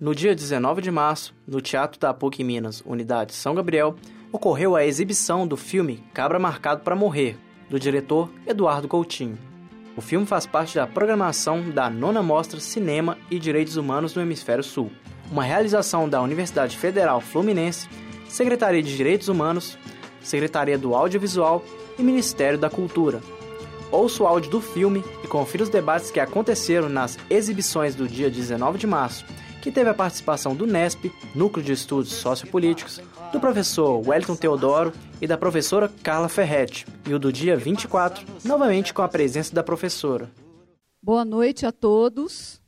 No dia 19 de março, no Teatro da PUC Minas, Unidade São Gabriel, ocorreu a exibição do filme Cabra Marcado para Morrer, do diretor Eduardo Coutinho. O filme faz parte da programação da nona Mostra Cinema e Direitos Humanos no Hemisfério Sul, uma realização da Universidade Federal Fluminense, Secretaria de Direitos Humanos, Secretaria do Audiovisual e Ministério da Cultura. Ouça o áudio do filme e confira os debates que aconteceram nas exibições do dia 19 de março que teve a participação do NESP, Núcleo de Estudos Sociopolíticos, do professor Wellington Teodoro e da professora Carla Ferretti, e o do dia 24, novamente com a presença da professora. Boa noite a todos.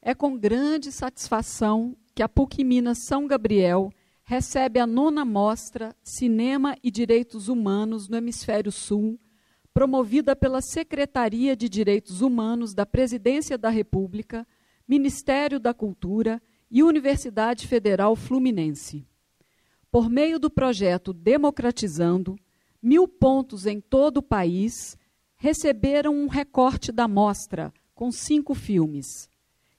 É com grande satisfação que a PUC Minas São Gabriel recebe a nona mostra Cinema e Direitos Humanos no Hemisfério Sul, promovida pela Secretaria de Direitos Humanos da Presidência da República Ministério da Cultura e Universidade Federal Fluminense. Por meio do projeto Democratizando, mil pontos em todo o país receberam um recorte da mostra com cinco filmes,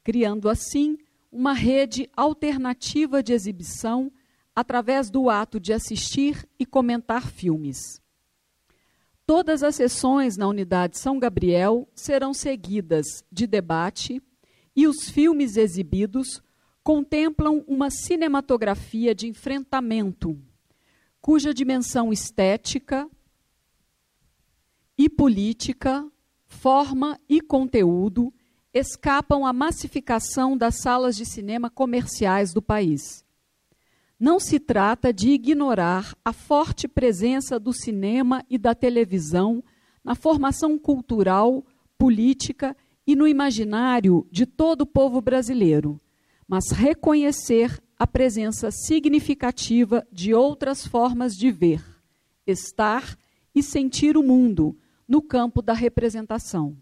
criando assim uma rede alternativa de exibição através do ato de assistir e comentar filmes. Todas as sessões na Unidade São Gabriel serão seguidas de debate e os filmes exibidos contemplam uma cinematografia de enfrentamento, cuja dimensão estética e política, forma e conteúdo escapam à massificação das salas de cinema comerciais do país. Não se trata de ignorar a forte presença do cinema e da televisão na formação cultural, política e no imaginário de todo o povo brasileiro, mas reconhecer a presença significativa de outras formas de ver, estar e sentir o mundo no campo da representação.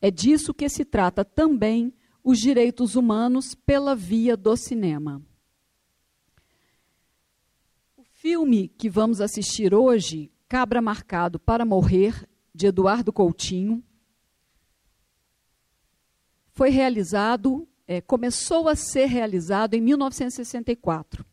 É disso que se trata também os direitos humanos pela via do cinema. O filme que vamos assistir hoje, Cabra Marcado para Morrer, de Eduardo Coutinho, foi realizado, é, começou a ser realizado em 1964.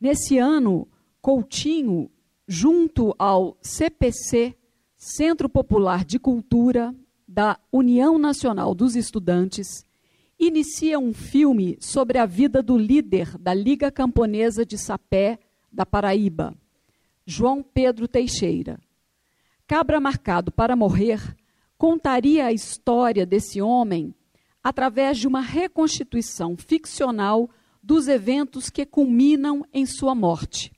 Nesse ano, Coutinho, junto ao CPC, Centro Popular de Cultura da União Nacional dos Estudantes, inicia um filme sobre a vida do líder da Liga Camponesa de Sapé, da Paraíba, João Pedro Teixeira. Cabra Marcado para Morrer contaria a história desse homem através de uma reconstituição ficcional dos eventos que culminam em sua morte.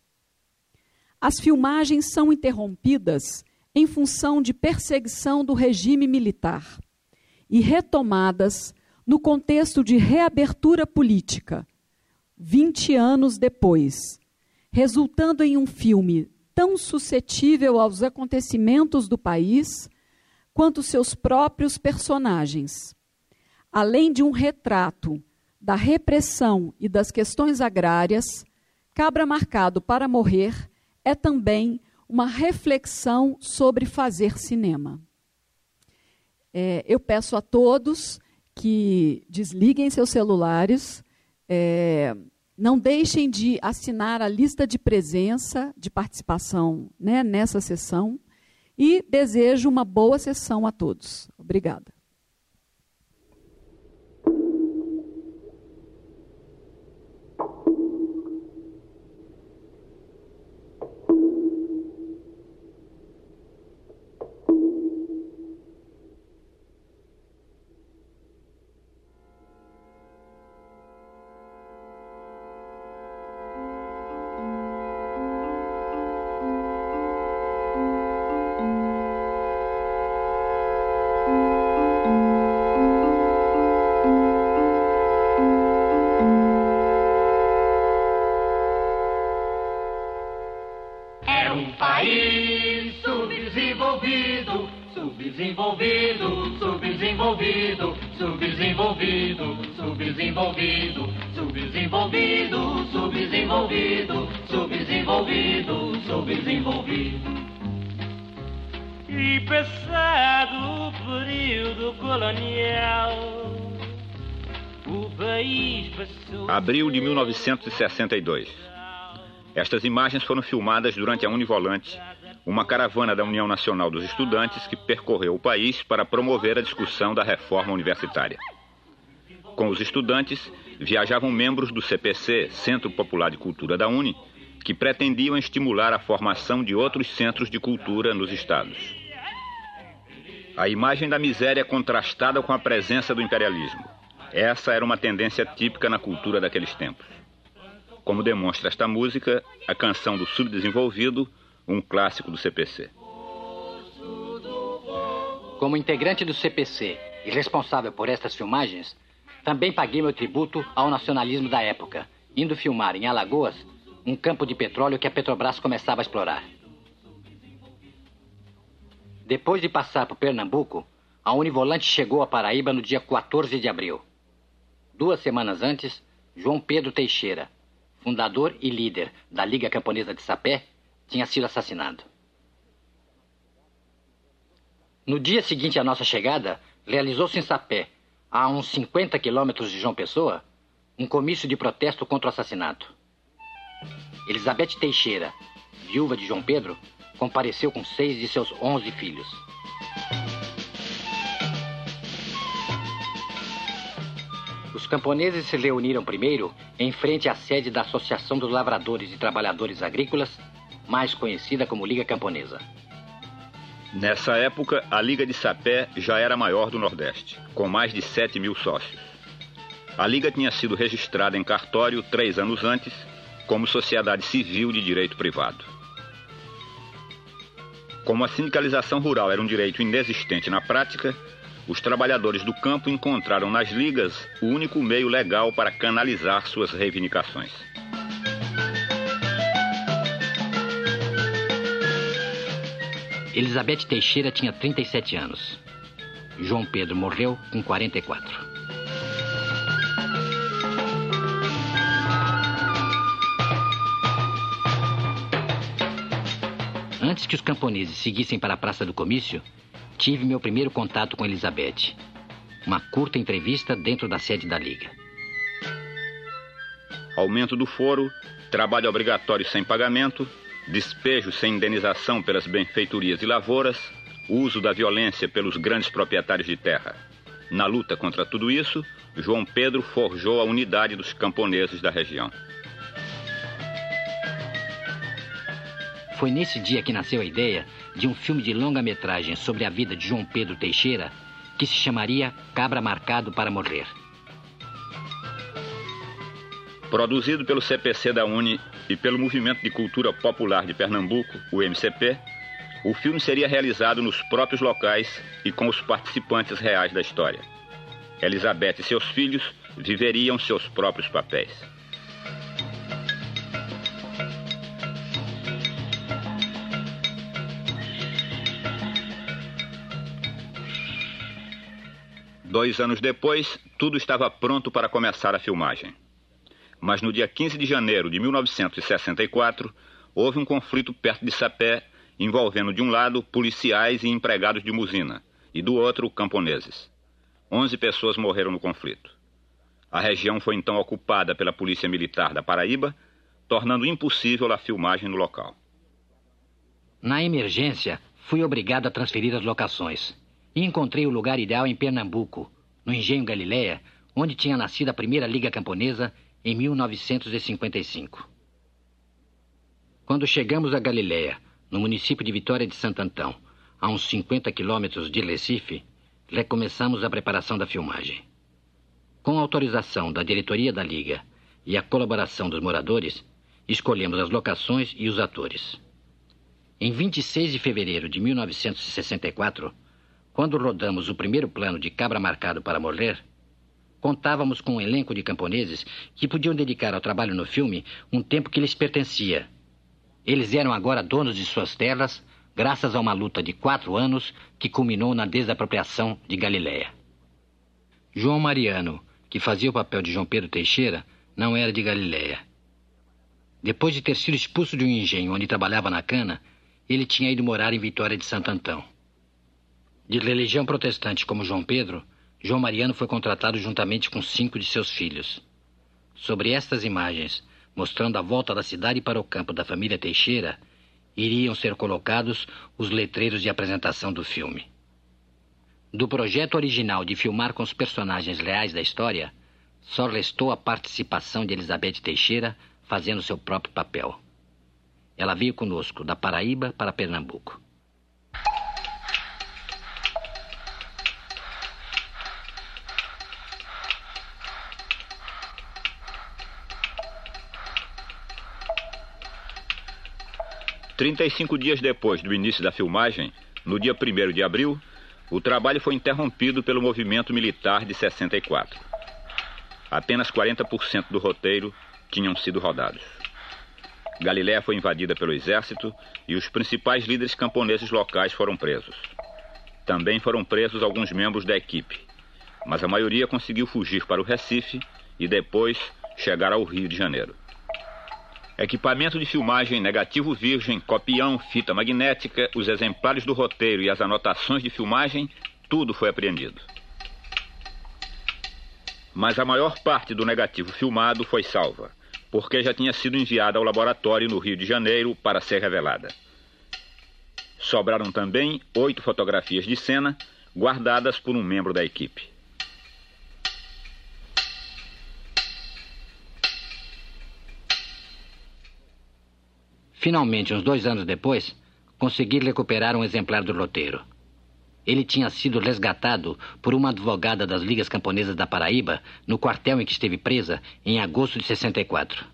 As filmagens são interrompidas em função de perseguição do regime militar e retomadas no contexto de reabertura política, 20 anos depois, resultando em um filme tão suscetível aos acontecimentos do país quanto seus próprios personagens além de um retrato da repressão e das questões agrárias, Cabra Marcado para Morrer é também uma reflexão sobre fazer cinema. É, eu peço a todos que desliguem seus celulares, é, não deixem de assinar a lista de presença, de participação né, nessa sessão, e desejo uma boa sessão a todos. Obrigada. Abril de 1962. Estas imagens foram filmadas durante a Univolante, uma caravana da União Nacional dos Estudantes que percorreu o país para promover a discussão da reforma universitária. Com os estudantes viajavam membros do CPC, Centro Popular de Cultura da Uni, que pretendiam estimular a formação de outros centros de cultura nos estados. A imagem da miséria contrastada com a presença do imperialismo. Essa era uma tendência típica na cultura daqueles tempos. Como demonstra esta música, a canção do subdesenvolvido, um clássico do CPC. Como integrante do CPC e responsável por estas filmagens, também paguei meu tributo ao nacionalismo da época, indo filmar em Alagoas um campo de petróleo que a Petrobras começava a explorar. Depois de passar por Pernambuco, a Univolante chegou a Paraíba no dia 14 de abril. Duas semanas antes, João Pedro Teixeira, fundador e líder da Liga Camponesa de Sapé, tinha sido assassinado. No dia seguinte à nossa chegada, realizou-se em Sapé, a uns 50 quilômetros de João Pessoa, um comício de protesto contra o assassinato. Elizabeth Teixeira, viúva de João Pedro, compareceu com seis de seus onze filhos. Os camponeses se reuniram primeiro em frente à sede da Associação dos Lavradores e Trabalhadores Agrícolas, mais conhecida como Liga Camponesa. Nessa época, a Liga de Sapé já era a maior do Nordeste, com mais de 7 mil sócios. A Liga tinha sido registrada em cartório três anos antes, como sociedade civil de direito privado. Como a sindicalização rural era um direito inexistente na prática, os trabalhadores do campo encontraram nas ligas o único meio legal para canalizar suas reivindicações. Elizabeth Teixeira tinha 37 anos. João Pedro morreu com 44. Antes que os camponeses seguissem para a Praça do Comício, tive meu primeiro contato com Elizabeth. Uma curta entrevista dentro da sede da Liga. Aumento do foro, trabalho obrigatório sem pagamento, despejo sem indenização pelas benfeitorias e lavouras, uso da violência pelos grandes proprietários de terra. Na luta contra tudo isso, João Pedro forjou a unidade dos camponeses da região. Foi nesse dia que nasceu a ideia de um filme de longa-metragem sobre a vida de João Pedro Teixeira, que se chamaria Cabra Marcado para Morrer. Produzido pelo CPC da Uni e pelo Movimento de Cultura Popular de Pernambuco, o MCP, o filme seria realizado nos próprios locais e com os participantes reais da história. Elizabeth e seus filhos viveriam seus próprios papéis. Dois anos depois, tudo estava pronto para começar a filmagem mas no dia 15 de janeiro de 1964 houve um conflito perto de Sapé envolvendo de um lado policiais e empregados de musina e do outro camponeses. Onze pessoas morreram no conflito. A região foi então ocupada pela Polícia Militar da Paraíba, tornando impossível a filmagem no local. Na emergência, fui obrigado a transferir as locações e encontrei o lugar ideal em Pernambuco, no Engenho Galileia, onde tinha nascido a primeira Liga Camponesa em 1955. Quando chegamos a Galiléia, no município de Vitória de Santo Antão, a uns 50 quilômetros de Recife, recomeçamos a preparação da filmagem. Com autorização da diretoria da Liga e a colaboração dos moradores, escolhemos as locações e os atores. Em 26 de fevereiro de 1964, quando rodamos o primeiro plano de Cabra Marcado para Morrer, Contávamos com um elenco de camponeses que podiam dedicar ao trabalho no filme um tempo que lhes pertencia. Eles eram agora donos de suas terras, graças a uma luta de quatro anos que culminou na desapropriação de Galiléia. João Mariano, que fazia o papel de João Pedro Teixeira, não era de Galiléia. Depois de ter sido expulso de um engenho onde trabalhava na cana, ele tinha ido morar em Vitória de Santo Antão. De religião protestante como João Pedro, João Mariano foi contratado juntamente com cinco de seus filhos. Sobre estas imagens, mostrando a volta da cidade para o campo da família Teixeira, iriam ser colocados os letreiros de apresentação do filme. Do projeto original de filmar com os personagens reais da história, só restou a participação de Elizabeth Teixeira fazendo seu próprio papel. Ela veio conosco da Paraíba para Pernambuco. Trinta e cinco dias depois do início da filmagem, no dia 1 de abril, o trabalho foi interrompido pelo movimento militar de 64. Apenas 40% do roteiro tinham sido rodados. Galiléia foi invadida pelo exército e os principais líderes camponeses locais foram presos. Também foram presos alguns membros da equipe, mas a maioria conseguiu fugir para o Recife e depois chegar ao Rio de Janeiro. Equipamento de filmagem, negativo virgem, copião, fita magnética, os exemplares do roteiro e as anotações de filmagem, tudo foi apreendido. Mas a maior parte do negativo filmado foi salva porque já tinha sido enviada ao laboratório no Rio de Janeiro para ser revelada. Sobraram também oito fotografias de cena guardadas por um membro da equipe. Finalmente, uns dois anos depois, consegui recuperar um exemplar do roteiro. Ele tinha sido resgatado por uma advogada das Ligas Camponesas da Paraíba no quartel em que esteve presa em agosto de 64.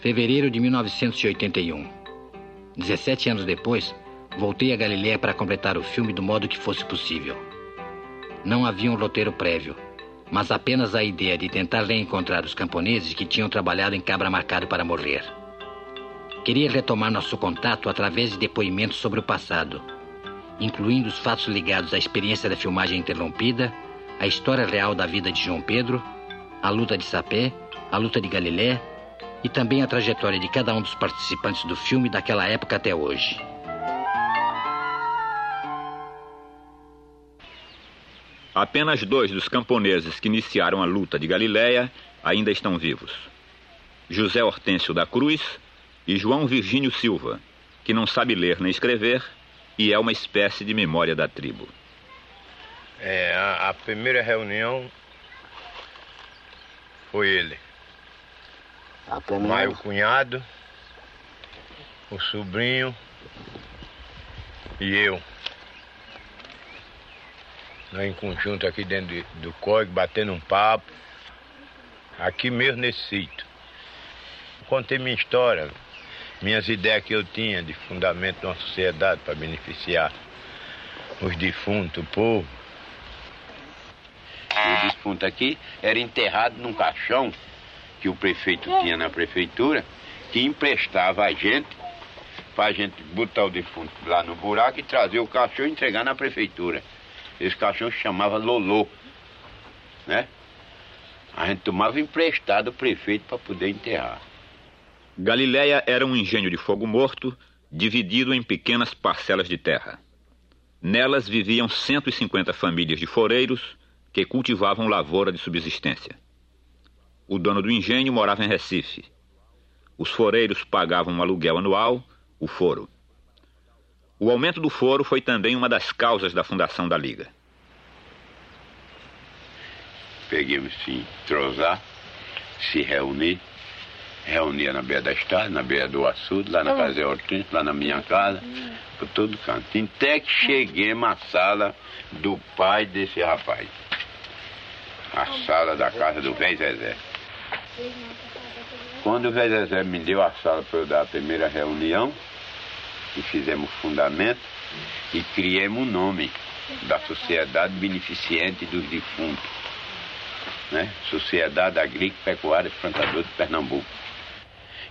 Fevereiro de 1981. 17 anos depois, voltei a Galiléia para completar o filme do modo que fosse possível. Não havia um roteiro prévio mas apenas a ideia de tentar reencontrar os camponeses que tinham trabalhado em Cabra Marcado para morrer. Queria retomar nosso contato através de depoimentos sobre o passado, incluindo os fatos ligados à experiência da filmagem interrompida, a história real da vida de João Pedro, a luta de Sapé, a luta de Galilé e também a trajetória de cada um dos participantes do filme daquela época até hoje. Apenas dois dos camponeses que iniciaram a luta de Galiléia ainda estão vivos. José Hortêncio da Cruz e João Virgínio Silva, que não sabe ler nem escrever e é uma espécie de memória da tribo. É, a, a primeira reunião foi ele. A primeira... Mais o cunhado, o sobrinho e eu. Nós em conjunto aqui dentro de, do código, batendo um papo. Aqui mesmo nesse sítio. Contei minha história, minhas ideias que eu tinha de fundamento de uma sociedade para beneficiar os defuntos, o povo. O defunto aqui era enterrado num caixão que o prefeito tinha na prefeitura, que emprestava a gente para a gente botar o defunto lá no buraco e trazer o caixão e entregar na prefeitura. Esse caixão chamava Lolô, né? A gente tomava emprestado o prefeito para poder enterrar. Galiléia era um engenho de fogo morto, dividido em pequenas parcelas de terra. Nelas viviam 150 famílias de foreiros que cultivavam lavoura de subsistência. O dono do engenho morava em Recife. Os foreiros pagavam um aluguel anual, o foro. O aumento do foro foi também uma das causas da fundação da Liga. Peguemos se entrosar, se reunir, reunia na beira da estrada, na beira do açude, lá na ah. casa de Hortêncio, lá na minha casa, por todo canto. Até que cheguei na sala do pai desse rapaz. A sala da casa do velho Zezé. Quando o velho Zezé me deu a sala para eu dar a primeira reunião, e fizemos fundamento e criamos o nome da Sociedade Beneficente dos Defuntos, né? Sociedade Agrícola Pecuária Plantador de Pernambuco.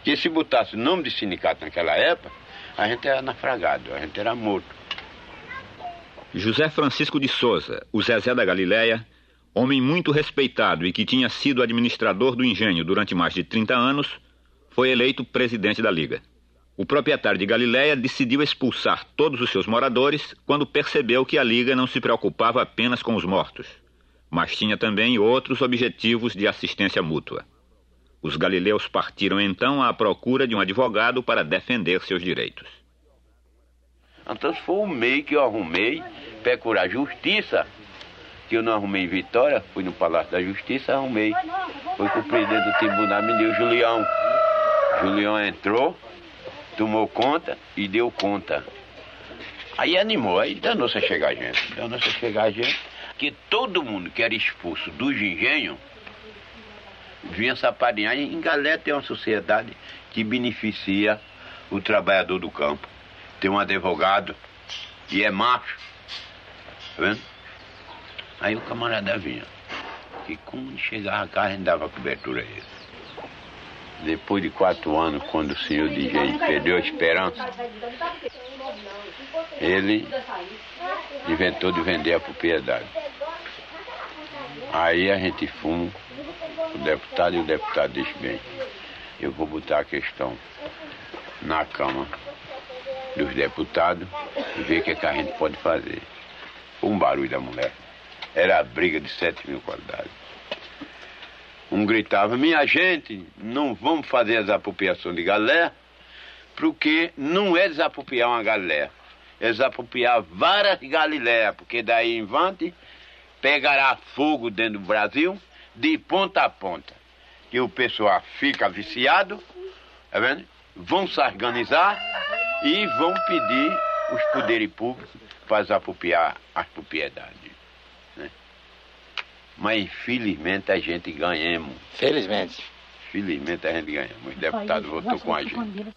Que se botasse o nome de sindicato naquela época, a gente era naufragado, a gente era morto. José Francisco de Souza, o Zezé da Galileia, homem muito respeitado e que tinha sido administrador do engenho durante mais de 30 anos, foi eleito presidente da Liga. O proprietário de Galiléia decidiu expulsar todos os seus moradores quando percebeu que a Liga não se preocupava apenas com os mortos, mas tinha também outros objetivos de assistência mútua. Os galileus partiram então à procura de um advogado para defender seus direitos. Então foi o meio que eu arrumei para curar justiça que eu não arrumei em Vitória, fui no Palácio da Justiça, arrumei. Fui com o presidente do tribunal, me deu o Julião. Julião entrou, tomou conta e deu conta. Aí animou, aí danou-se a chegar a gente. Danou-se a chegar a gente, que todo mundo que era expulso dos engenhos vinha saparinhar. Em Galé tem uma sociedade que beneficia o trabalhador do campo. Tem um advogado que é macho, tá vendo? Aí o camarada vinha. E quando chegava a casa, a dava cobertura a ele. Depois de quatro anos, quando o senhor de engenho perdeu a esperança, ele inventou de vender a propriedade. Aí a gente fuma, o deputado e o deputado disse bem, eu vou botar a questão na Câmara dos deputados e ver o que, é que a gente pode fazer. Um barulho da mulher. Era a briga de 7 mil qualidades. Um gritava, minha gente, não vamos fazer a desapropriação de galé, porque não é desapropriar uma galé, é desapropriar várias galiléias, porque daí em vante pegará fogo dentro do Brasil de ponta a ponta. Que o pessoal fica viciado, tá vendo? vão se organizar e vão pedir os poderes públicos para desapropriar as propriedades. Mas infelizmente a gente ganhamos. Felizmente. Felizmente a gente ganhamos. Os deputados votou com a gente.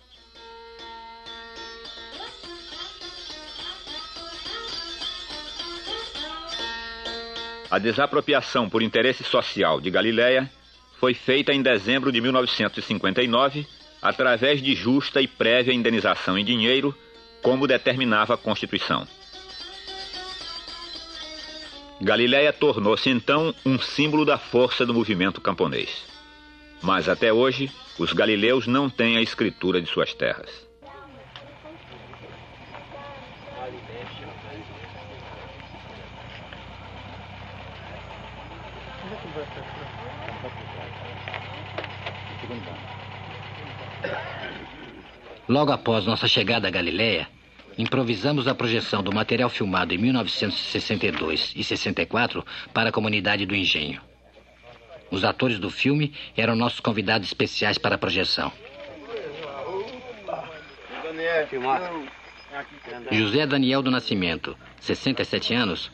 A desapropriação por interesse social de Galiléia foi feita em dezembro de 1959 através de justa e prévia indenização em dinheiro, como determinava a Constituição. Galiléia tornou-se então um símbolo da força do movimento camponês. Mas até hoje, os galileus não têm a escritura de suas terras. Logo após nossa chegada a Galiléia, improvisamos a projeção do material filmado em 1962 e 64 para a comunidade do Engenho. Os atores do filme eram nossos convidados especiais para a projeção. José Daniel do Nascimento, 67 anos,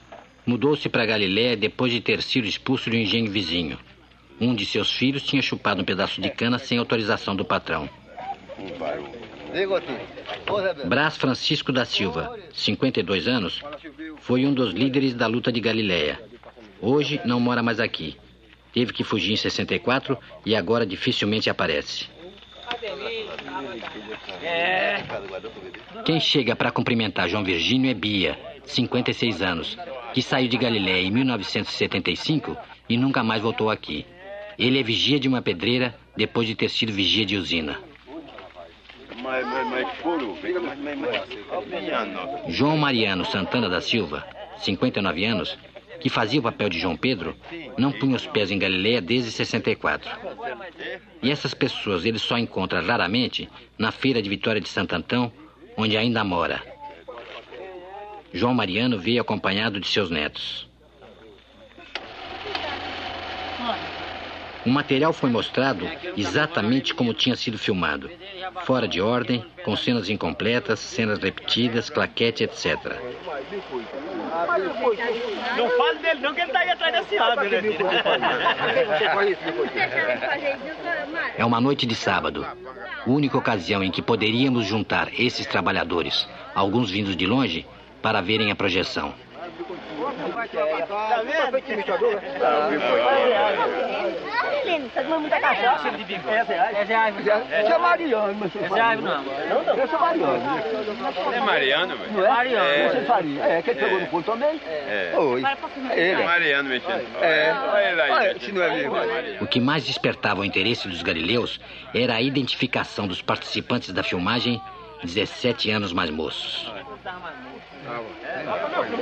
mudou-se para Galiléia depois de ter sido expulso de um engenho vizinho. Um de seus filhos tinha chupado um pedaço de cana sem autorização do patrão. Brás Francisco da Silva, 52 anos, foi um dos líderes da luta de Galiléia. Hoje não mora mais aqui. Teve que fugir em 64 e agora dificilmente aparece. Quem chega para cumprimentar João Virgínio é Bia, 56 anos, que saiu de Galiléia em 1975 e nunca mais voltou aqui. Ele é vigia de uma pedreira depois de ter sido vigia de usina. João Mariano Santana da Silva, 59 anos, que fazia o papel de João Pedro, não punha os pés em Galileia desde 64. E essas pessoas ele só encontra raramente na feira de Vitória de Santo Antão, onde ainda mora. João Mariano veio acompanhado de seus netos. O material foi mostrado exatamente como tinha sido filmado, fora de ordem, com cenas incompletas, cenas repetidas, claquete, etc. Não fale dele não, que ele está aí atrás desse árvore. Né? É uma noite de sábado, única ocasião em que poderíamos juntar esses trabalhadores, alguns vindos de longe, para verem a projeção. Tá vendo? Menino? Tá tomando muita cachaça? É reais. É reais. Esse é Mariano, meu senhor. Esse é reais, não. Não, não. Esse é Mariano. É Mariano, velho. Não é? Mariano. É. Você faria. É, que ele pegou no pulo também? É. Oi. Ele. É Mariano mexendo. É. Olha ele aí. Se não é mesmo. O que mais despertava o interesse dos galileus era a identificação dos participantes da filmagem 17 anos mais moços.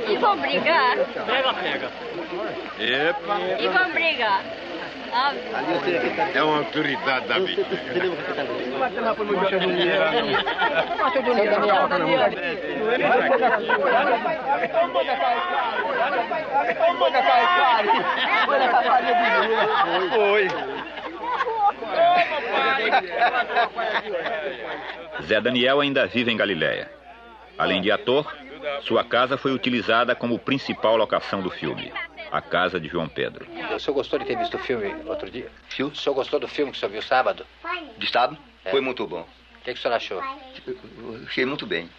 E vão brigar? Pega, pega. Epa. E vão brigar? É uma autoridade da vida. Foi. Zé Daniel ainda vive em Galiléia. Além de ator, sua casa foi utilizada como principal locação do filme, a casa de João Pedro. O senhor gostou de ter visto o filme outro dia? O senhor gostou do filme que o senhor viu sábado? De sábado? É. Foi muito bom. O que, que o senhor achou? Eu Achei muito bem.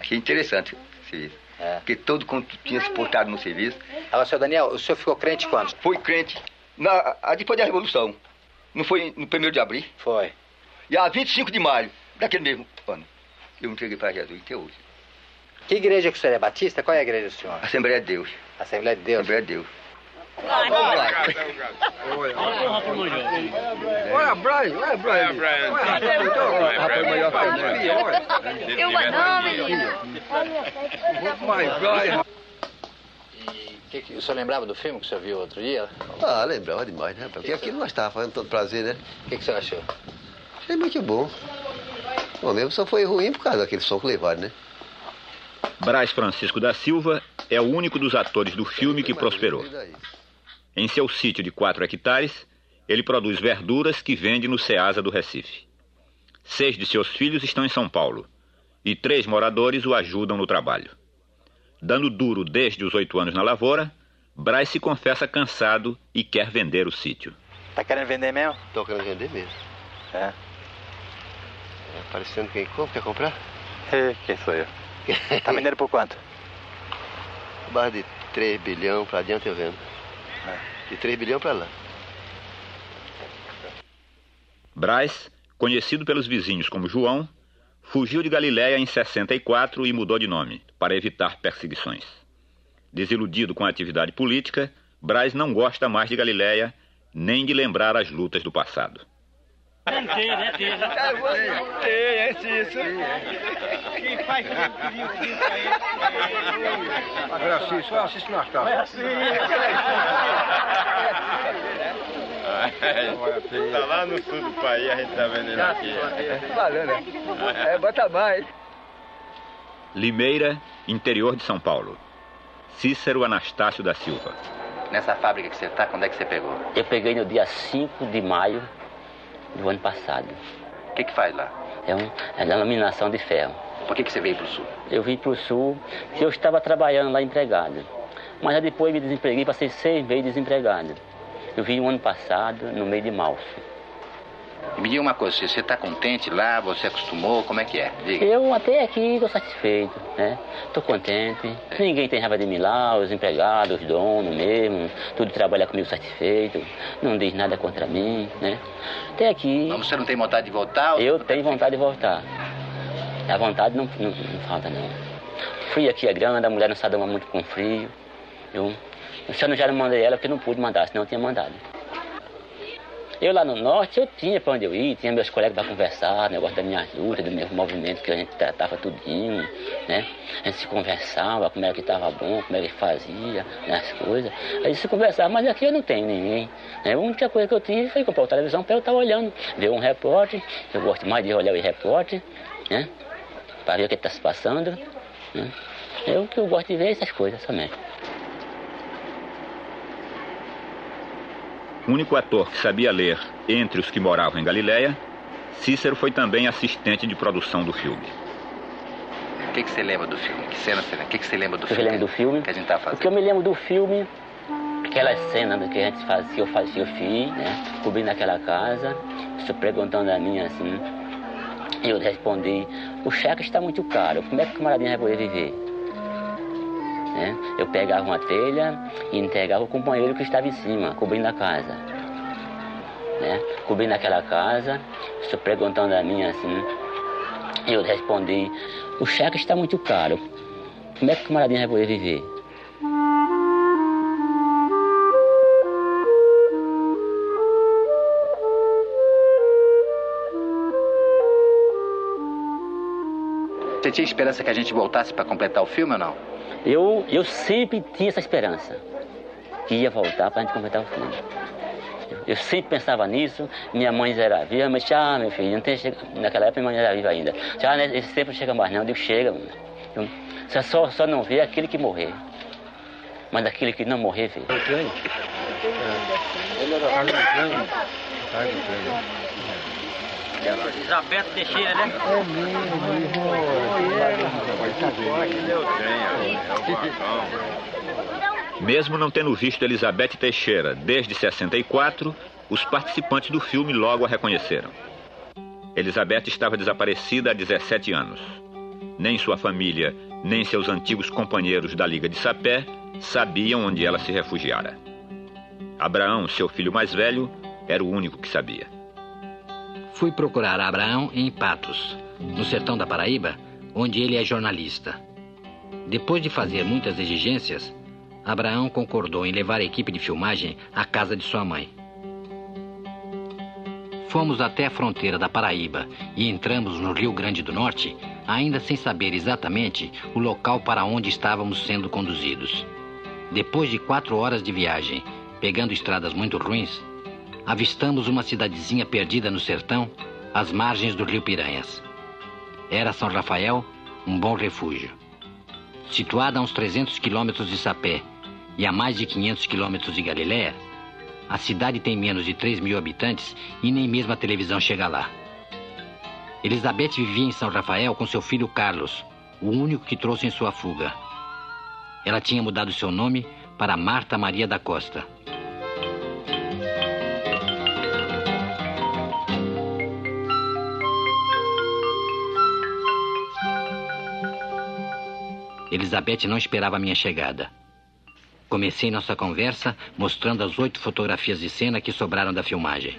Achei interessante o serviço. É. Porque todo quanto tinha se portado no serviço Agora, senhor Daniel, o senhor ficou crente quando? foi crente na, a- depois da Revolução. Não foi no 1 de abril? Foi. E a 25 de maio daquele mesmo ano. Eu entreguei para Jesus até hoje. Que igreja que o senhor é? Batista? Qual é a igreja do senhor? Assembleia de Deus. Assembleia de Deus. Assembleia de Deus. Olha, Brian. Olha, Brian. É, Brian. Rapaz, maior que ele. Olha. eu vou não, menino. Muito mais, Brian. Que que- o senhor lembrava do filme que o senhor viu outro dia? Ah, lembrava demais, né? Porque aquilo nós estávamos fazendo todo prazer, né? O que, que o senhor achou? Achei muito bom. Bom, mesmo só foi ruim por causa daquele som que levaram, né? Brás Francisco da Silva é o único dos atores do filme que prosperou. Em seu sítio de 4 hectares, ele produz verduras que vende no Ceasa do Recife. Seis de seus filhos estão em São Paulo e três moradores o ajudam no trabalho. Dando duro desde os oito anos na lavoura, Brás se confessa cansado e quer vender o sítio. Tá querendo vender mesmo? Tô querendo vender mesmo. É. É, parecendo quem compra, quer comprar? Quem sou eu? Tá vendendo por quanto? Barra de 3 bilhão pra adiante eu vendo. De 3 bilhão pra lá. Brás, conhecido pelos vizinhos como João, fugiu de Galiléia em 64 e mudou de nome, para evitar perseguições. Desiludido com a atividade política, Brás não gosta mais de Galiléia, nem de lembrar as lutas do passado. Mentira, é mentira. É, é isso. Quem faz o filho pra ele. Agora assiste, só assiste nós tá. Tá lá no sul do país, a gente tá vendendo aqui. Valeu, né? É, bota mais. Limeira, interior de São Paulo. Cícero Anastácio da Silva. Nessa fábrica que você tá, quando é que você pegou? Eu peguei no dia 5 de maio do ano passado. O que que faz lá? É, um, é laminação de ferro. Por que que você veio pro sul? Eu vim para o sul, que eu estava trabalhando lá empregado. Mas aí depois me desempreguei, passei seis meses desempregado. Eu vim o ano passado, no meio de março. E me diga uma coisa, você tá contente lá, você acostumou, como é que é? Diga. Eu até aqui estou satisfeito, né? Estou contente. Ninguém tem raiva de mim lá, os empregados, os donos mesmo, tudo trabalha comigo satisfeito, não diz nada contra mim, né? Até aqui. Mas você não tem vontade de voltar? Eu tenho vontade de voltar. A vontade não, não, não falta, não. O frio aqui é grande, a mulher não sabe muito com frio. Eu, eu não já não mandei ela porque não pude mandar, senão eu tinha mandado. Eu lá no norte, eu tinha para onde eu ir, tinha meus colegas para conversar, negócio das minhas lutas, do meu movimento que a gente tratava tudinho, né? A gente se conversava, como era que estava bom, como era que fazia, né, as coisas. A gente se conversava, mas aqui eu não tenho ninguém. Né? A única coisa que eu tinha foi comprar uma televisão para eu estar olhando, ver um repórter, eu gosto mais de olhar o repórter, né? Para ver o que está se passando. Né? Eu que eu gosto de ver essas coisas somente. Único ator que sabia ler entre os que moravam em Galiléia, Cícero foi também assistente de produção do filme. O que que você lembra do filme? Que cena você lembra? O que que você lembra do O que eu filme? lembro do filme? Que a gente tá O fazendo? que eu me lembro do filme, aquelas cenas que a gente fazia, que eu fazia, eu fiz, né? Cobrindo aquela casa, você perguntando a mim assim. Eu respondi, o cheque está muito caro, como é que o camaradinho vai poder viver? Né? Eu pegava uma telha e entregava o companheiro que estava em cima, cobrindo a casa. né? Cobrindo aquela casa, estou perguntando a mim assim. Eu respondi, o cheque está muito caro. Como é que o camaradinho vai poder viver? Você tinha esperança que a gente voltasse para completar o filme ou não? Eu, eu sempre tinha essa esperança que ia voltar para a gente completar o filme. Eu sempre pensava nisso, minha mãe já era viva, mas já, meu filho, não tem naquela época minha mãe era viva ainda. Já, né, esse tempo não chega mais não, eu digo, chega, mano. Você só, só não vê aquele que morrer. Mas aquele que não morrer, vê. Isabel Teixeira, né? Mesmo não tendo visto Elizabeth Teixeira desde 64, os participantes do filme logo a reconheceram. Elizabeth estava desaparecida há 17 anos. Nem sua família, nem seus antigos companheiros da Liga de Sapé sabiam onde ela se refugiara. Abraão, seu filho mais velho, era o único que sabia. Fui procurar Abraão em Patos, no sertão da Paraíba, onde ele é jornalista. Depois de fazer muitas exigências, Abraão concordou em levar a equipe de filmagem à casa de sua mãe. Fomos até a fronteira da Paraíba e entramos no Rio Grande do Norte, ainda sem saber exatamente o local para onde estávamos sendo conduzidos. Depois de quatro horas de viagem, pegando estradas muito ruins, avistamos uma cidadezinha perdida no sertão, às margens do rio Piranhas. Era São Rafael, um bom refúgio. Situada a uns 300 quilômetros de Sapé e a mais de 500 quilômetros de Galiléia, a cidade tem menos de 3 mil habitantes e nem mesmo a televisão chega lá. Elizabeth vivia em São Rafael com seu filho Carlos, o único que trouxe em sua fuga. Ela tinha mudado seu nome para Marta Maria da Costa. Elizabeth não esperava a minha chegada. Comecei nossa conversa mostrando as oito fotografias de cena que sobraram da filmagem.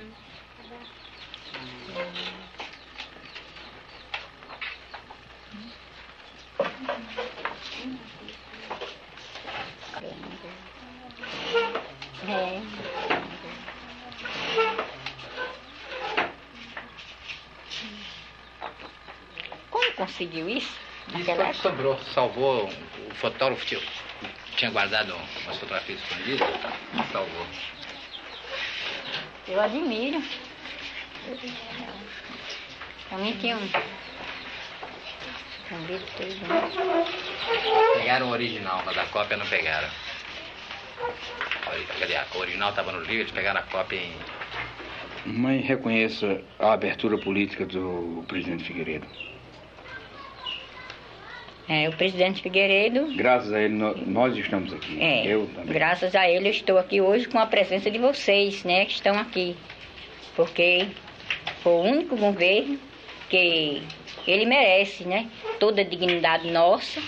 Como conseguiu isso? Isso Naquela foi o que sobrou, salvou o fotógrafo tinha, tinha guardado umas fotografias escondidas, salvou. Eu admiro. Também tinha um. Um livro tudo. né? Pegaram o original, mas a cópia não pegaram. Cadê? A original estava no livro, eles pegaram a cópia em. Mãe, reconheço a abertura política do presidente Figueiredo. É, o presidente Figueiredo, Graças a ele, nó- nós estamos aqui. é, Eu também. graças a ele eu estou aqui hoje com a presença de vocês, né, que estão aqui. Porque foi o único governo que ele merece, né, toda a dignidade nossa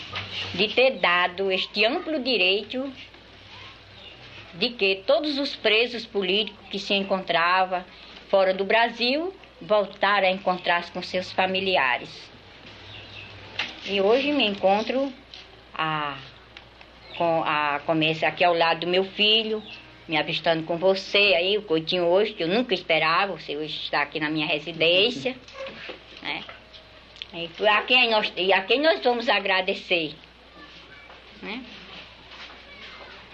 de ter dado este amplo direito de que todos os presos políticos que se encontravam fora do Brasil voltaram a encontrar-se com seus familiares. E hoje me encontro a, com a começa aqui ao lado do meu filho, me avistando com você aí, o Coutinho hoje, que eu nunca esperava, você hoje está aqui na minha residência. Né? E a quem nós, e a quem nós vamos agradecer. Né?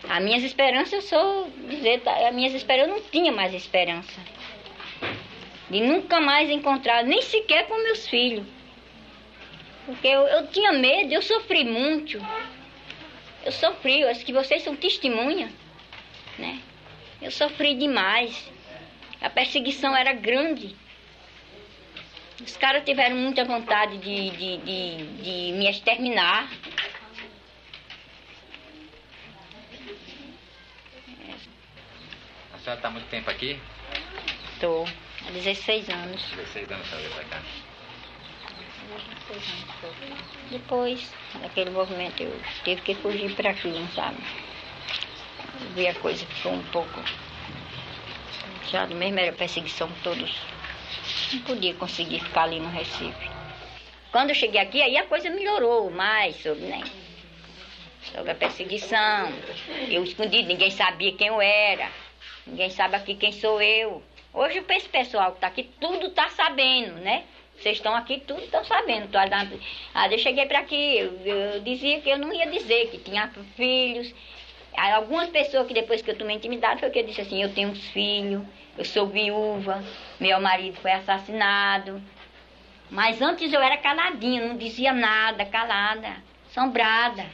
As minhas esperanças, eu sou dizer, tá, as minhas esperanças, eu não tinha mais esperança. De nunca mais encontrar, nem sequer com meus filhos. Porque eu, eu tinha medo, eu sofri muito. Eu sofri, eu acho que vocês são testemunha, né? Eu sofri demais. A perseguição era grande. Os caras tiveram muita vontade de, de, de, de me exterminar. A senhora está muito tempo aqui? Estou há 16 anos. 16 anos a senhora veio pra cá. Depois daquele movimento eu tive que fugir para aqui, não sabe? Vi a coisa ficou um pouco Já mesmo era perseguição todos. Não podia conseguir ficar ali no Recife. Quando eu cheguei aqui, aí a coisa melhorou mais sobre, né? Sobre a perseguição. Eu escondido, ninguém sabia quem eu era. Ninguém sabe aqui quem sou eu. Hoje esse pessoal que está aqui, tudo está sabendo, né? Vocês estão aqui, tudo estão sabendo. Ah, eu cheguei para aqui, eu, eu, dizia que eu não ia dizer que tinha filhos. Aí, algumas pessoas que depois que eu tomei intimidade foi que eu disse assim, eu tenho uns filhos, eu sou viúva, meu marido foi assassinado. Mas antes eu era caladinha, não dizia nada, calada, assombrada.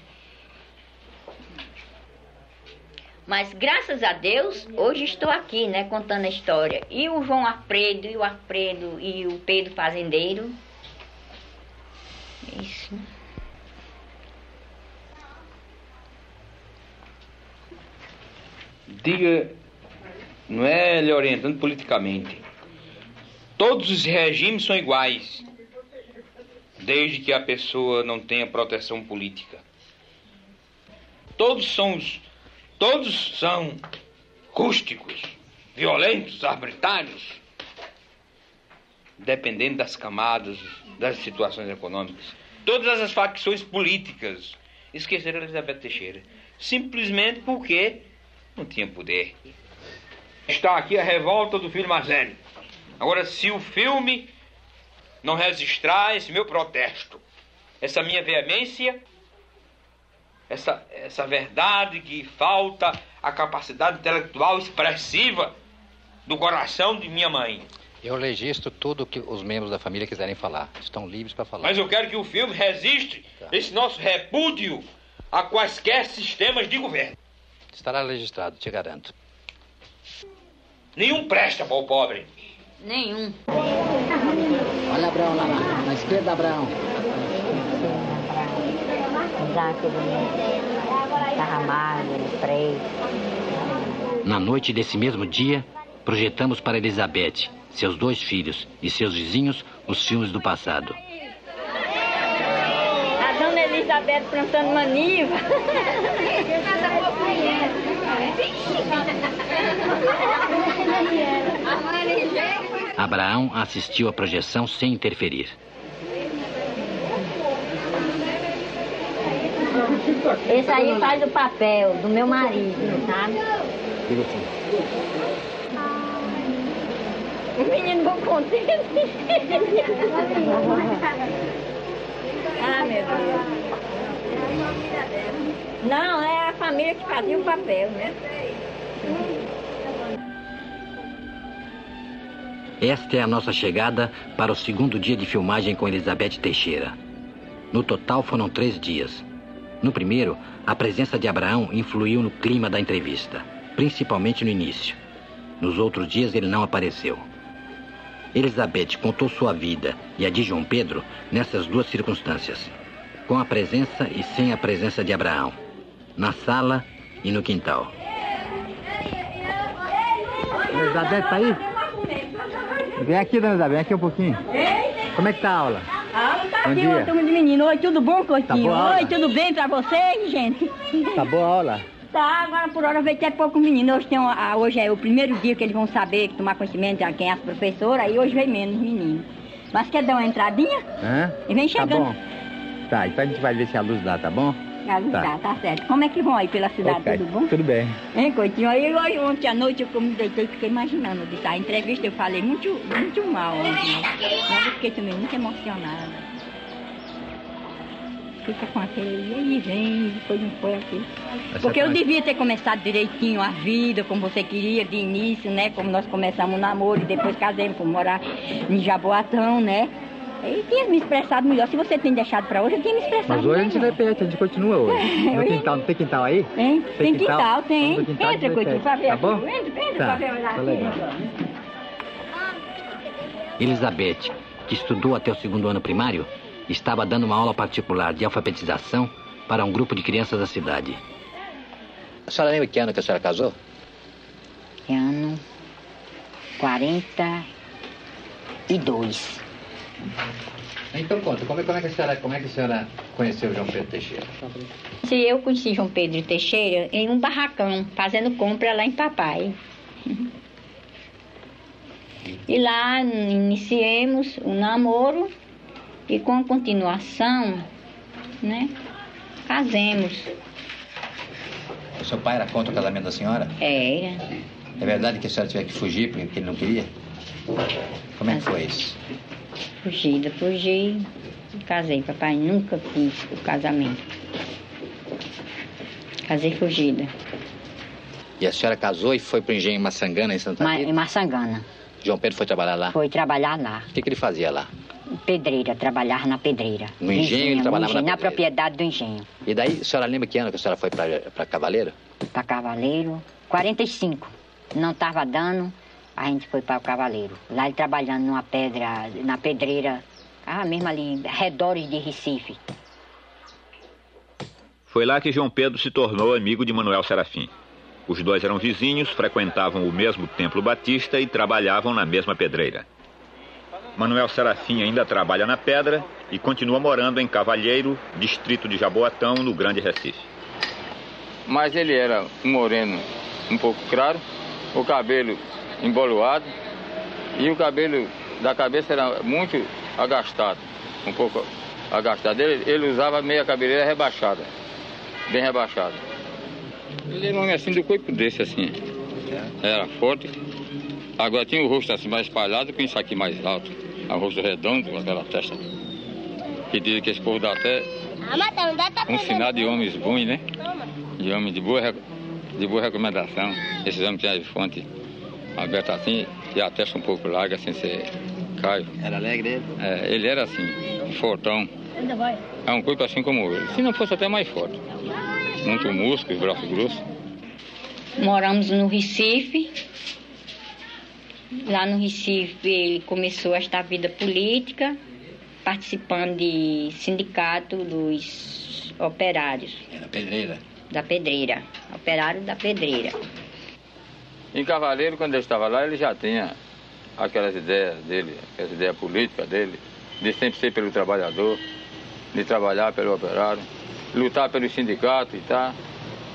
Mas graças a Deus, hoje estou aqui, né, contando a história. E o João Alfredo, e o Alfredo, e o Pedro Fazendeiro. Isso. Diga, não é lhe orientando politicamente. Todos os regimes são iguais, desde que a pessoa não tenha proteção política. Todos são os Todos são rústicos, violentos, arbitrários, dependendo das camadas, das situações econômicas. Todas as facções políticas esqueceram Elizabeth Teixeira, simplesmente porque não tinha poder. Está aqui a revolta do filho Mazzelli. Agora, se o filme não registrar esse meu protesto, essa minha veemência, essa, essa verdade que falta a capacidade intelectual expressiva do coração de minha mãe. Eu registro tudo que os membros da família quiserem falar. Estão livres para falar. Mas eu quero que o filme resiste tá. esse nosso repúdio a quaisquer sistemas de governo. Estará registrado, te garanto. Nenhum presta para o pobre. Nenhum. Olha Abraão lá, na esquerda, Na noite desse mesmo dia, projetamos para Elizabeth, seus dois filhos e seus vizinhos os filmes do passado. A dona Elizabeth plantando maniva. Abraão assistiu à projeção sem interferir. Esse aí faz o papel do meu marido, sabe? Você? O menino bom contente. ah, meu Deus. Não, é a família que fazia o papel, né? Esta é a nossa chegada para o segundo dia de filmagem com Elizabeth Teixeira. No total foram três dias. No primeiro, a presença de Abraão influiu no clima da entrevista, principalmente no início. Nos outros dias ele não apareceu. Elizabeth contou sua vida e a de João Pedro nessas duas circunstâncias, com a presença e sem a presença de Abraão, na sala e no quintal. Elizabeth tá aí? Vem aqui, dona Elizabeth, vem aqui um pouquinho. Como é que tá a aula? Ah, tá aqui uma turma de menino. Oi, tudo bom, Coitinho? Tá Oi, tudo bem pra vocês, gente? Tá boa a aula? Tá, agora por hora veio até pouco menino. Hoje, tem uma, hoje é o primeiro dia que eles vão saber, tomar conhecimento de quem é as professoras, aí hoje vem menos menino. Mas quer dar uma entradinha? Hã? E vem chegando. Tá bom. Tá, então a gente vai ver se a luz dá, tá bom? Tá. dá, tá certo. Como é que vão aí pela cidade, okay. tudo bom? Tudo bem. Hein, Coitinho? Aí hoje, ontem à noite eu me deitei e fiquei imaginando disso. A entrevista eu falei muito, muito mal ontem. Né? Eu fiquei também muito emocionada fica com aquele e vem, depois não foi aqui. Porque eu devia ter começado direitinho a vida, como você queria, de início, né? Como nós começamos o namoro e depois casamos, fomos morar em Jaboatão, né? Eu tinha me expressado melhor. Se você tem deixado pra hoje, eu tinha me expressado Mas hoje a gente repete, a gente continua hoje. No quintal, não tem quintal aí? Tem, tem, tem quintal, quintal, tem. Quintal, entra, Coitinho, pra ver tá bom? Entra, entra tá. pra ver tá legal. Elizabeth, que estudou até o segundo ano primário, estava dando uma aula particular de alfabetização para um grupo de crianças da cidade. A senhora lembra que ano que a senhora casou? Que ano? 42. Então conta, como é, como é, que, a senhora, como é que a senhora conheceu João Pedro Teixeira? Se eu conheci João Pedro Teixeira em um barracão, fazendo compra lá em Papai. E lá iniciemos o namoro e com continuação, né, casemos. O seu pai era contra o casamento da senhora? É, É verdade que a senhora tiver que fugir porque ele não queria? Como é que foi isso? Fugida, fugi, casei. Papai nunca quis o casamento. Casei fugida, E a senhora casou e foi pro engenho Maçangana, em Santa Ma Rita? em Maçangana. João Pedro foi trabalhar lá? Foi trabalhar lá. O que, que ele fazia lá? Pedreira, trabalhar na pedreira. No engenho, ele no trabalhava engenho, na na propriedade do engenho. E daí, a senhora lembra que ano que a senhora foi pra Cavaleiro? Para Cavaleiro, 45. Não estava dando, a gente foi para o Cavaleiro. Lá ele trabalhando numa pedra, na pedreira, ah, mesmo ali, redores de Recife. Foi lá que João Pedro se tornou amigo de Manuel Serafim. Os dois eram vizinhos, frequentavam o mesmo templo batista e trabalhavam na mesma pedreira. Manuel Serafim ainda trabalha na pedra e continua morando em Cavalheiro, distrito de Jaboatão, no Grande Recife. Mas ele era um moreno um pouco claro, o cabelo emboloado e o cabelo da cabeça era muito agastado, um pouco agastado. Ele, ele usava meia cabeleira rebaixada, bem rebaixada. Ele era um homem assim do corpo desse assim, era forte. Agora tinha o rosto assim mais espalhado com isso aqui mais alto, o rosto redondo, com aquela testa. Que dizem que esse povo dá até um sinal de homens bons, né? De homens de boa, de boa recomendação. Esses homens têm a fonte aberta assim e a testa um pouco larga, sem ser caio. Era alegre ele? É, ele era assim, fortão. É um corpo assim como ele. Se não fosse até mais forte. Muito músculo, braço grosso. Moramos no Recife. Lá no Recife ele começou esta vida política, participando de sindicato dos operários Era pedreira. da pedreira. Operário da pedreira. Em Cavaleiro, quando ele estava lá, ele já tinha aquelas ideias dele, aquelas ideias políticas dele, de sempre ser pelo trabalhador, de trabalhar pelo operário, lutar pelo sindicato e tal,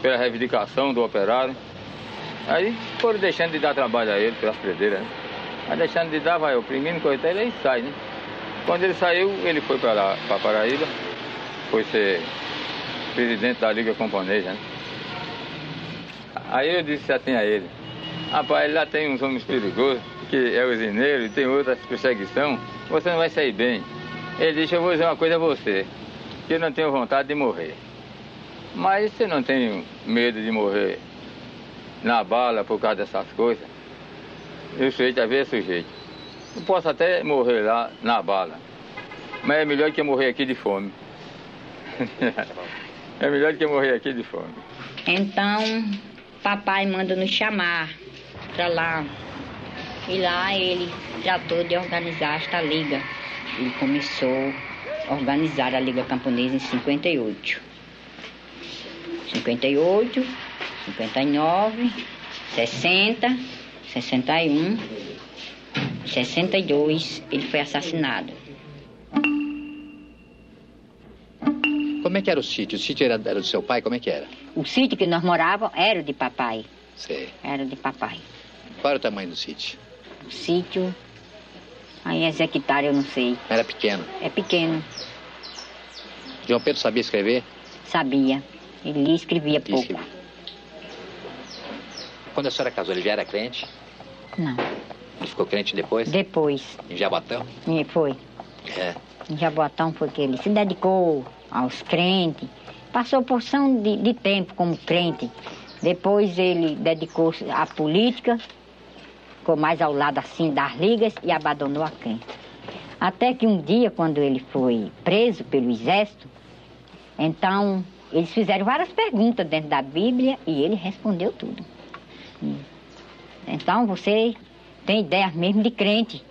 pela reivindicação do operário. Aí foram deixando de dar trabalho a ele pelas pedreiras, né? Aí deixando de dar, vai oprimindo, coitado, ele aí sai, né? Quando ele saiu, ele foi para Paraíba, foi ser presidente da Liga Camponesa, né? Aí eu disse assim a ele, rapaz, lá tem uns homens perigosos, que é usineiro, e tem outras perseguição, você não vai sair bem. Ele disse, eu vou dizer uma coisa a você, que eu não tenho vontade de morrer. Mas você não tem medo de morrer na bala por causa dessas coisas? E o sujeito às vezes é sujeito. Eu posso até morrer lá na bala, mas é melhor que eu morrer aqui de fome. é melhor que eu morrer aqui de fome. Então, papai manda nos chamar para lá. E lá ele tratou de organizar esta liga. Ele começou a organizar a Liga Camponesa em 58. 58, 59, 60, 61, 62, ele foi assassinado. Como é que era o sítio? O sítio era, era do seu pai? Como é que era? O sítio que nós morávamos era de papai. Sei. Era de papai. Qual era o tamanho do sítio? O sítio, aí as hectares eu não sei. Era pequeno. É pequeno, João Pedro sabia escrever? sabia. Ele escrevia pouco. Escrevia. Quando a senhora casou, ele já era crente? Não. Ele ficou crente depois? Depois, Em Jabatão? e foi. É. Em Jaboatão foi que ele se dedicou aos crentes. Passou porção de, de tempo como crente. Depois ele dedicou-se à política, ficou mais ao lado assim das ligas e abandonou a crença. Até que um dia, quando ele foi preso pelo exército, então eles fizeram várias perguntas dentro da Bíblia e ele respondeu tudo. Então você tem ideia mesmo de crente.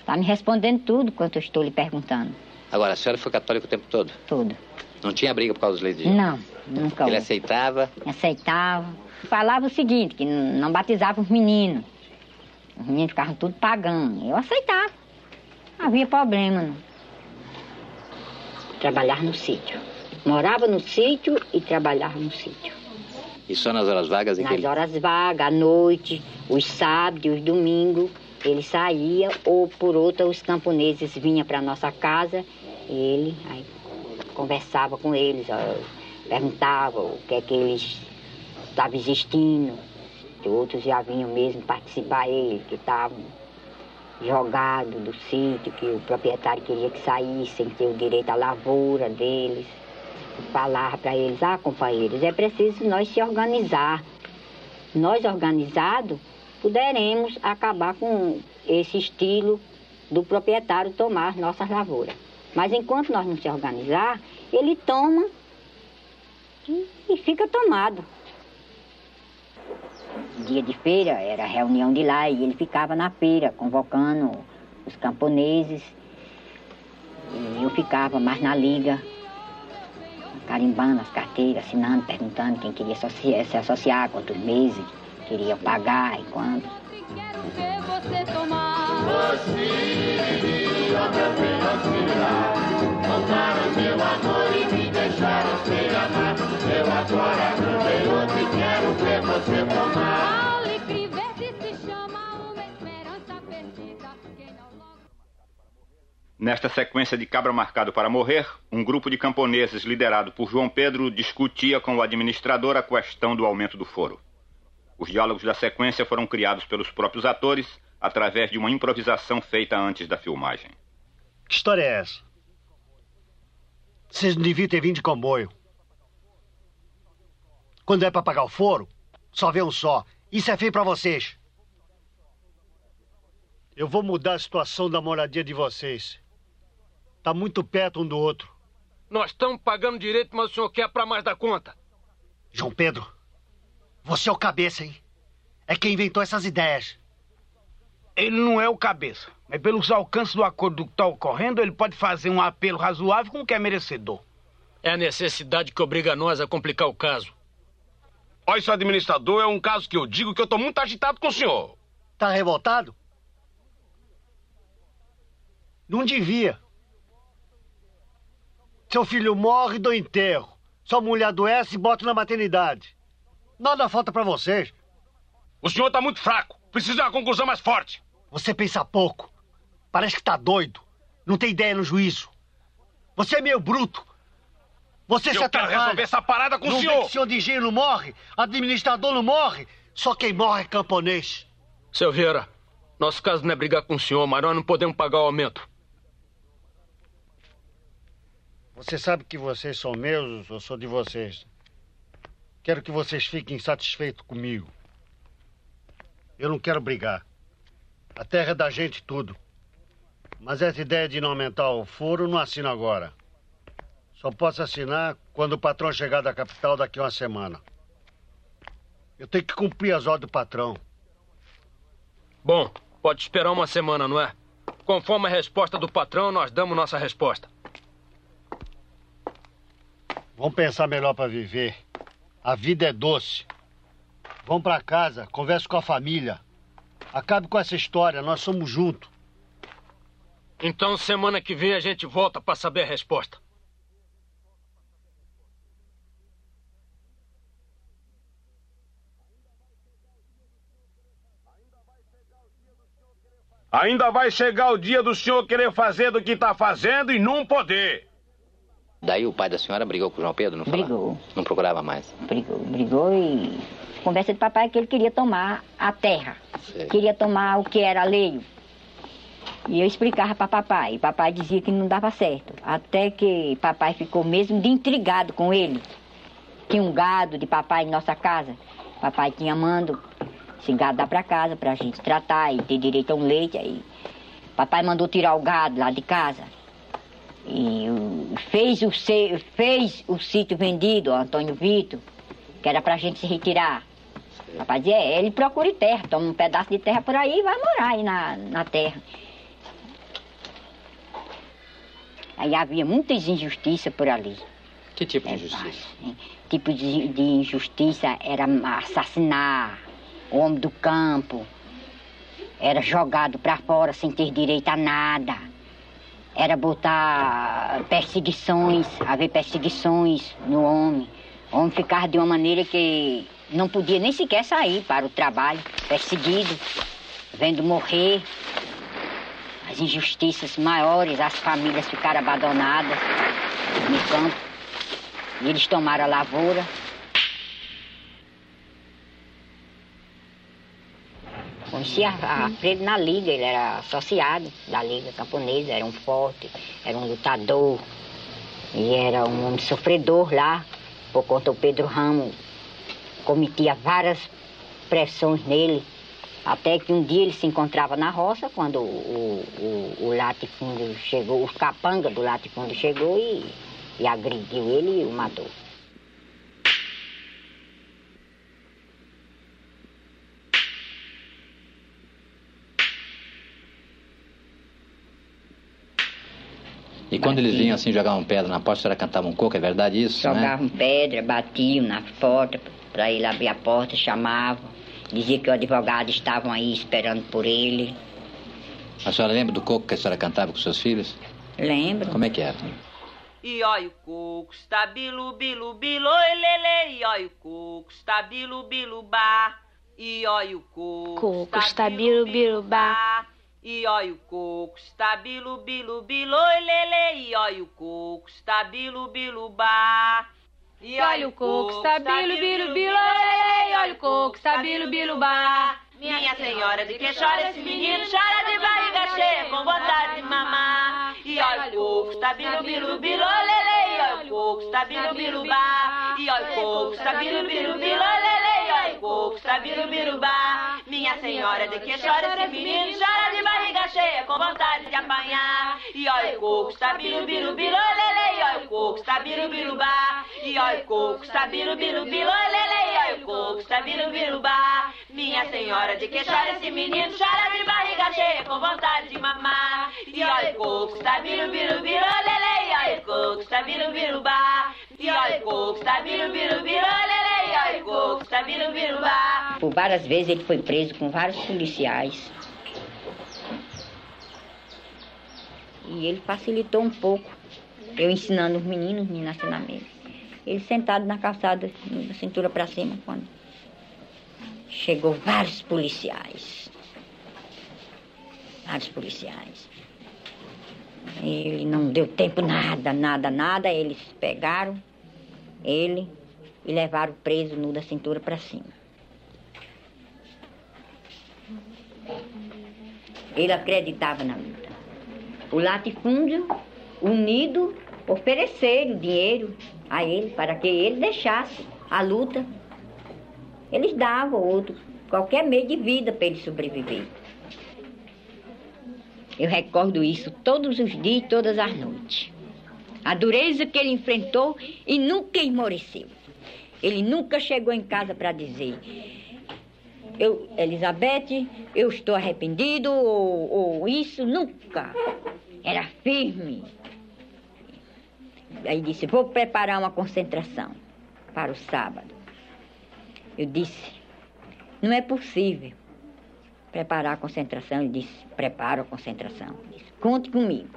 Está me respondendo tudo quanto eu estou lhe perguntando. Agora, a senhora foi católica o tempo todo? Tudo. Não tinha briga por causa dos leis? Não, nunca Ele houve. aceitava? aceitava. Falava o seguinte, que não batizava os meninos. Os meninos ficavam tudo pagando. Eu aceitava. Não havia problema, não. Trabalhar no sítio. Morava no sítio e trabalhava no sítio. E só nas horas vagas em que Nas ele... horas vagas, à noite, os sábados e os domingos. ele saía, ou por outra, os camponeses vinham para nossa casa, ele aí, conversava com eles, ó, perguntava o que é que eles estavam existindo. Outros já vinham mesmo participar ele, que estavam jogados do sítio, que o proprietário queria que saíssem, ter o direito à lavoura deles. Falava para eles, ah, companheiros, é preciso nós se organizar. Nós organizados poderemos acabar com esse estilo do proprietário tomar nossas lavouras. Mas enquanto nós não se organizar, ele toma e fica tomado. Dia de feira era reunião de lá e ele ficava na feira convocando os camponeses. E eu ficava mais na liga, carimbando as carteiras, assinando, perguntando quem queria se associar, quantos meses queria pagar e quanto. Você tomar. Tomaram meu amor e me deixaram sem amar. Eu agora tenho outro e quero ver você tomar. Nesta sequência de Cabra Marcado para Morrer, um grupo de camponeses liderado por João Pedro discutia com o administrador a questão do aumento do foro. Os diálogos da sequência foram criados pelos próprios atores através de uma improvisação feita antes da filmagem. Que história é essa? Vocês não deviam ter vindo de comboio. Quando é para pagar o foro, só vê um só. Isso é feio para vocês. Eu vou mudar a situação da moradia de vocês. Tá muito perto um do outro. Nós estamos pagando direito, mas o senhor quer para mais da conta. João Pedro, você é o cabeça, hein? É quem inventou essas ideias. Ele não é o cabeça. Mas pelos alcances do acordo que está ocorrendo, ele pode fazer um apelo razoável com o que é merecedor. É a necessidade que obriga nós a complicar o caso. Olha, seu administrador, é um caso que eu digo que eu estou muito agitado com o senhor. Tá revoltado? Não devia. Seu filho morre do enterro. Sua mulher adoece e bota na maternidade. Nada falta para vocês. O senhor está muito fraco. Precisa de uma conclusão mais forte. Você pensa pouco. Parece que está doido. Não tem ideia no juízo. Você é meio bruto. Você Eu se atrapalha. quero resolver essa parada com não o vê senhor. que o senhor de engenho não morre, administrador não morre. Só quem morre é camponês. Seu Vieira, nosso caso não é brigar com o senhor, mas nós não podemos pagar o aumento. Você sabe que vocês são meus, eu sou de vocês. Quero que vocês fiquem satisfeitos comigo. Eu não quero brigar. A terra é da gente tudo. Mas essa ideia de não aumentar o foro não assino agora. Só posso assinar quando o patrão chegar da capital daqui a uma semana. Eu tenho que cumprir as ordens do patrão. Bom, pode esperar uma semana, não é? Conforme a resposta do patrão, nós damos nossa resposta. Vamos pensar melhor para viver. A vida é doce. Vão para casa, converse com a família. Acabe com essa história, nós somos juntos. Então, semana que vem a gente volta para saber a resposta. Ainda vai chegar o dia do senhor querer fazer do que está fazendo e não poder. Daí o pai da senhora brigou com o João Pedro? Não falava? Brigou. Não procurava mais? Brigou, brigou e conversa de papai que ele queria tomar a terra. Sei. Queria tomar o que era alheio. E eu explicava para papai. E papai dizia que não dava certo. Até que papai ficou mesmo de intrigado com ele. Tinha um gado de papai em nossa casa. Papai tinha mando esse gado dar para casa para a gente tratar e ter direito a um leite. Aí papai mandou tirar o gado lá de casa. E o- fez o, fez o sítio vendido, ao Antônio Vitor, que era pra gente se retirar. Dizia, é, ele procure terra, toma um pedaço de terra por aí e vai morar aí na, na terra. Aí havia muitas injustiças por ali. Que tipo de injustiça? Tipo de, de injustiça era assassinar o homem do campo, era jogado pra fora sem ter direito a nada. Era botar perseguições, haver perseguições no homem. O homem ficava de uma maneira que não podia nem sequer sair para o trabalho, perseguido. vendo morrer as injustiças maiores, as famílias ficaram abandonadas no campo. E eles tomaram a lavoura. Conhecia a, Freire na Liga, ele era associado da Liga Camponesa, era um forte, era um lutador. E era um homem sofredor lá, por conta do Pedro Ramos cometia várias pressões nele até que um dia ele se encontrava na roça, quando o, o, o latifúndio chegou, o capanga do latifúndio chegou e, e agrediu ele e o matou. E quando eles vinham assim, jogavam pedra na porta, a senhora cantava um coco, é verdade isso? né? Jogavam pedra, batiam na porta para ele abrir a porta, chamavam. Dizia que o advogado estavam aí esperando por ele. A senhora lembra do coco que a senhora cantava com seus filhos? Lembro. Como é que era? E olha o coco, está bilu, bilu, bilu, lele. E olha o coco, está bilu, bilu, ba. E olha o coco, Coco está bilu, bilu, ba. E olha o coco, está bilu, bilu, bilu, lele. E olha o coco, está bilu, bilu, ba. E olha o coco, está bilu, bilu, bilu, ei, olha o coco, está bilu, bilu, ba. Minha senhora, de que chora esse menino? Chora de barriga cheia, com vontade de mamar. E olha o coco, está bilu, bilu, bilu, lele. E olha o coco, está bilu, bilu, ba. E olha o coco, está bilu, bilu, bilu, lele. E olha o coco, está bilu, bilu, ba. Minha senhora, de que chora esse menino? De barriga cheia, com vontade de apanhar. E olha o coco, está bilu, bilu, bilu, lele. E olha o coco, está bilu, ba. E olha o coco, está bilu, bilu, bilu, lele. E olha o coco, está bilu, ba. Minha senhora, de que chora esse menino? Chora de barriga cheia, com vontade de mamar. E olha o coco, está bilu, bilu, bilu, lele. E olha o coco, está bilu, ba. E olha o coco, está bilu, bilu, bilu, lele. E olha o coco, está bilu, ba. Por várias vezes ele foi preso com vários policiais. E ele facilitou um pouco. Eu ensinando os meninos, os meninos assim na mesa. Ele sentado na calçada, da cintura para cima, quando chegou vários policiais. Vários policiais. Ele não deu tempo nada, nada, nada. Eles pegaram ele e levaram preso nu da cintura para cima. Ele acreditava na luta. O latifúndio, unido, ofereceram dinheiro a ele para que ele deixasse a luta. Eles davam outro, qualquer meio de vida para ele sobreviver. Eu recordo isso todos os dias, todas as noites. A dureza que ele enfrentou e nunca esmoreceu. Ele nunca chegou em casa para dizer: eu, Elizabeth, eu estou arrependido, ou, ou isso, nunca. Era firme. Aí disse, vou preparar uma concentração para o sábado. Eu disse, não é possível preparar a concentração. Ele disse, preparo a concentração. Disse, conte comigo.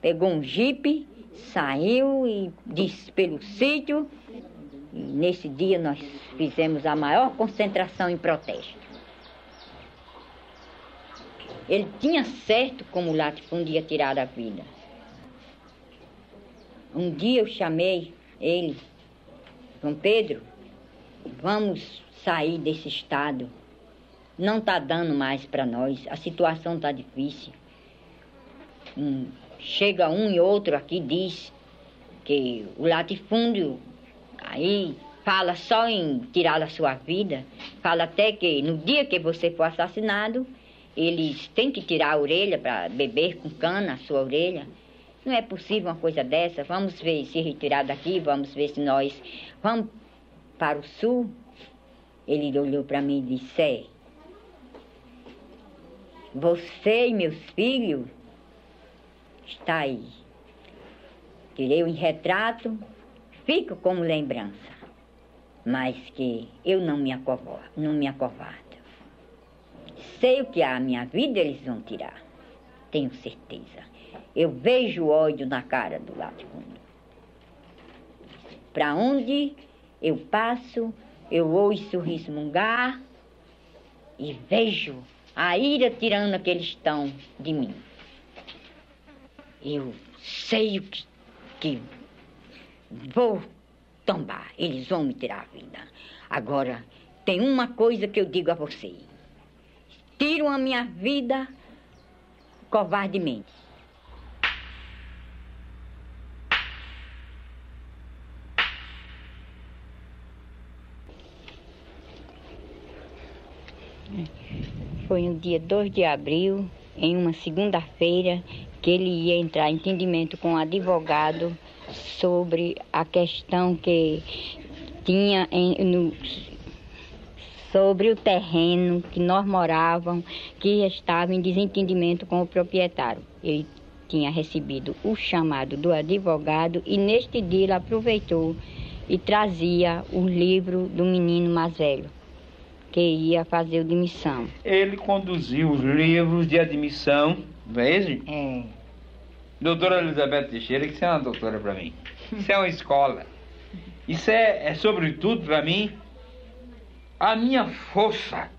Pegou um jipe, saiu e disse pelo sítio. E nesse dia nós fizemos a maior concentração em protesto. Ele tinha certo como o latifúndio ia tirar a vida. Um dia eu chamei ele, João Pedro, vamos sair desse estado. Não está dando mais para nós, a situação está difícil. Hum, chega um e outro aqui diz que o latifúndio aí fala só em tirar a sua vida, fala até que no dia que você for assassinado, eles têm que tirar a orelha para beber com cana a sua orelha. Não é possível uma coisa dessa. Vamos ver se retirar daqui, vamos ver se nós vamos para o sul. Ele olhou para mim e disse: é, Você e meus filhos está aí. Tirei o retrato, fico como lembrança, mas que eu não me acovardo, não me acovardo. Sei o que há a minha vida eles vão tirar, tenho certeza. Eu vejo ódio na cara do latifúndio. Para onde eu passo, eu ouço resmungar e vejo a ira tirana que eles estão de mim. Eu sei que, que vou tombar, eles vão me tirar a vida. Agora, tem uma coisa que eu digo a você: tiram a minha vida covardemente. Foi no dia 2 de abril, em uma segunda-feira, que ele ia entrar em entendimento com o advogado sobre a questão que tinha em, no, sobre o terreno que nós morávamos, que estava em desentendimento com o proprietário. Ele tinha recebido o chamado do advogado e neste dia ele aproveitou e trazia o livro do menino mais velho que ia fazer o demissão. Ele conduziu os livros de admissão, não é isso? É. Doutora Elizabeth Teixeira, que isso é uma doutora para mim. Isso é uma escola. Isso é, é sobretudo para mim, a minha força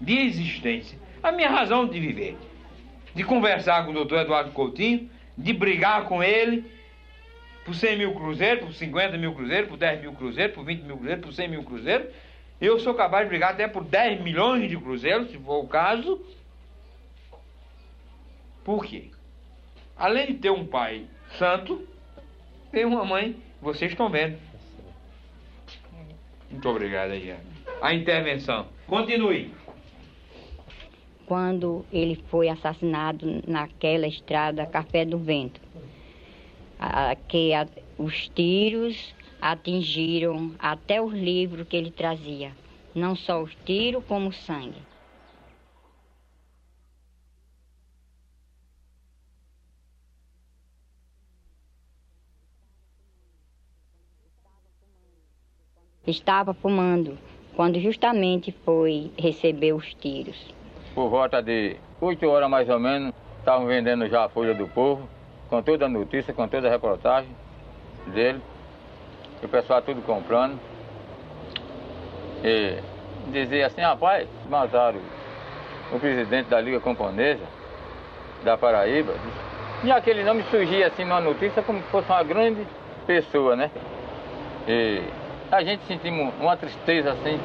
de existência, a minha razão de viver. De conversar com o doutor Eduardo Coutinho, de brigar com ele por 100 mil cruzeiros, por 50 mil cruzeiros, por 10 mil cruzeiros, por 20 mil cruzeiros, por 100 mil cruzeiros eu sou capaz de brigar até por 10 milhões de cruzeiros, se for o caso. Por quê? Além de ter um pai santo, tem uma mãe, vocês estão vendo. Muito obrigado aí. A intervenção. Continue. Quando ele foi assassinado naquela estrada Café do Vento, que a, os tiros atingiram até os livros que ele trazia, não só os tiros, como o sangue. Estava fumando quando justamente foi receber os tiros. Por volta de 8 horas mais ou menos, estavam vendendo já a Folha do Povo, com toda a notícia, com toda a reportagem dele o pessoal tudo comprando. E dizia assim, rapaz, mataram o presidente da Liga Camponesa da Paraíba. E aquele nome surgia assim numa notícia como se fosse uma grande pessoa, né? E a gente sentimos uma tristeza assim.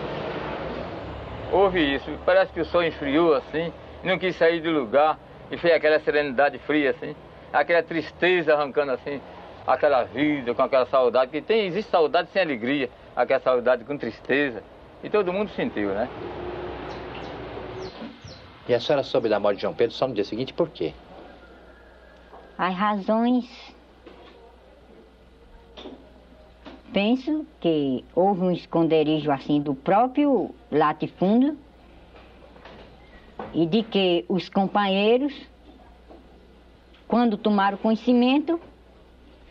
Houve isso, parece que o sol esfriou assim, não quis sair do lugar e fez aquela serenidade fria assim, aquela tristeza arrancando assim aquela vida, com aquela saudade, que tem, existe saudade sem alegria, aquela saudade com tristeza. E todo mundo sentiu, né? E a senhora soube da morte de João Pedro só no dia seguinte, por quê? As razões. Penso que houve um esconderijo assim do próprio latifúndio e de que os companheiros, quando tomaram conhecimento,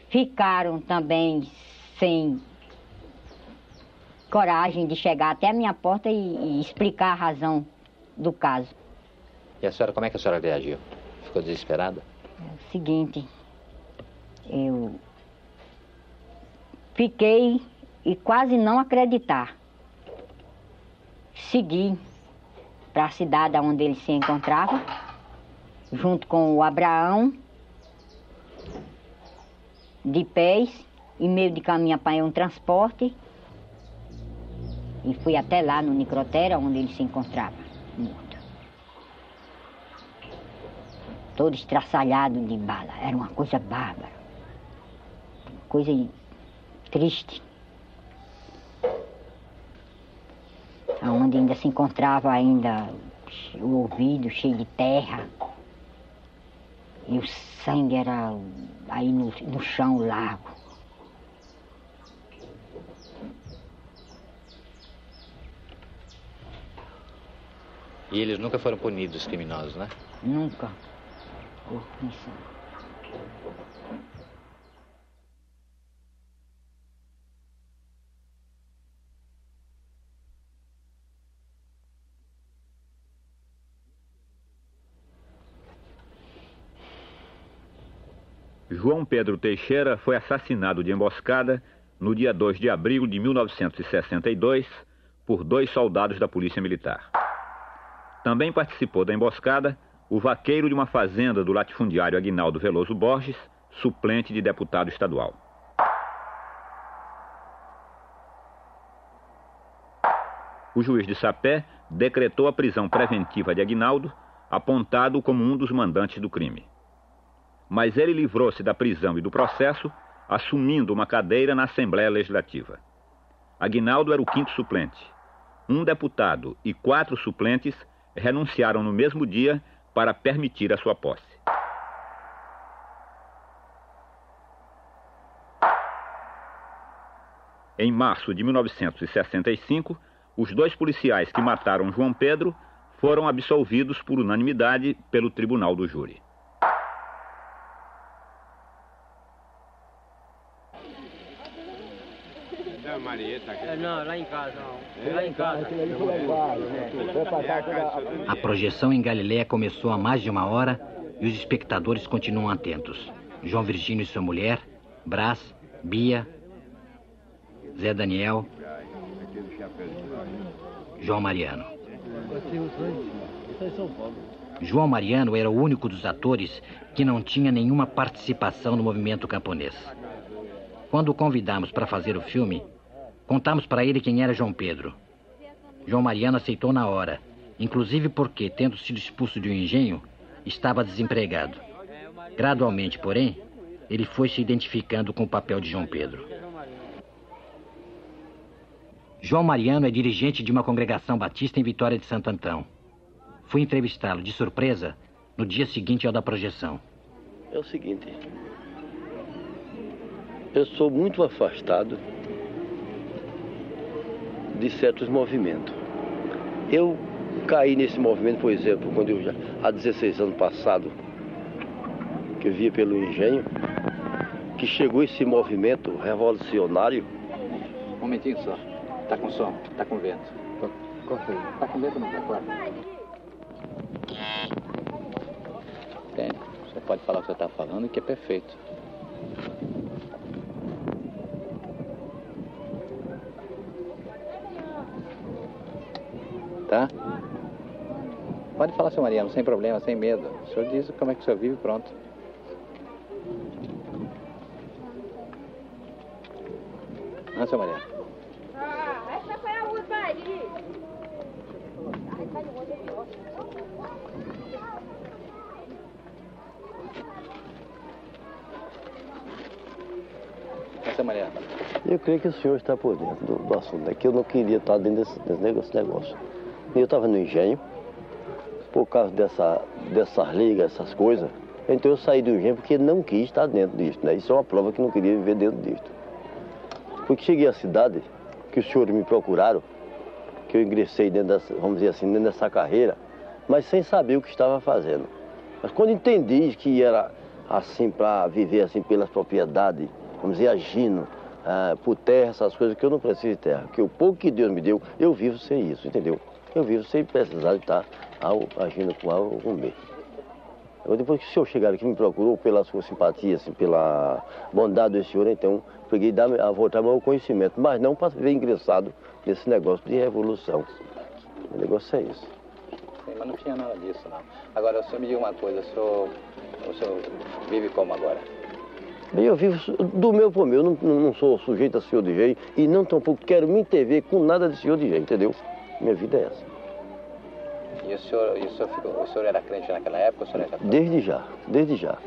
ficaram também sem coragem de chegar até a minha porta e, e, explicar a razão do caso. E a senhora, como é que a senhora reagiu? Ficou desesperada? É o seguinte, eu fiquei e quase não acreditar. Segui para a cidade onde ele se encontrava, junto com o Abraão de pés, e meio de caminho apanhei um transporte e fui até lá no necrotério onde ele se encontrava, morto. Todo estraçalhado de bala, era uma coisa bárbara, coisa triste. Onde ainda se encontrava ainda o ouvido cheio de terra. E o sangue era aí no, no chão largo. E eles nunca foram punidos, os criminosos, né? Nunca. Por punição. João Pedro Teixeira foi assassinado de emboscada no dia 2 de abril de 1962 por dois soldados da Polícia Militar. Também participou da emboscada o vaqueiro de uma fazenda do latifundiário Aguinaldo Veloso Borges, suplente de deputado estadual. O juiz de Sapé decretou a prisão preventiva de Aguinaldo, apontado como um dos mandantes do crime. Mas ele livrou-se da prisão e do processo, assumindo uma cadeira na Assembleia Legislativa. Aguinaldo era o quinto suplente. Um deputado e quatro suplentes renunciaram no mesmo dia para permitir a sua posse. Em março de 1965, os dois policiais que mataram João Pedro foram absolvidos por unanimidade pelo Tribunal do Júri. Não, lá em casa. Não. Lá em casa. A projeção em Galiléia começou há mais de uma hora e os espectadores continuam atentos. João Virgínio e sua mulher, Brás, Bia, Zé Daniel, João Mariano. João Mariano era o único dos atores que não tinha nenhuma participação no movimento camponês. Quando o convidamos para fazer o filme, contamos para ele quem era João Pedro. João Mariano aceitou na hora, inclusive porque, tendo sido expulso de um engenho, estava desempregado. Gradualmente, porém, ele foi se identificando com o papel de João Pedro. João Mariano é dirigente de uma congregação batista em Vitória de Santo Antão. Fui entrevistá-lo de surpresa no dia seguinte ao da projeção. É o seguinte, eu sou muito afastado de certos movimentos. Eu caí nesse movimento, por exemplo, quando eu já, há 16 anos passado, que eu via pelo engenho, que chegou esse movimento revolucionário. Um momentinho só. Tá com som, tá com vento. Aí. Tá com vento não, tá claro. Bem, você pode falar o que você está falando, que é perfeito. Tá? Pode falar, seu Mariano, sem problema, sem medo. O senhor diz como é que o senhor vive pronto. Não, seu Mariano. Essa Mariana. Eu creio que o senhor está por dentro do, do assunto, é que eu não queria estar dentro desse, desse negócio. Eu estava no engenho, por causa dessa, dessas ligas, essas coisas, então eu saí do engenho porque não quis estar dentro disso, né? Isso é uma prova que não queria viver dentro disso. Porque cheguei à cidade, que os senhores me procuraram, que eu ingressei dentro dessa, vamos dizer assim, dentro dessa carreira, mas sem saber o que estava fazendo. Mas quando entendi que era assim para viver assim pelas propriedades, vamos dizer, agindo ah, por terra, essas coisas que eu não preciso de terra, que o pouco que Deus me deu, eu vivo sem isso, entendeu? Eu vivo sem precisar de estar agindo com A ou com B. Eu, depois que o senhor chegar aqui me procurou pela sua simpatia, assim, pela bondade do senhor, então peguei dar, a voltar meu conhecimento, mas não para ver ingressado nesse negócio de revolução. O negócio é isso. Sim, mas não tinha nada disso, não. Agora, o senhor me diga uma coisa, o senhor, o senhor vive como agora? Bem, eu vivo do meu por meu, eu não, não sou sujeito a senhor de jeito e não tampouco quero me intervir com nada de senhor de jeito, entendeu? Minha vida é essa. E o senhor, e o senhor, ficou, o senhor era crente naquela época? O senhor era... Desde já, desde já.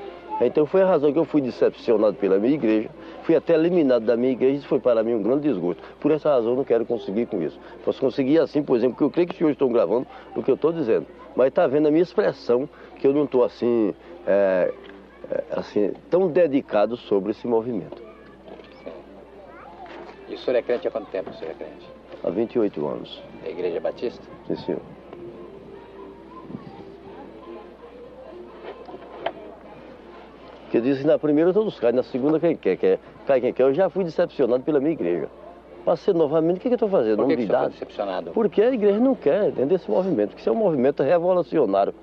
Então foi a razão que eu fui decepcionado pela minha igreja, fui até eliminado da minha igreja, isso foi para mim um grande desgosto. Por essa razão eu não quero conseguir com isso. Posso conseguir assim, por exemplo, que eu creio que os senhores estão gravando o que eu estou dizendo. Mas está vendo a minha expressão que eu não estou assim, é, é, assim, tão dedicado sobre esse movimento. Sim. E o senhor é crente há quanto tempo o senhor é crente? Há 28 anos. Da Igreja Batista? Sim, senhor. Porque dizem na primeira todos caem, na segunda quem quer, quer, cai quem quer. Eu já fui decepcionado pela minha igreja. Passei novamente, o que, que eu estou fazendo? Por que, que Novidade. você foi decepcionado? Porque a igreja não quer dentro desse movimento, porque isso é um movimento revolucionário.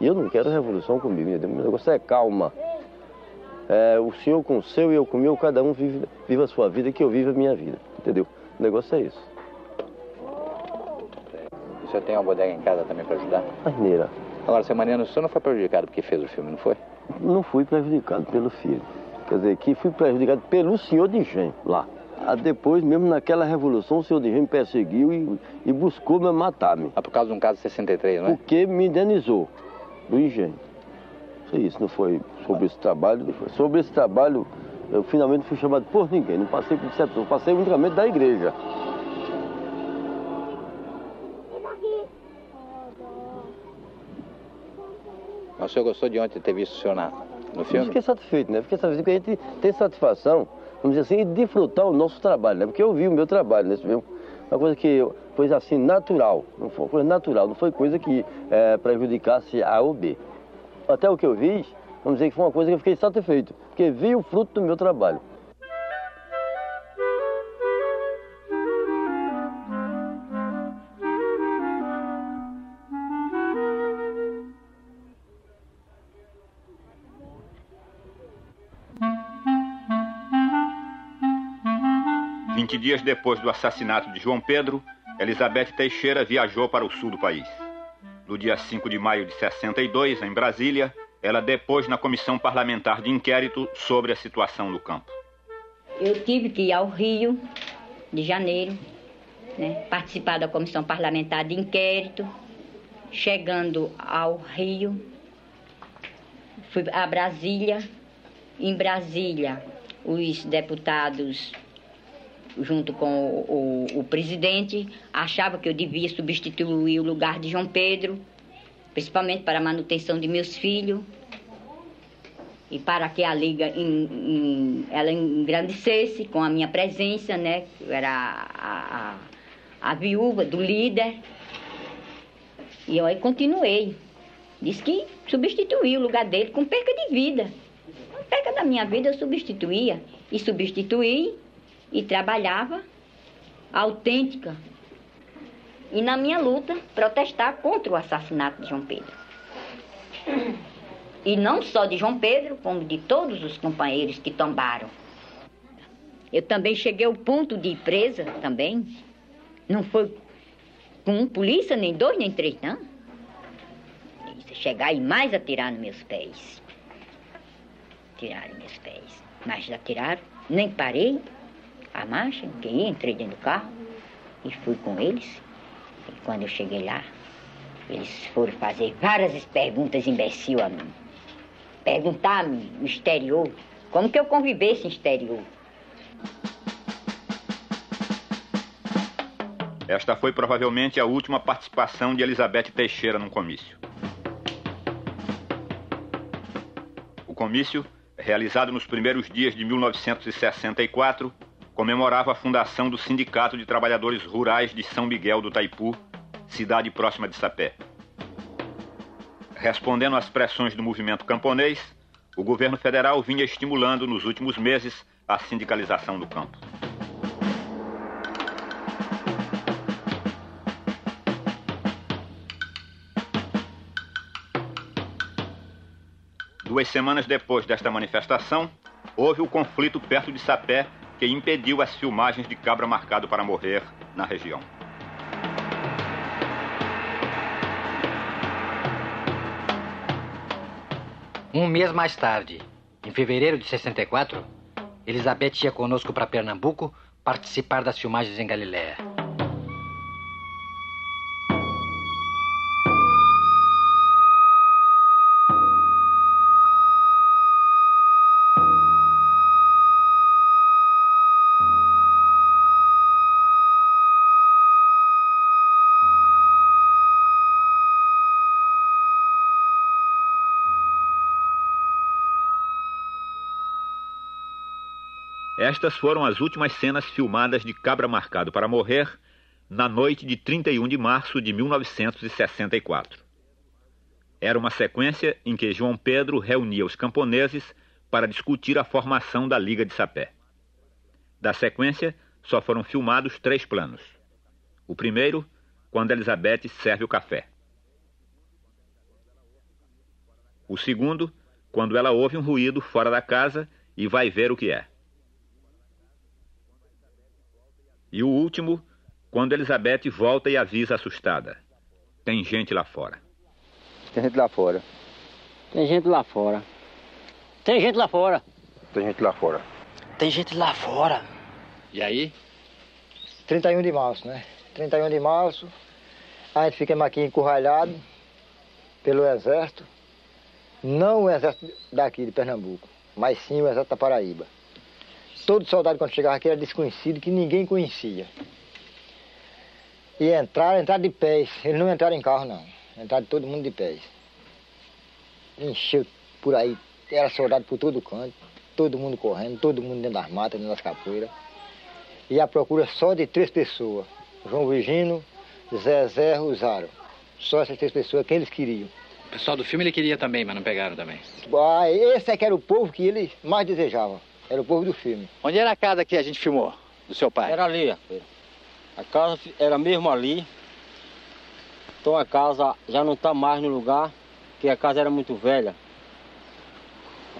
E eu não quero revolução comigo? O negócio é calma. É, o senhor com o seu e eu com o meu, cada um vive, vive a sua vida, que eu vivo a minha vida, entendeu? O negócio é isso. Isso senhor tem uma bodega em casa também para ajudar? Arneira. Agora, seu Mariano, o senhor não foi prejudicado porque fez o filme, não foi? Não fui prejudicado pelo filho. Quer dizer, que fui prejudicado pelo senhor de engenho lá. Ah, Depois, mesmo naquela revolução, o senhor de me perseguiu e, e buscou me matar-me. Ah, por causa de um caso de 63, não é? Porque me indenizou do engenho. Isso, isso não foi sobre esse trabalho. foi. Sobre esse trabalho, eu finalmente fui chamado por ninguém. Não passei por decepção, passei unicamente da igreja. Mas o senhor gostou de ontem ter visto o senhor na, no Eu filme? fiquei satisfeito, né? Fiquei satisfeito porque a gente tem satisfação, vamos dizer assim, de desfrutar o nosso trabalho, né? Porque eu vi o meu trabalho nesse filme. Uma coisa que, coisa assim, natural. Não foi coisa natural, não foi coisa que eh, prejudicasse A ou B. Até o que eu vi, vamos dizer que foi uma coisa que eu fiquei satisfeito, porque vi o fruto do meu trabalho. Vinte dias depois do assassinato de João Pedro, Elizabeth Teixeira viajou para o sul do país. No dia 5 de maio de 62, em Brasília, ela depôs na comissão parlamentar de inquérito sobre a situação no campo. Eu tive que ir ao Rio de Janeiro, né, participar da comissão parlamentar de inquérito. Chegando ao Rio, fui a Brasília. Em Brasília, os deputados, junto com o, o- o presidente, achavam que eu devia substituir o lugar de João Pedro, principalmente para a manutenção de meus filhos e para que a liga em- em- ela engrandecesse com a minha presença, né? Eu era a, a, a viúva do líder. E eu aí continuei. Disse que substituí o lugar dele com perca de vida. Com perca da minha vida eu substituía. E substituí e trabalhava autêntica. E na minha luta, protestar contra o assassinato de João Pedro. E não só de João Pedro, como de todos os companheiros que tombaram. Eu também cheguei ao ponto de ir presa também. Não foi com um polícia, nem dois, nem três, não. Chegar e mais atirar nos meus pés. Tiraram meus pés. Mas já tiraram, nem parei a marcha, que ia, entrei dentro do carro e fui com eles. E quando eu cheguei lá, eles foram fazer várias perguntas imbecil a mim. Perguntar-me no exterior, como que eu convivesse no exterior. Esta foi provavelmente a última participação de Elizabeth Teixeira num comício. O comício, realizado nos primeiros dias de 1964, comemorava a fundação do Sindicato de Trabalhadores Rurais de São Miguel do Taipu, cidade próxima de Sapé. Respondendo às pressões do movimento camponês, o governo federal vinha estimulando nos últimos meses a sindicalização do campo. Duas semanas depois desta manifestação, houve o conflito perto de Sapé que impediu as filmagens de Cabra Marcado para Morrer na região. Um mês mais tarde, em fevereiro de 64, Elizabeth ia conosco para Pernambuco participar das filmagens em Galiléia. Estas foram as últimas cenas filmadas de Cabra Marcado para Morrer na noite de 31 de março de 1964. Era uma sequência em que João Pedro reunia os camponeses para discutir a formação da Liga de Sapé. Da sequência, só foram filmados três planos. O primeiro, quando Elizabeth serve o café. O segundo, quando ela ouve um ruído fora da casa e vai ver o que é. E o último, quando Elizabeth volta e avisa assustada. Tem gente lá fora. Tem gente lá fora. Tem gente lá fora. Tem gente lá fora. Tem gente lá fora. Tem gente lá fora. E aí? 31 de março, né? 31 de março, a gente fica aqui encurralhado pelo exército. Não o exército daqui de Pernambuco, mas sim o exército da Paraíba. Todo soldado quando chegava aqui era desconhecido, que ninguém conhecia. E entraram, entraram de pés. Eles não entraram em carro, não. Entraram todo mundo de pés. Encheu por aí. Era soldado por todo canto. Todo mundo correndo, todo mundo dentro das matas, dentro das capoeiras. E a procura só de três pessoas. João Virgínio, Zezé, Rosário. Só essas três pessoas, quem eles queriam. O pessoal do filme ele queria também, mas não pegaram também. Ah, esse é que era o povo que eles mais desejavam. Era o povo do filme. Onde era a casa que a gente filmou? Do seu pai? Era ali. A casa era mesmo ali. Então a casa já não está mais no lugar, porque a casa era muito velha.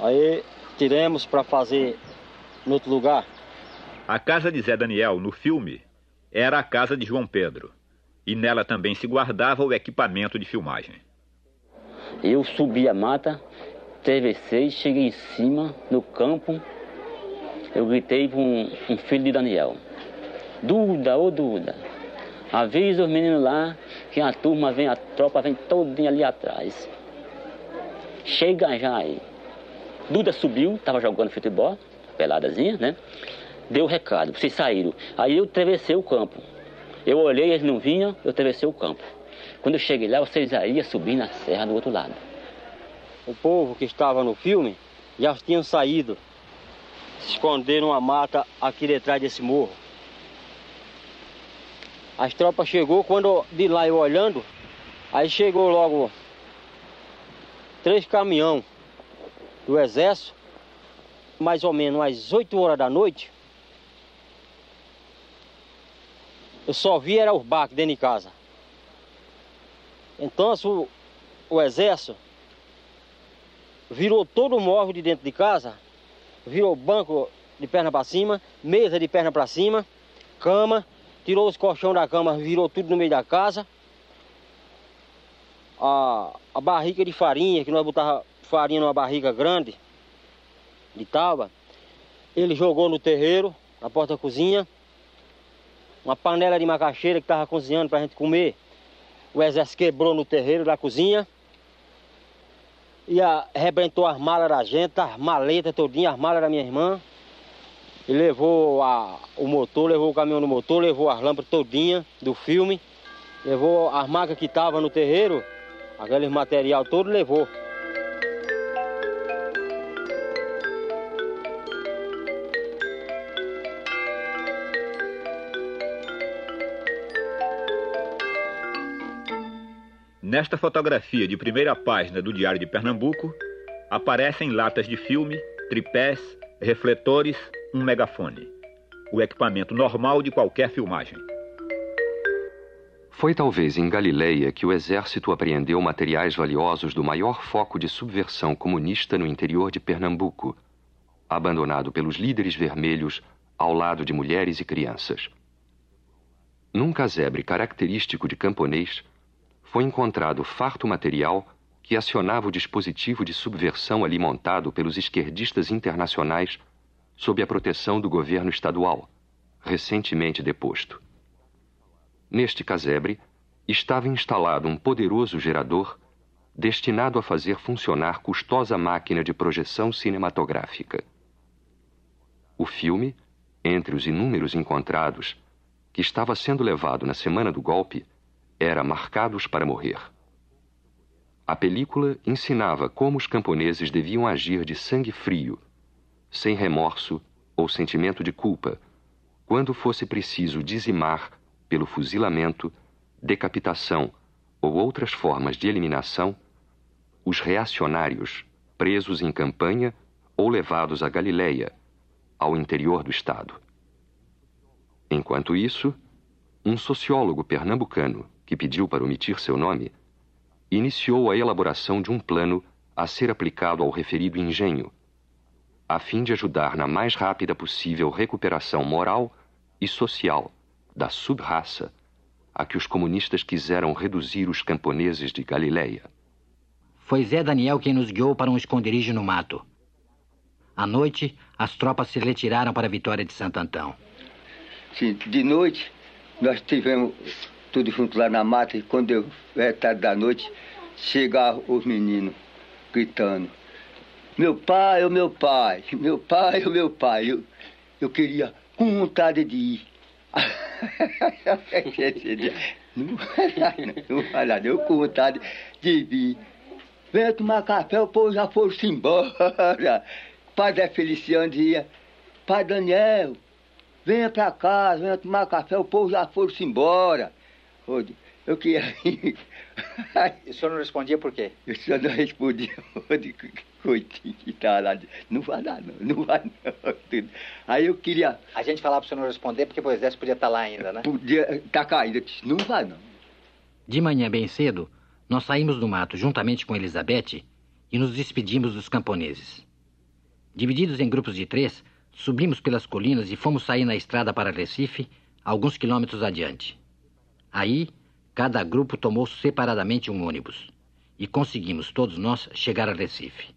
Aí tiramos para fazer em outro lugar. A casa de Zé Daniel, no filme, era a casa de João Pedro. E nela também se guardava o equipamento de filmagem. Eu subi a mata, atravessei, cheguei em cima, no campo. Eu gritei para um, filho de Daniel. Duda, ô Duda, avisa os meninos lá que a turma vem, a tropa vem todinha ali atrás. Chega já aí. Duda subiu, estava jogando futebol, peladazinha, né? Deu o recado, vocês saíram. Aí eu atravessei o campo. Eu olhei, eles não vinham, eu atravessei o campo. Quando eu cheguei lá, vocês já iam subir na serra do outro lado. O povo que estava no filme já tinham saído, se esconderam numa mata aqui detrás desse morro. As tropas chegou, quando de lá eu olhando, aí chegou logo três caminhão do exército, mais ou menos às 8 horas da noite. Eu só vi era os barcos dentro de casa. Então o, o exército virou todo o móvel de dentro de casa, virou banco de perna para cima, mesa de perna para cima, cama, tirou os colchão da cama, virou tudo no meio da casa. A, a barriga de farinha, que nós botava farinha numa barriga grande, de tábua, ele jogou no terreiro, na porta da cozinha, uma panela de macaxeira que estava cozinhando para a gente comer. O exército quebrou no terreiro da cozinha e arrebentou as malas da gente, as maletas todinhas, as malas da minha irmã. E levou a, o motor, levou o caminhão do motor, levou as lâmpadas todinhas do filme, levou as macas que estavam no terreiro, aquele material todo levou. Nesta fotografia de primeira página do Diário de Pernambuco, aparecem latas de filme, tripés, refletores, um megafone. O equipamento normal de qualquer filmagem. Foi talvez em Galileia que o exército apreendeu materiais valiosos do maior foco de subversão comunista no interior de Pernambuco, abandonado pelos líderes vermelhos ao lado de mulheres e crianças. Num casebre característico de camponês, foi encontrado farto material que acionava o dispositivo de subversão ali montado pelos esquerdistas internacionais sob a proteção do governo estadual, recentemente deposto. Neste casebre estava instalado um poderoso gerador destinado a fazer funcionar custosa máquina de projeção cinematográfica. O filme, entre os inúmeros encontrados, que estava sendo levado na semana do golpe, era Marcados para Morrer. A película ensinava como os camponeses deviam agir de sangue frio, sem remorso ou sentimento de culpa, quando fosse preciso dizimar, pelo fuzilamento, decapitação ou outras formas de eliminação, os reacionários presos em campanha ou levados a Galiléia, ao interior do estado. Enquanto isso, um sociólogo pernambucano, que pediu para omitir seu nome, iniciou a elaboração de um plano a ser aplicado ao referido engenho, a fim de ajudar na mais rápida possível recuperação moral e social da subraça a que os comunistas quiseram reduzir os camponeses de Galileia. Foi Zé Daniel quem nos guiou para um esconderijo no mato. À noite, as tropas se retiraram para a Vitória de Santo Antão. Sim, de noite, nós tivemos tudo junto lá na mata, e quando eu, é tarde da noite, chegaram os meninos gritando. Meu pai, o meu pai, meu pai, o meu pai. Eu, eu queria com vontade de ir. não vai lá, eu com vontade de vir. Venha tomar café, o povo já foi-se embora. Zé Feliciano dizia, Pai Daniel, venha pra casa, venha tomar café, o povo já foi-se embora. Eu queria ir. O senhor não respondia por quê? O senhor não respondia, coitinho que estava lá. Não vai dar, não, não vai não. Aí eu queria. A gente falava para o senhor não responder porque o exército podia estar lá ainda, né? Podia estar. Eu disse, não vai não. De manhã bem cedo, nós saímos do mato juntamente com Elizabeth e nos despedimos dos camponeses. Divididos em grupos de três, subimos pelas colinas e fomos sair na estrada para Recife, alguns quilômetros adiante. Aí, cada grupo tomou separadamente um ônibus e conseguimos todos nós chegar a Recife.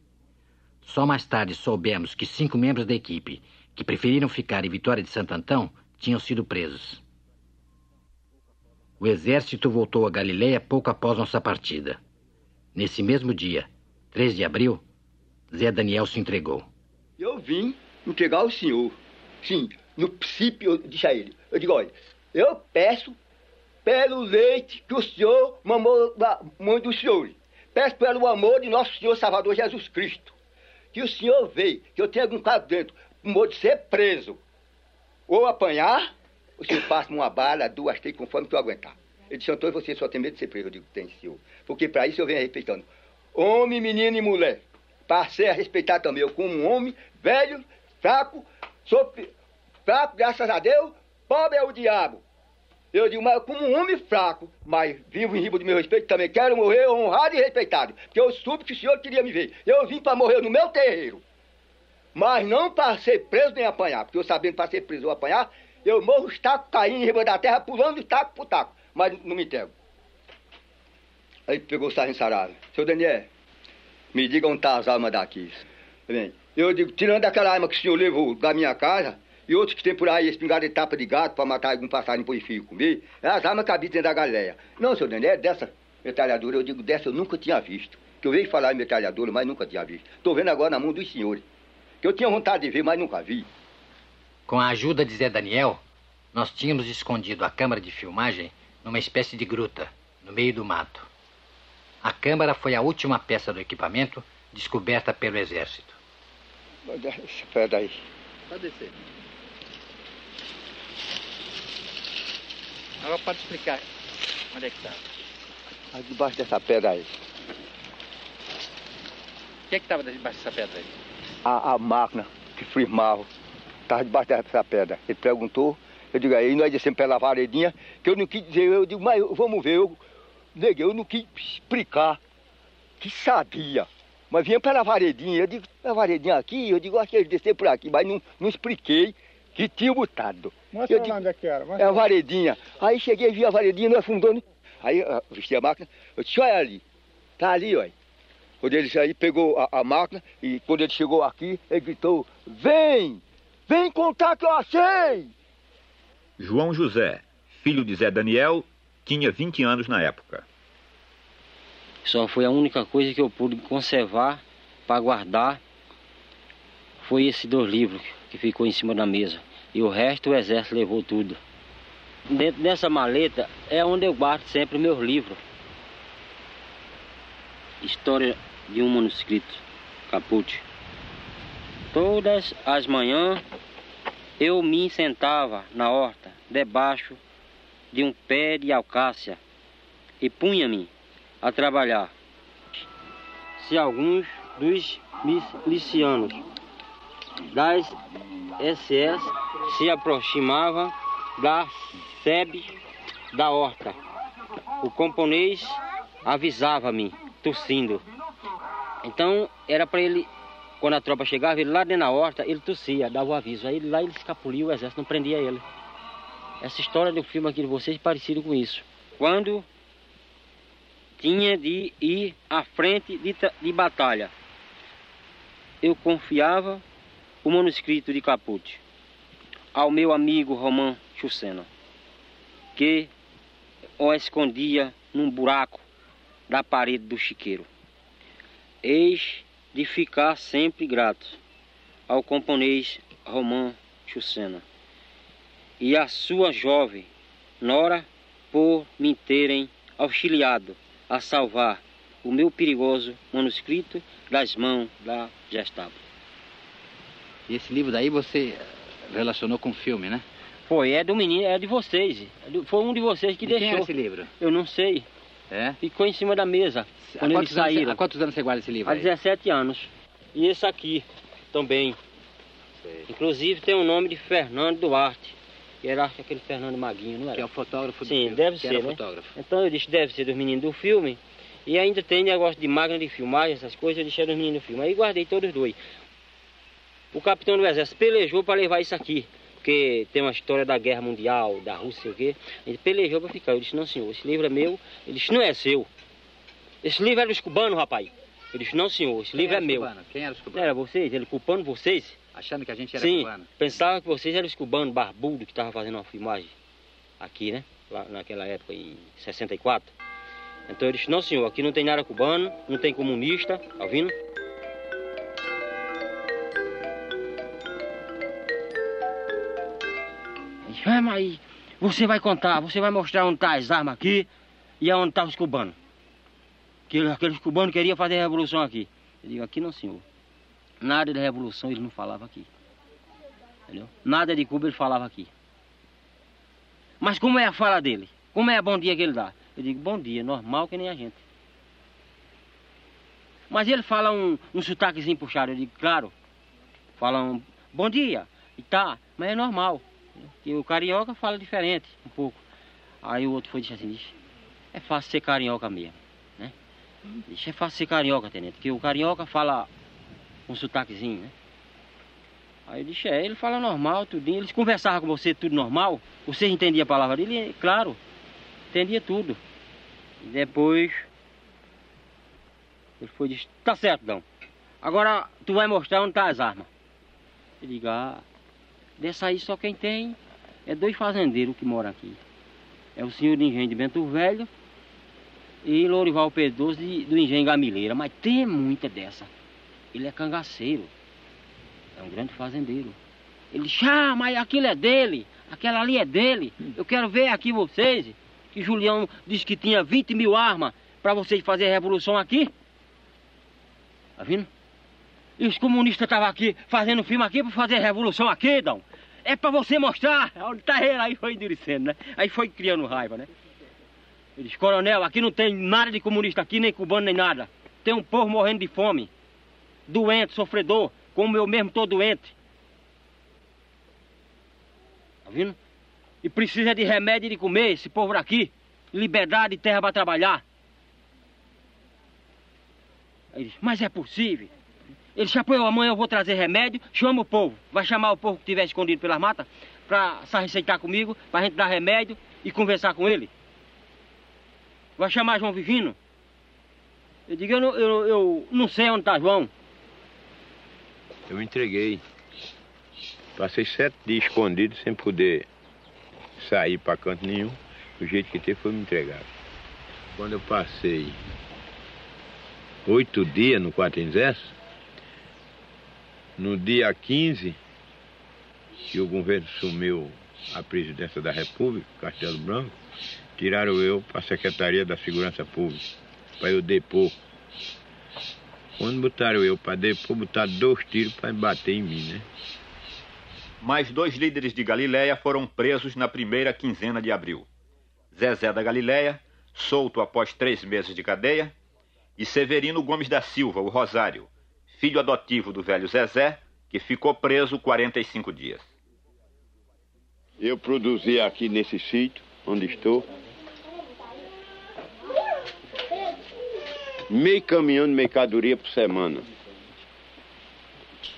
Só mais tarde soubemos que cinco membros da equipe que preferiram ficar em Vitória de Santo Antão tinham sido presos. O exército voltou a Galiléia pouco após nossa partida. Nesse mesmo dia, 3 de abril, Zé Daniel se entregou. Eu vim entregar ao senhor. Sim, no princípio eu disse a ele. Eu digo, olha, eu peço pelo leite que o senhor mamou da mãe do senhor. Peço pelo amor de nosso Senhor Salvador Jesus Cristo. Que o senhor veio, que eu tenho algum caso dentro, modo de ser preso. Ou apanhar, o senhor passa uma bala, duas, três, conforme tu aguentar. Ele disse, Antônio, você só tem medo de ser preso. Eu digo, tem, senhor. Porque para isso eu venho respeitando. Homem, menino e mulher. Para ser respeitado também. Eu como um homem velho, fraco, sou fraco, graças a Deus, pobre é o diabo. Eu digo, mas como um homem fraco, mas vivo em riba do meu respeito, também quero morrer honrado e respeitado. Porque eu soube que o senhor queria me ver. Eu vim para morrer no meu terreiro. Mas não para ser preso nem apanhar. Porque eu sabendo para ser preso ou apanhar, eu morro os tacos caindo em riba da terra, pulando de taco por taco. Mas não me entrego. Aí pegou o sargento Sarado. Seu Daniel, me diga onde está as armas daqui. Bem, eu digo, tirando aquela arma que o senhor levou da minha casa, e outros que tem por aí espingarda de tapa de gato para matar algum passarinho para o filho comer, é as armas habitam dentro da galéia. Não, seu Daniel, é dessa metralhadora, eu digo, dessa eu nunca tinha visto. Que eu vejo falar em metralhadora, mas nunca tinha visto. Estou vendo agora na mão dos senhores. Que eu tinha vontade de ver, mas nunca vi. Com a ajuda de Zé Daniel, nós tínhamos escondido a câmara de filmagem numa espécie de gruta, no meio do mato. A câmara foi a última peça do equipamento descoberta pelo exército. Essa pedra aí. Pode descer. Agora pode explicar onde é que está. Aí debaixo dessa pedra aí. O que é que estava debaixo dessa pedra aí? A, a máquina que firmava estava debaixo dessa pedra. Ele perguntou, eu digo, aí nós descemos pela varedinha, que eu não quis dizer, eu digo, mas vamos ver, eu neguei, eu não quis explicar que sabia. Mas vinha pela varedinha, eu digo, a varedinha aqui, eu digo, acho que ele descer por aqui, mas não, não expliquei que tinha botado. Mostra eu digo, onde é que era. Mostra é a varedinha. Aí cheguei, vi a varedinha, não afundou, né? Aí ah, vesti a máquina, eu disse, olha ali, tá ali, olha. Quando ele aí pegou a, a máquina e quando ele chegou aqui, ele gritou, vem, vem contar que eu achei. João José, filho de Zé Daniel, tinha 20 anos na época. Só foi a única coisa que eu pude conservar para guardar. Foi esses dois livros que ficou em cima da mesa. E o resto o exército levou tudo. Dentro dessa maleta é onde eu guardo sempre meus livros. História de um manuscrito, Caput. Todas as manhãs eu me sentava na horta, debaixo de um pé de alcácia, e punha-me a trabalhar. Se alguns dos milicianos das SS se aproximavam da sebe da horta, o camponês avisava-me, tossindo. Então era para ele, quando a tropa chegava, ele lá dentro da horta, ele tossia, dava o aviso. Aí lá ele escapulia, o exército não prendia ele. Essa história do filme aqui de vocês é parecido com isso. quando tinha de ir à frente de, de batalha. Eu confiava o manuscrito de Caput ao meu amigo Romão Chucena, que o escondia num buraco da parede do chiqueiro. Eis de ficar sempre grato ao camponês Romão Chucena e à sua jovem Nora por me terem auxiliado a salvar o meu perigoso manuscrito das mãos da Gestapo. E esse livro daí você relacionou com o filme, né? Foi, é do menino, é de vocês. É foi um de vocês que E deixou. quem é esse livro? Eu não sei. É? Ficou em cima da mesa. Há Quando eles quantos, anos, saíram. há quantos anos você guarda esse livro Há aí? 17 anos. E esse aqui também. Inclusive tem o nome de Fernando Duarte. Que era acho aquele Fernando Maguinho, não era? Que é o fotógrafo do Sim, deve ser, né? fotógrafo. Então eu disse, deve ser dos meninos do filme. E ainda tem negócio de máquina de filmagem, essas coisas, eu deixei dos meninos do filme. Aí guardei todos os dois. O capitão do exército pelejou para levar isso aqui. Porque tem uma história da guerra mundial, da Rússia, sei o quê. Ele pelejou para ficar. Eu disse, não senhor, esse livro é meu. Ele disse, não é seu. Esse livro é dos cubanos, rapaz. Eu disse, não senhor, esse Quem livro é meu. cubanos? Quem era os cubanos? Era vocês? Ele culpando vocês? Achando que a gente era Sim, cubano. pensava que vocês eram os cubanos barbudos que estavam fazendo uma filmagem aqui, né? Lá naquela época, em 64. Então eu disse, não senhor, aqui não tem nada cubano, não tem comunista, tá ouvindo? "Ah, mas você vai contar, você vai mostrar onde tá as armas aqui e aonde tá os cubanos. Que aqueles cubanos queriam fazer revolução aqui. Eu digo, aqui não senhor. Nada de revolução ele não falava aqui. Entendeu? Nada de Cuba ele falava aqui. Mas como é a fala dele? Como é a bom dia que ele dá? Eu digo, bom dia, normal que nem a gente. Mas ele fala um, um sotaquezinho puxado. Eu digo, claro. Fala um bom dia. E tá, mas é normal. E o carioca fala diferente, um pouco. Aí o outro foi disse assim, é fácil ser carioca mesmo, né? Disse, é fácil ser carioca, tenente, porque o carioca fala um sotaquezinho, né? Aí eu disse, é, ele fala normal, tudinho. Eles conversavam com você tudo normal. Você entendia a palavra dele? Claro, entendia tudo. Depois ele foi e disse, tá certo, Dão. Agora tu vai mostrar onde tá as armas. Eu digo, ah, dessa aí só quem tem é dois fazendeiros que moram aqui. É o senhor de engenho de Bento Velho e Pedroso de- do engenho Gamileira. Mas tem muita dessa. Ele é cangaceiro. É um grande fazendeiro. Ele disse, ah, mas aquilo é dele, aquela ali é dele. Eu quero ver aqui vocês, que Julião disse que tinha 20 mil armas para vocês fazerem a revolução aqui. Tá vendo? E os comunistas estavam aqui fazendo filme aqui para fazer revolução aqui, Dão. É para você mostrar onde tá ele. Aí foi endurecendo, né? Aí foi criando raiva, né? Ele disse, coronel, aqui não tem nada de comunista aqui, nem cubano, nem nada. Tem um povo morrendo de fome. Doente, sofredor, como eu mesmo tô doente. Tá vendo? E precisa de remédio e de comer, esse povo daqui. Liberdade e terra para trabalhar. Aí disse, mas é possível. Ele disse, apoiou, amanhã eu vou trazer remédio, chama o povo. Vai chamar o povo que estiver escondido pelas matas para se receitar comigo, para a gente dar remédio e conversar com ele. Vai chamar João Vivino. Eu digo, eu não, eu, eu não sei onde está João. Eu entreguei. Passei sete dias escondido sem poder sair para canto nenhum. O jeito que teve foi me entregar. Quando eu passei oito dias no quarto exército, no dia 15, que o governo sumiu a presidência da República, Castelo Branco, tiraram eu para a Secretaria da Segurança Pública, para eu depor. Quando botaram eu para depor, botaram dois tiros para bater em mim, né? Mais dois líderes de Galiléia foram presos na primeira quinzena de abril. Zezé da Galiléia, solto após três meses de cadeia, e Severino Gomes da Silva, o Rosário, filho adotivo do velho Zezé, que ficou preso 45 dias. Eu produzi aqui nesse sítio onde estou meio caminhão de mercadoria por semana.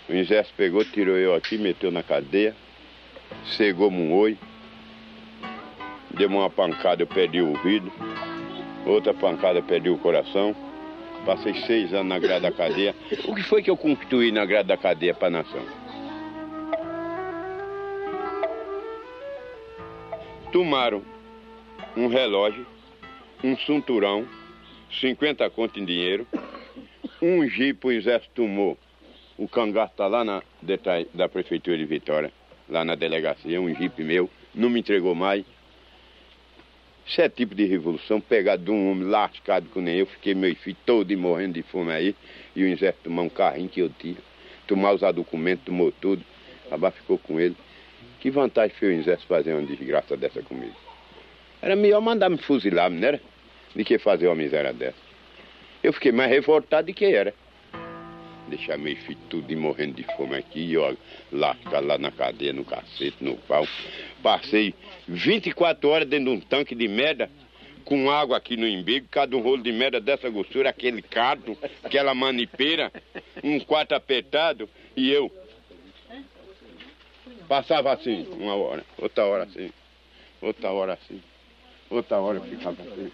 O exército pegou, tirou eu aqui, meteu na cadeia, cegou-me um oi. deu uma pancada, eu perdi o ouvido. Outra pancada, eu perdi o coração. Passei seis anos na grade da cadeia. O que foi que eu constituí na grade da cadeia para a nação? Tomaram um relógio, um cinturão, 50 conto em dinheiro, um jipe, o exército tomou. O cangaço está lá na da prefeitura de Vitória, lá na delegacia, um jipe meu, não me entregou mais. Isso é tipo de revolução, pegado de um homem lascado com nem eu, fiquei meu filho todo morrendo de fome aí, e o exército tomar um carrinho que eu tinha, tomar os documentos, tomou tudo, acabar ficou com ele. Que vantagem foi o exército fazer uma desgraça dessa comigo? Era melhor mandar me fuzilar, não era? Do que fazer uma miséria dessa. Eu fiquei mais revoltado do que era. Deixar meus filhos tudo morrendo de fome aqui, eu lá, ficar lá na cadeia, no cacete, no pau. Passei 24 horas dentro de um tanque de merda, com água aqui no embigo, cada um rolo de merda dessa grossura, aquele cardo, aquela manipeira, um quarto apertado, e eu passava assim, uma hora, outra hora assim, outra hora assim, outra hora eu ficava assim.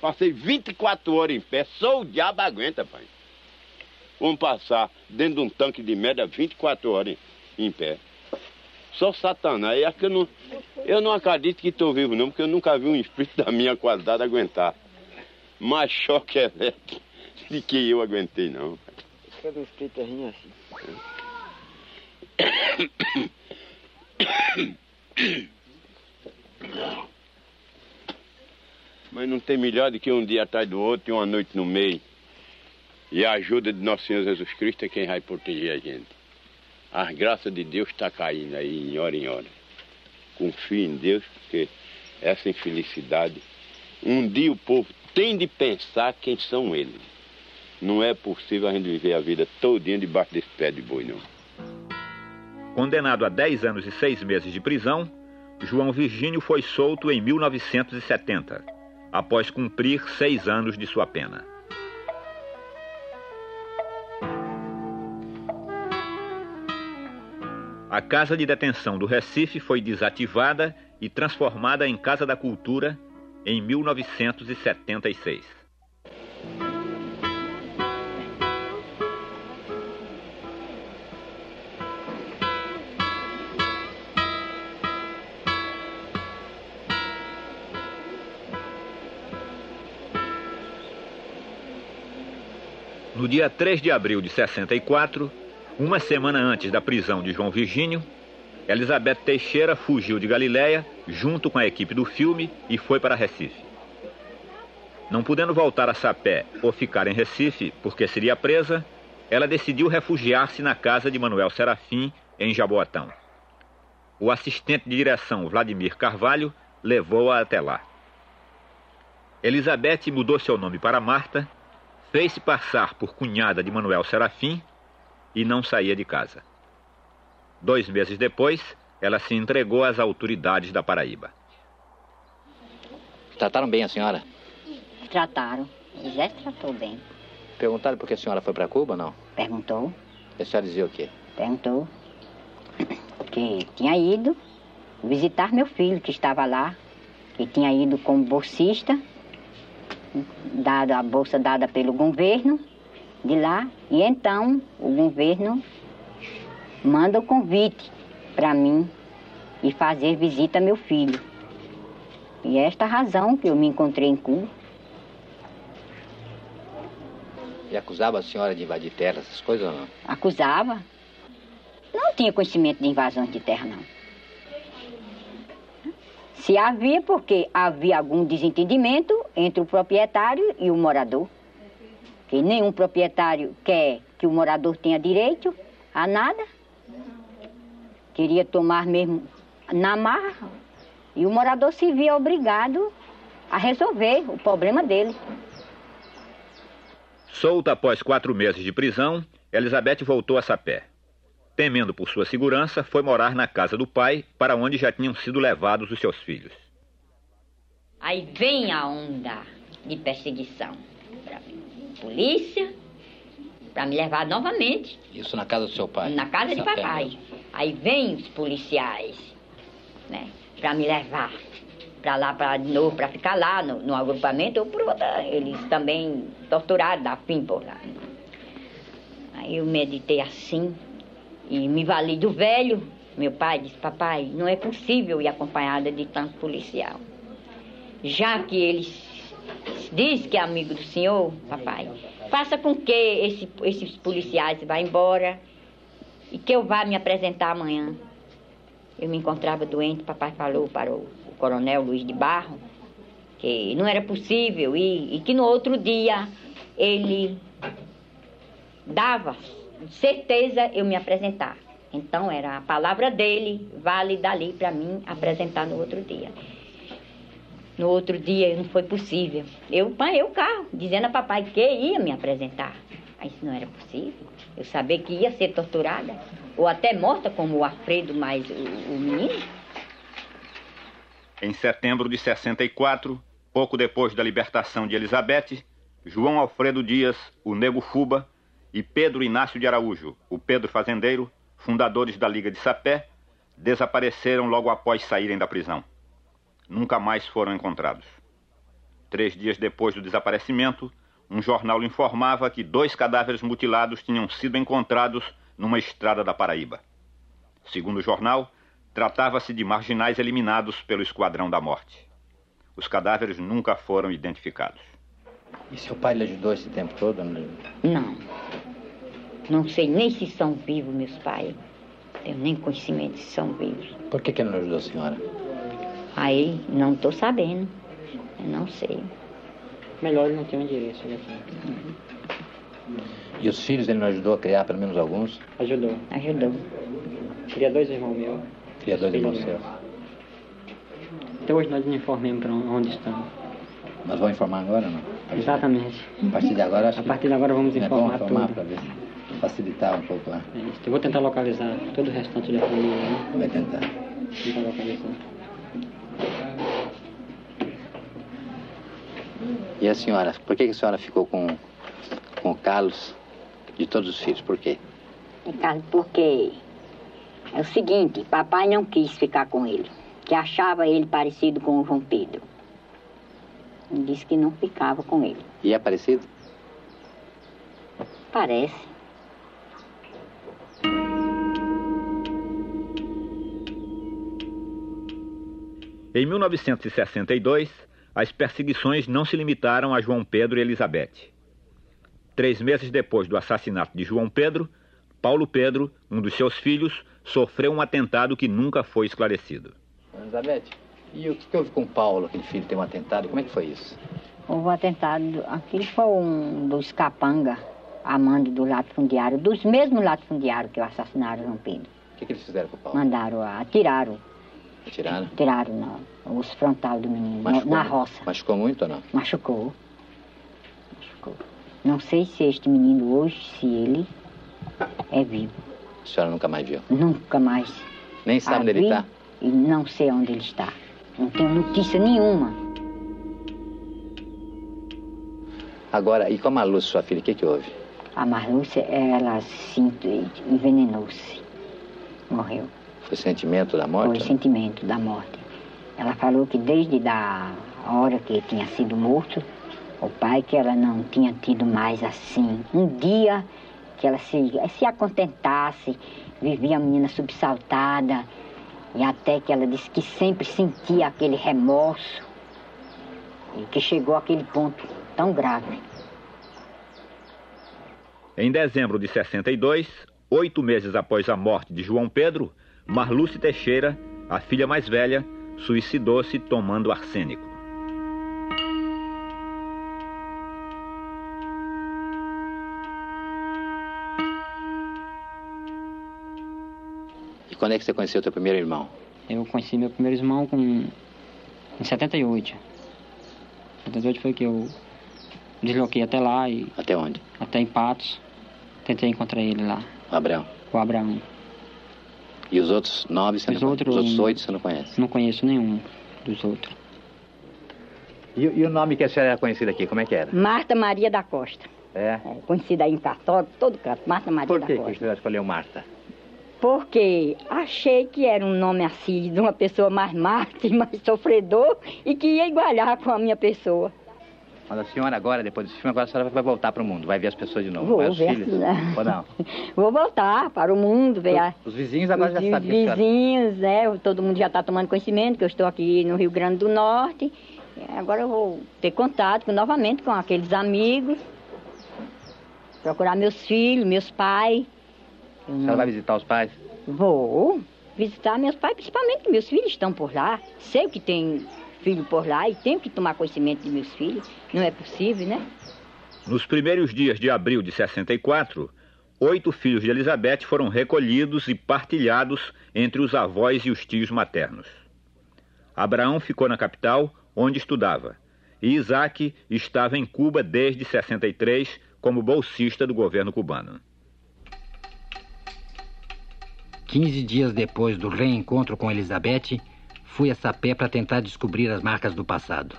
Passei 24 horas em pé, só o diabo aguenta, pai. Vamos passar dentro de um tanque de merda 24 horas em, pé. Só Satanás. É eu não, eu não acredito que estou vivo, não, porque eu nunca vi um espírito da minha qualidade aguentar. Mais choque elétrico de que eu aguentei, não. Cada espírito assim. Mas não tem melhor do que um dia atrás do outro e uma noite no meio. E a ajuda de nosso Senhor Jesus Cristo é quem vai proteger a gente. As graças de Deus está caindo aí, em hora em hora. Confie em Deus, porque essa infelicidade, um dia o povo tem de pensar quem são eles. Não é possível a gente viver a vida todinha debaixo desse pé de boi, não. Condenado a 10 anos e 6 meses de prisão, João Virgínio foi solto em 1970, após cumprir seis anos de sua pena. A Casa de Detenção do Recife foi desativada e transformada em Casa da Cultura em 1976. No dia 3 de abril de 64, uma semana antes da prisão de João Virgínio, Elizabeth Teixeira fugiu de Galiléia junto com a equipe do filme e foi para Recife. Não podendo voltar a Sapé ou ficar em Recife porque seria presa, ela decidiu refugiar-se na casa de Manuel Serafim, em Jaboatão. O assistente de direção Vladimir Carvalho levou-a até lá. Elizabeth mudou seu nome para Marta fez-se passar por cunhada de Manuel Serafim e não saía de casa. Dois meses depois, ela se entregou às autoridades da Paraíba. Trataram bem a senhora? Trataram. O exército tratou bem. Perguntaram por que a senhora foi para Cuba, não? Perguntou. E a senhora dizia o quê? Perguntou que tinha ido visitar meu filho, que estava lá, que tinha ido como bolsista dada a bolsa dada pelo governo de lá, e então o governo manda o convite para mim e fazer visita a meu filho. E é esta razão que eu me encontrei em Cuba. E acusava a senhora de invadir terra, essas coisas ou não? Acusava. Não tinha conhecimento de invasões de terra, não. Se havia, porque havia algum desentendimento entre o proprietário e o morador. Que nenhum proprietário quer que o morador tenha direito a nada. Queria tomar mesmo na marra. E o morador se via obrigado a resolver o problema dele. Solta após quatro meses de prisão, Elizabeth voltou a Sapé temendo por sua segurança, foi morar na casa do pai, para onde já tinham sido levados os seus filhos. Aí vem a onda de perseguição. Polícia, para me levar novamente. Isso na casa do seu pai? Na casa de papai. Aí vem os policiais, né, para me levar. para lá, para de novo, para ficar lá no, no agrupamento, ou por outra, eles também torturaram, dá fim por lá. Aí eu meditei assim e me vali do velho. Meu pai disse, papai, não é possível ir acompanhada de tanto policial. Já que ele diz que é amigo do senhor, papai, faça com que esse, esses policiais vá embora e que eu vá me apresentar amanhã. Eu me encontrava doente, papai falou para o, o coronel Luiz de Barro que não era possível ir e que no outro dia ele dava certeza eu me apresentar. Então era a palavra dele, vale dali para mim apresentar no outro dia. No outro dia não foi possível. Eu panhei o carro, dizendo a papai que ia me apresentar. Mas isso não era possível. Eu sabia que ia ser torturada, ou até morta como o Alfredo, mais o, o menino. Em setembro de 64, pouco depois da libertação de Elizabeth, João Alfredo Dias, o Nego Fuba, e Pedro Inácio de Araújo, o Pedro Fazendeiro, fundadores da Liga de Sapé, desapareceram logo após saírem da prisão. Nunca mais foram encontrados. Três dias depois do desaparecimento, um jornal informava que dois cadáveres mutilados tinham sido encontrados numa estrada da Paraíba. Segundo o jornal, tratava-se de marginais eliminados pelo Esquadrão da Morte. Os cadáveres nunca foram identificados. E seu pai lhe ajudou esse tempo todo? Não. Não. Não sei nem se são vivos meus pais. Tenho nem conhecimento se são vivos. Por que, que ele não ajudou a senhora? Aí não estou sabendo. Eu não sei. Melhor ele não ter um endereço né? E os filhos ele não ajudou a criar pelo menos alguns? Ajudou. Ajudou. Cria dois irmãos meus. Cria dois irmãos seus. Até hoje nós não informamos para onde estão. Nós vamos informar agora ou não? Exatamente. A partir de agora, acho A partir de agora vamos é informar bom informar tudo. para ver facilitar um pouco lá. É isso. Eu vou tentar localizar todo o restante da família. Né? Vai tentar. Tentar localizar. E a senhora, por que, a senhora ficou com, com o Carlos de todos os filhos? Por quê? Ricardo, porque é o seguinte, papai não quis ficar com ele, que achava ele parecido com o João Pedro. Ele disse que não ficava com ele. E é parecido? Parece. Em 1962, as perseguições não se limitaram a João Pedro e Elizabeth. Três meses depois do assassinato de João Pedro, Paulo Pedro, um dos seus filhos, sofreu um atentado que nunca foi esclarecido. Elizabeth, e o que houve com o Paulo, aquele filho, tem um atentado? Como é que foi isso? Houve um atentado, aquele foi um dos capanga, amando do latifundiário, dos mesmos latifundiários que assassinaram João Pedro. O que, que eles fizeram com o Paulo? Mandaram, atiraram, Atiraram? tiraram na, os frontal do menino, na, Machucou na roça. Machucou muito ou não? Machucou. Machucou. Não sei se este menino hoje, se ele é vivo. A senhora nunca mais viu? Nunca mais. Nem sabe a onde ele está? E não sei onde ele está. Não tenho notícia nenhuma. Agora, e com a Malu, sua filha, o que, que houve? A Marlúcia, ela se envenenou-se. Morreu. Foi sentimento da morte? Foi sentimento da morte. Ela falou que desde a hora que tinha sido morto, o pai, que ela não tinha tido mais assim. Um dia que ela se, se acontentasse, vivia a menina subsaltada, e até que ela disse que sempre sentia aquele remorso, e que chegou àquele ponto tão grave. Em dezembro de 62, oito meses após a morte de João Pedro, Marluce Teixeira, a filha mais velha, suicidou-se tomando arsênico. E quando é que você conheceu teu primeiro irmão? Eu conheci meu primeiro irmão com... em 78. 78 foi que eu desloquei até lá e... Até onde? Até em Patos. Tentei encontrar ele lá, O Abraão. o Abraão. E os outros nove, você Os não outros- Os outros oito você não conhece? Não conheço nenhum dos outros. E, e o nome que a senhora era conhecida aqui, como é que era? Marta Maria da Costa. É? Conhecida aí em cartório, todo canto. Marta Maria Por da que, que a Costa. senhora escolheu Marta? Porque achei que era um nome assim, de uma pessoa mais mártir, mais sofredor e que ia igualar com a minha pessoa. Mas a senhora agora, depois desse filme, agora a senhora vai voltar para o mundo, vai ver as pessoas de novo, Vou vai os ver. filhos. Ou não? Vou voltar para o mundo, ver a- Os vizinhos agora os já sabem a senhora... vizinhos, né? Todo mundo já está tomando conhecimento que eu estou aqui no Rio Grande do Norte. Agora eu vou ter contato novamente com aqueles amigos, procurar meus filhos, meus pais. A senhora vai visitar os pais? Vou visitar meus pais, principalmente que meus filhos estão por lá. Sei que tem filho por lá e tenho que tomar conhecimento de meus filhos. Não é possível, né? Nos primeiros dias de abril de 64, oito filhos de Elizabeth foram recolhidos e partilhados entre os avós e os tios maternos. Abraão ficou na capital, onde estudava, e Isaac estava em Cuba desde 63 como bolsista do governo cubano. 15 dias depois do reencontro com Elizabeth, fui a Sapé para tentar descobrir as marcas do passado.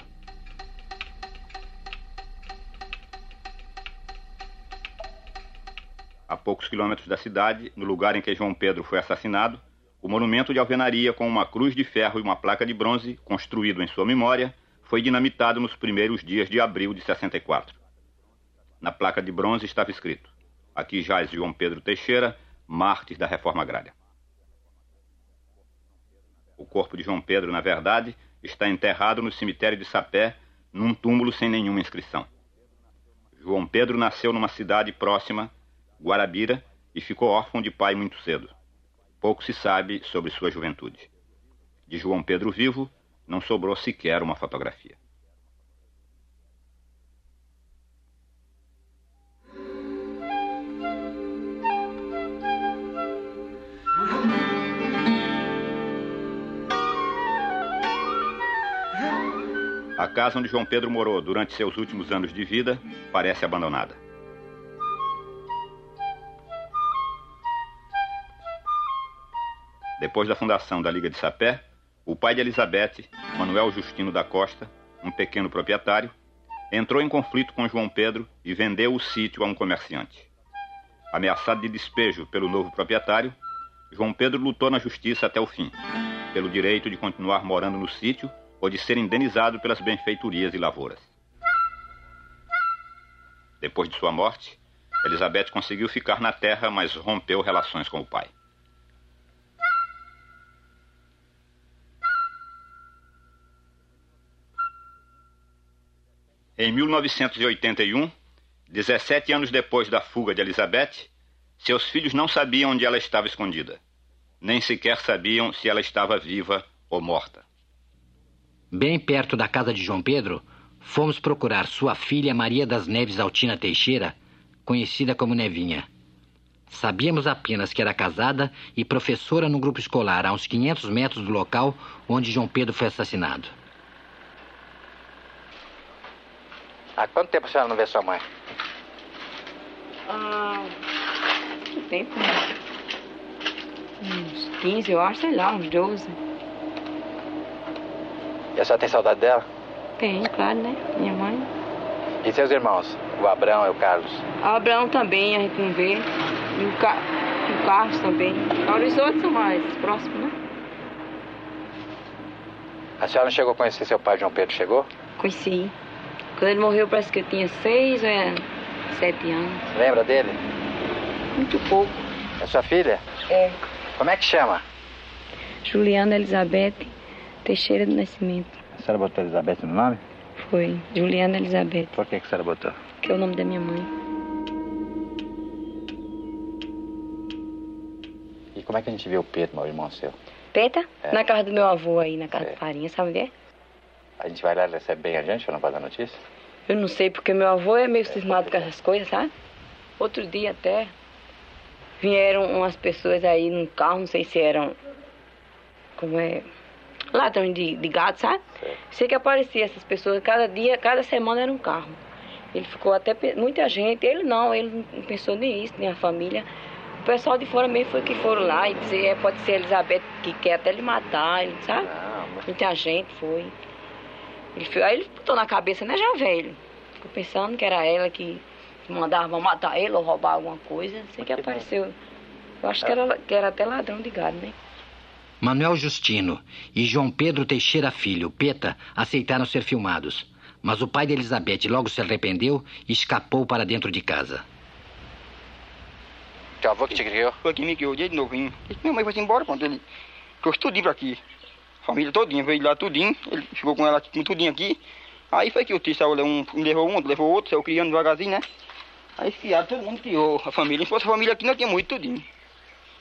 A poucos quilômetros da cidade, no lugar em que João Pedro foi assassinado, o monumento de alvenaria com uma cruz de ferro e uma placa de bronze, construído em sua memória, foi dinamitado nos primeiros dias de abril de 64. Na placa de bronze estava escrito: Aqui jaz João Pedro Teixeira, mártir da reforma agrária. O corpo de João Pedro, na verdade, está enterrado no cemitério de Sapé, num túmulo sem nenhuma inscrição. João Pedro nasceu numa cidade próxima, Guarabira, e ficou órfão de pai muito cedo. Pouco se sabe sobre sua juventude. De João Pedro vivo, não sobrou sequer uma fotografia. A casa onde João Pedro morou durante seus últimos anos de vida parece abandonada. Depois da fundação da Liga de Sapé, o pai de Elizabeth, Manuel Justino da Costa, um pequeno proprietário, entrou em conflito com João Pedro e vendeu o sítio a um comerciante. Ameaçado de despejo pelo novo proprietário, João Pedro lutou na justiça até o fim, pelo direito de continuar morando no sítio ou de ser indenizado pelas benfeitorias e lavouras. Depois de sua morte, Elizabeth conseguiu ficar na terra, mas rompeu relações com o pai. Em 1981, 17 anos depois da fuga de Elizabeth, seus filhos não sabiam onde ela estava escondida. Nem sequer sabiam se ela estava viva ou morta. Bem perto da casa de João Pedro, fomos procurar sua filha Maria das Neves Altina Teixeira, conhecida como Nevinha. Sabíamos apenas que era casada e professora no grupo escolar, a uns 500 metros do local onde João Pedro foi assassinado. Há quanto tempo a senhora não vê sua mãe? Ah, muito tempo. né? Uns 15, eu acho, sei lá, uns 12. E a senhora tem saudade dela? Tem, claro, né? Minha mãe. E seus irmãos? O Abrão e o Carlos? O Abraão também, a gente não vê. E o, Ca... o Carlos também. Agora os outros são mais próximos, né? A senhora não chegou a conhecer seu pai, João Pedro? Chegou? Conheci. Quando ele morreu, parece que eu tinha seis ou é, sete anos. Lembra dele? Muito pouco. É sua filha? É. Como é que chama? Juliana Elizabeth Teixeira do Nascimento. A senhora botou Elizabeth no nome? Foi. Juliana Elizabeth, Por que, que a senhora botou? que é o nome da minha mãe. E como é que a gente vê o Pedro, meu irmão seu? Peta? É. Na casa do meu avô aí, na casa de farinha, sabe onde é? A gente vai lá e recebe bem a gente ou não vai dar notícia? Eu não sei, porque meu avô é meio cismado com essas coisas, sabe? Outro dia até vieram umas pessoas aí num carro, não sei se eram. Como é? Ladrão de, de gado, sabe? Sei que aparecia essas pessoas, cada dia, cada semana era um carro. Ele ficou até. Muita gente, ele não, ele não pensou nem isso, nem a família. O pessoal de fora mesmo foi que foram lá e dizer, é, pode ser a Elizabeth que quer até lhe matar, ele, sabe? Muita gente foi. Ele, foi- aí ele botou na cabeça, né, já velho. Ficou pensando que era ela que mandava matar ele ou roubar alguma coisa. Sei que apareceu Eu acho que era, que era até ladrão de gado, né? Manuel Justino e João Pedro Teixeira Filho, Peta, aceitaram ser filmados. Mas o pai de Elizabeth logo se arrependeu e escapou para dentro de casa. Teu avô que te criou? Foi que me criou desde novinho. Minha mãe foi embora quando ele trouxe tudinho pra aqui. Família todinha, veio lá tudinho. Ele ficou com ela com tudinho aqui. Aí foi que o tio saiu, um levou um, levou outro, saiu criando devagarzinho, né? Aí criaram, todo mundo criou a família. Se fosse a família aqui, não tinha muito tudinho.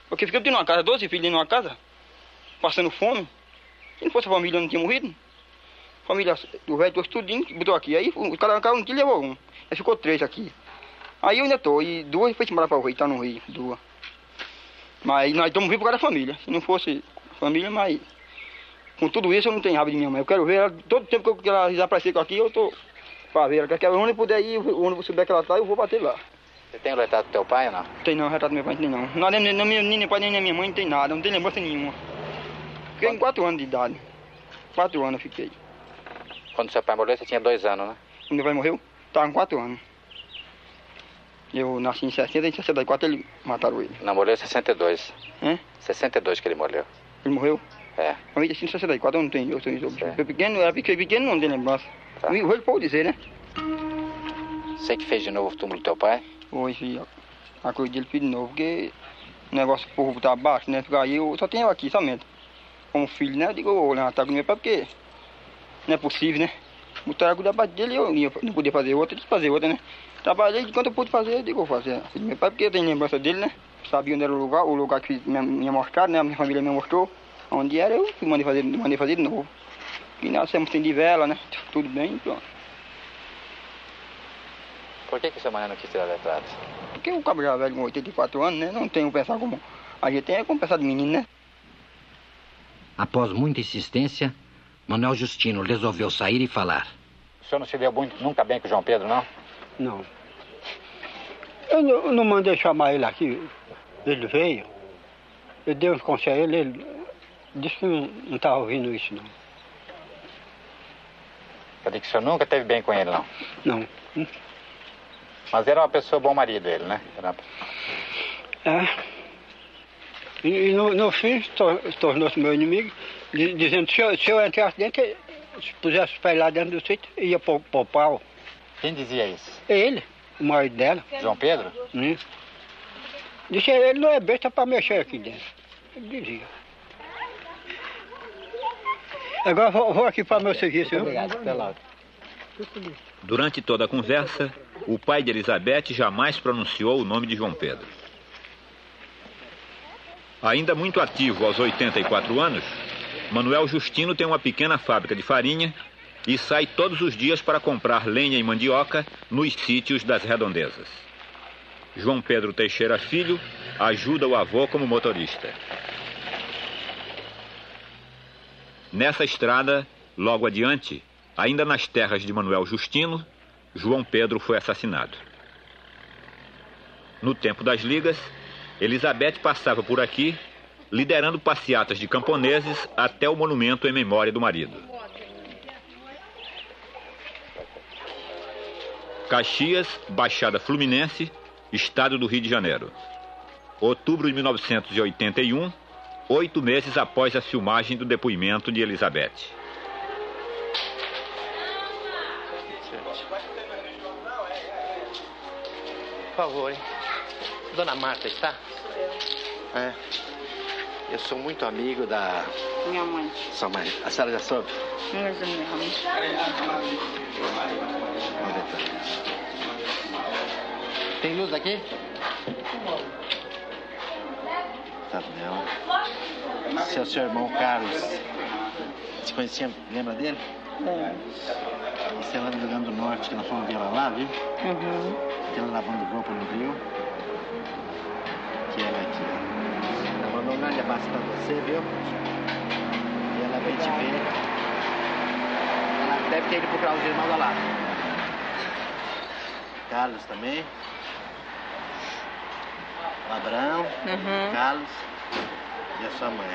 Porque ficamos dentro de uma casa, 12 filhos de uma casa, passando fome. Se não fosse a família, não tinha morrido. A família do velho trouxe tudinho, botou aqui. Aí o cara um dia levou um. Aí ficou três aqui. Aí eu ainda tô, e duas foi embora para o Rio, tá no Rio, duas. Mas nós estamos vivos por causa da família. Se não fosse família, mas com tudo isso eu não tenho raiva de minha mãe. Eu quero ver ela, todo tempo que ela desaparecer aqui, eu tô para ver ela. Quer onde puder ir, onde souber que ela tá, eu vou bater lá. Você tem o retrato do teu pai ou não? Tem não, o retrato do meu pai não tem não. não nem, nem, nem meu pai nem minha mãe não tem nada, não tem lembrança nenhuma. Fiquei em quatro anos de idade. Quatro anos eu fiquei. Quando seu pai morreu, você tinha dois anos, né? Quando meu pai morreu, estava com quatro anos. Eu nasci em 60 e em 64 ele mataram ele. Não, morreu em 62. Hã? 62 que ele morreu. Ele morreu? É. Gente assim, em 64 eu não tenho, eu tenho sobre. Eu pequeno, era pequeno, pequeno não tem lembrança. Tá. O velho pode dizer, né? Você que fez de novo o túmulo do teu pai? Foi, filho. A coisa dele fiz de novo, porque o negócio do povo tá baixo, né? Ficar aí, eu só tenho aqui somente. Como filho, né? Eu digo, vou levantar com meu pai, porque não é possível, né? Botar água da parte dele, eu não podia fazer outra, eu fazer outra, né? Trabalhei enquanto eu pude fazer, eu digo, vou fazer. Filho meu pai, porque eu tenho lembrança dele, né? Sabia onde era o lugar, o lugar que minha, minha mostrado, né? A minha família me mostrou. Onde era, eu mandei fazer, mandei fazer de novo. E nós temos sem de vela, né? Tudo bem, pronto. Por que, que o seu mané não quis tirar retrato? Porque o cabo já velho com 84 anos, né? Não tem que pensar como. A gente tem é como pensar de menino, né? Após muita insistência, Manuel Justino resolveu sair e falar. O senhor não se deu muito, nunca bem com o João Pedro, não? Não. Eu não, não mandei chamar ele aqui. Ele veio. Eu dei uns conselhos, ele disse que não estava ouvindo isso, não. Quer dizer que o senhor nunca teve bem com ele, não? Não. Mas era uma pessoa bom marido ele, né? Era... É. E, e no, no, fim tornou-se meu inimigo, dizendo que se eu, se eu entrasse dentro, se pusesse os pés lá dentro do sítio, ia pôr o pau. Quem dizia isso? Ele, o marido dela. João Pedro? Hum. Disse, ele não é besta para mexer aqui dentro. Ele dizia. Agora vou, vou aqui para meu serviço. Obrigado, Pelado. Durante toda a conversa, o pai de Elizabeth jamais pronunciou o nome de João Pedro. Ainda muito ativo aos 84 anos, Manuel Justino tem uma pequena fábrica de farinha e sai todos os dias para comprar lenha e mandioca nos sítios das redondezas. João Pedro Teixeira Filho ajuda o avô como motorista. Nessa estrada, logo adiante, ainda nas terras de Manuel Justino, João Pedro foi assassinado. No tempo das ligas, Elizabeth passava por aqui, liderando passeatas de camponeses até o monumento em memória do marido. Caxias, Baixada Fluminense, Estado do Rio de Janeiro. Outubro de 1981, oito meses após a filmagem do depoimento de Elizabeth. Por favor, hein? Dona Marta está? É. Eu sou muito amigo da. Minha mãe. Sua mãe. A senhora já soube? Mais ou menos. Tem luz aqui? Tá não. Seu, seu irmão Carlos. Você conhecia, lembra dele? É. Você é lá do Rio Grande do Norte, que nós fomos ver ela lá, viu? Uhum. Aquela lavando roupa no rio. Que ela aqui, ó. Grande abraço pra você, viu? E ela veio te ver. Ela deve ter ido procurar os irmãos lá. Carlos também. Ladrão. Uhum. Carlos. E a sua mãe.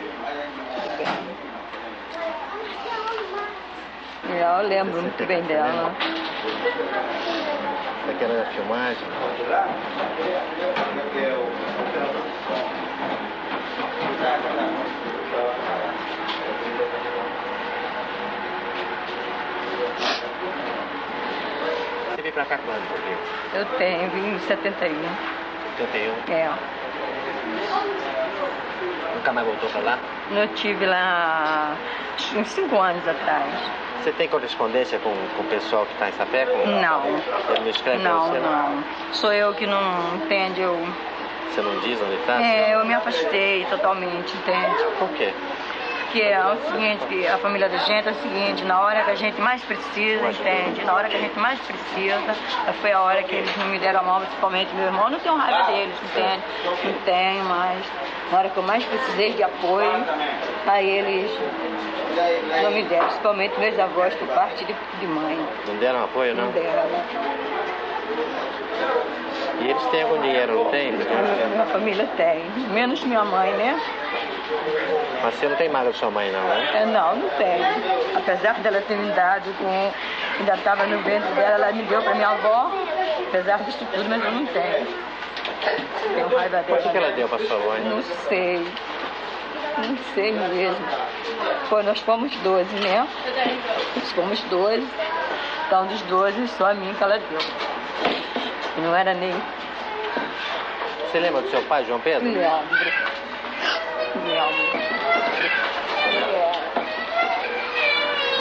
Eu lembro muito bem dela. Daquela filmagem. Você veio pra cá quando, viu? Eu tenho, vim em 71. 71? É. Nunca mais voltou pra lá? Eu tive lá uns 5 anos atrás. Você tem correspondência com, com o pessoal que está em Sapé? Com... Não. Você não escreve não, você, não? Não, Sou eu que não entendo. Eu você não diz onde está? é, eu me afastei totalmente, entende? Por quê? Porque é o seguinte, a família da gente é o seguinte, na hora que a gente mais precisa, entende? Na hora que a gente mais precisa, foi a hora que eles não me deram a mão, principalmente meu irmão. Eu não tenho raiva deles, entende? Não tenho, mas na hora que eu mais precisei de apoio, aí eles não me deram, principalmente meus avós por parte de, de mãe. Não deram apoio, não? Não deram. E eles têm algum dinheiro, não tem? Minha família tem, menos minha mãe, né? Mas você não tem mágoa de sua mãe, não, né? É, não, não tem. Apesar dela ter me dado com. Ainda estava no ventre dela, ela me deu para minha avó. Apesar disso tudo, mas eu não tenho. Tenho raiva dela. Por que, que ela deu pra sua mãe? Não sei. Não sei mesmo. Foi, nós fomos 12, né? Nós fomos 12. Então, dos 12, só a mim que ela deu. E não era nem. Você lembra do seu pai, João Pedro? Lembro. Lembro.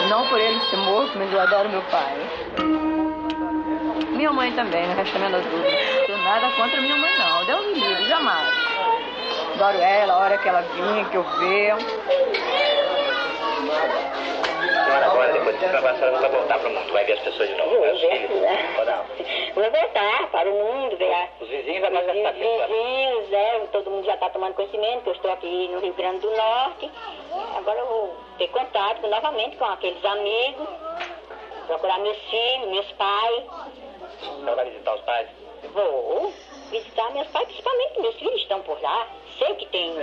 Não por ele ser morto, mas eu adoro meu pai. Minha mãe também, não resta a menor dúvida. Tenho nada contra minha mãe, não. Deus me livre, jamais. Adoro ela, a hora que ela vinha, que eu vejo. Agora, agora, depois de trabalhar, a senhora vai voltar pro mundo, vai ver as pessoas de novo, Vou vai os filhos. Vou voltar para o mundo, ver a- Os vizinhos já os sabem. vizinhos, é, todo mundo já está tomando conhecimento que eu estou aqui no Rio Grande do Norte. Agora eu vou ter contato novamente com aqueles amigos, procurar meus filhos, meus pais. Você vai visitar os pais? Vou visitar meus pais, principalmente meus filhos estão por lá. Sei que tem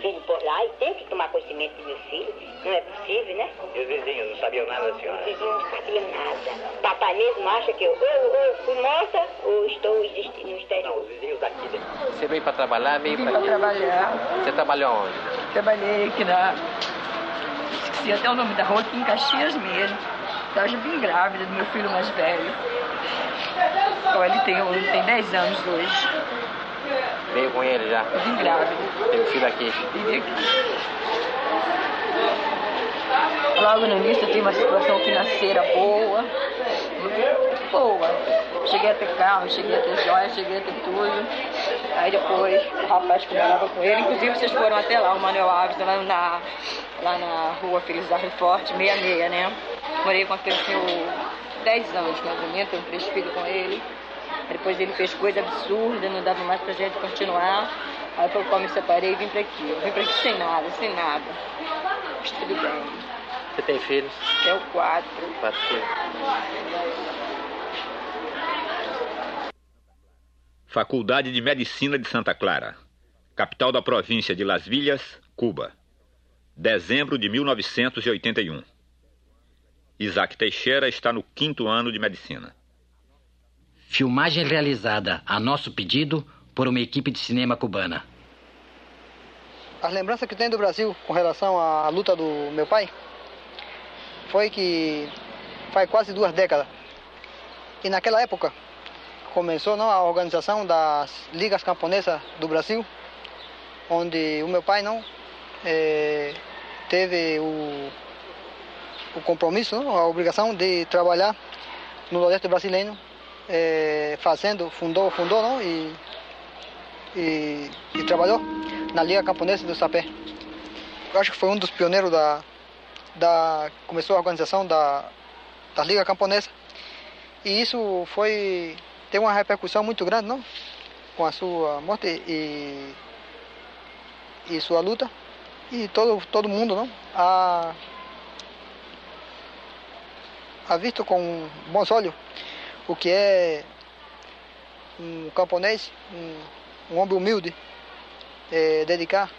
filho por lá e tenho que tomar conhecimento dos meus filhos. Não é possível, né? E os vizinhos não sabiam nada da senhora? Os vizinhos não sabiam nada. Papai mesmo acha que eu, ou, ou fui morta ou estou existindo no exterior. Não, os vizinhos daqui. né? Você veio pra trabalhar, veio para trabalhar. Você trabalhou onde? Trabalhei aqui na. Esqueci até o nome da rua, aqui em Caxias mesmo. Estava bem grávida do meu filho mais velho. Então, ele tem, ele tem 10 anos hoje. Veio com ele já? Vim grávida. Tem um filho aqui. Vive aqui. Logo no início eu tinha uma situação financeira boa. Boa. Cheguei a ter carro, cheguei a ter joia, cheguei a ter tudo. Aí depois o rapaz que morava com ele, inclusive vocês foram até lá, o Manuel Alves, lá na, lá na rua Feliz Arre Forte, 66, né? Morei com aquele senhor 10 anos mais ou menos, tenho três filhos com ele. Depois ele fez coisa absurda, não dava mais pra gente continuar. Aí foi quando me separei e vim pra aqui. Eu vim pra aqui sem nada, sem nada. Mas tudo bem. Você tem filhos? É o quatro. Quatro filhos. Faculdade de Medicina de Santa Clara, capital da província de Las Vilhas, Cuba. Dezembro de 1981. Isaac Teixeira está no quinto ano de medicina. Filmagem realizada a nosso pedido por uma equipe de cinema cubana. As lembranças que tenho do Brasil com relação à luta do meu pai foi que faz quase duas décadas. E naquela época começou não, a organização das ligas camponesas do Brasil, onde o meu pai não eh, teve o, o compromisso, a obrigação de trabalhar no Nordeste brasileiro, eh, fazendo, fundou, fundou não, e, e, e trabalhou na Liga Camponesa do Sapé. Eu acho que foi um dos pioneiros da, da começou a organização da, da Liga Camponesa. E isso foi tem uma repercussão muito grande, não? Com a sua morte e, e sua luta. E todo, todo mundo, não? A, a visto com bons olhos o que é um camponês, um, um homem humilde, é, dedicar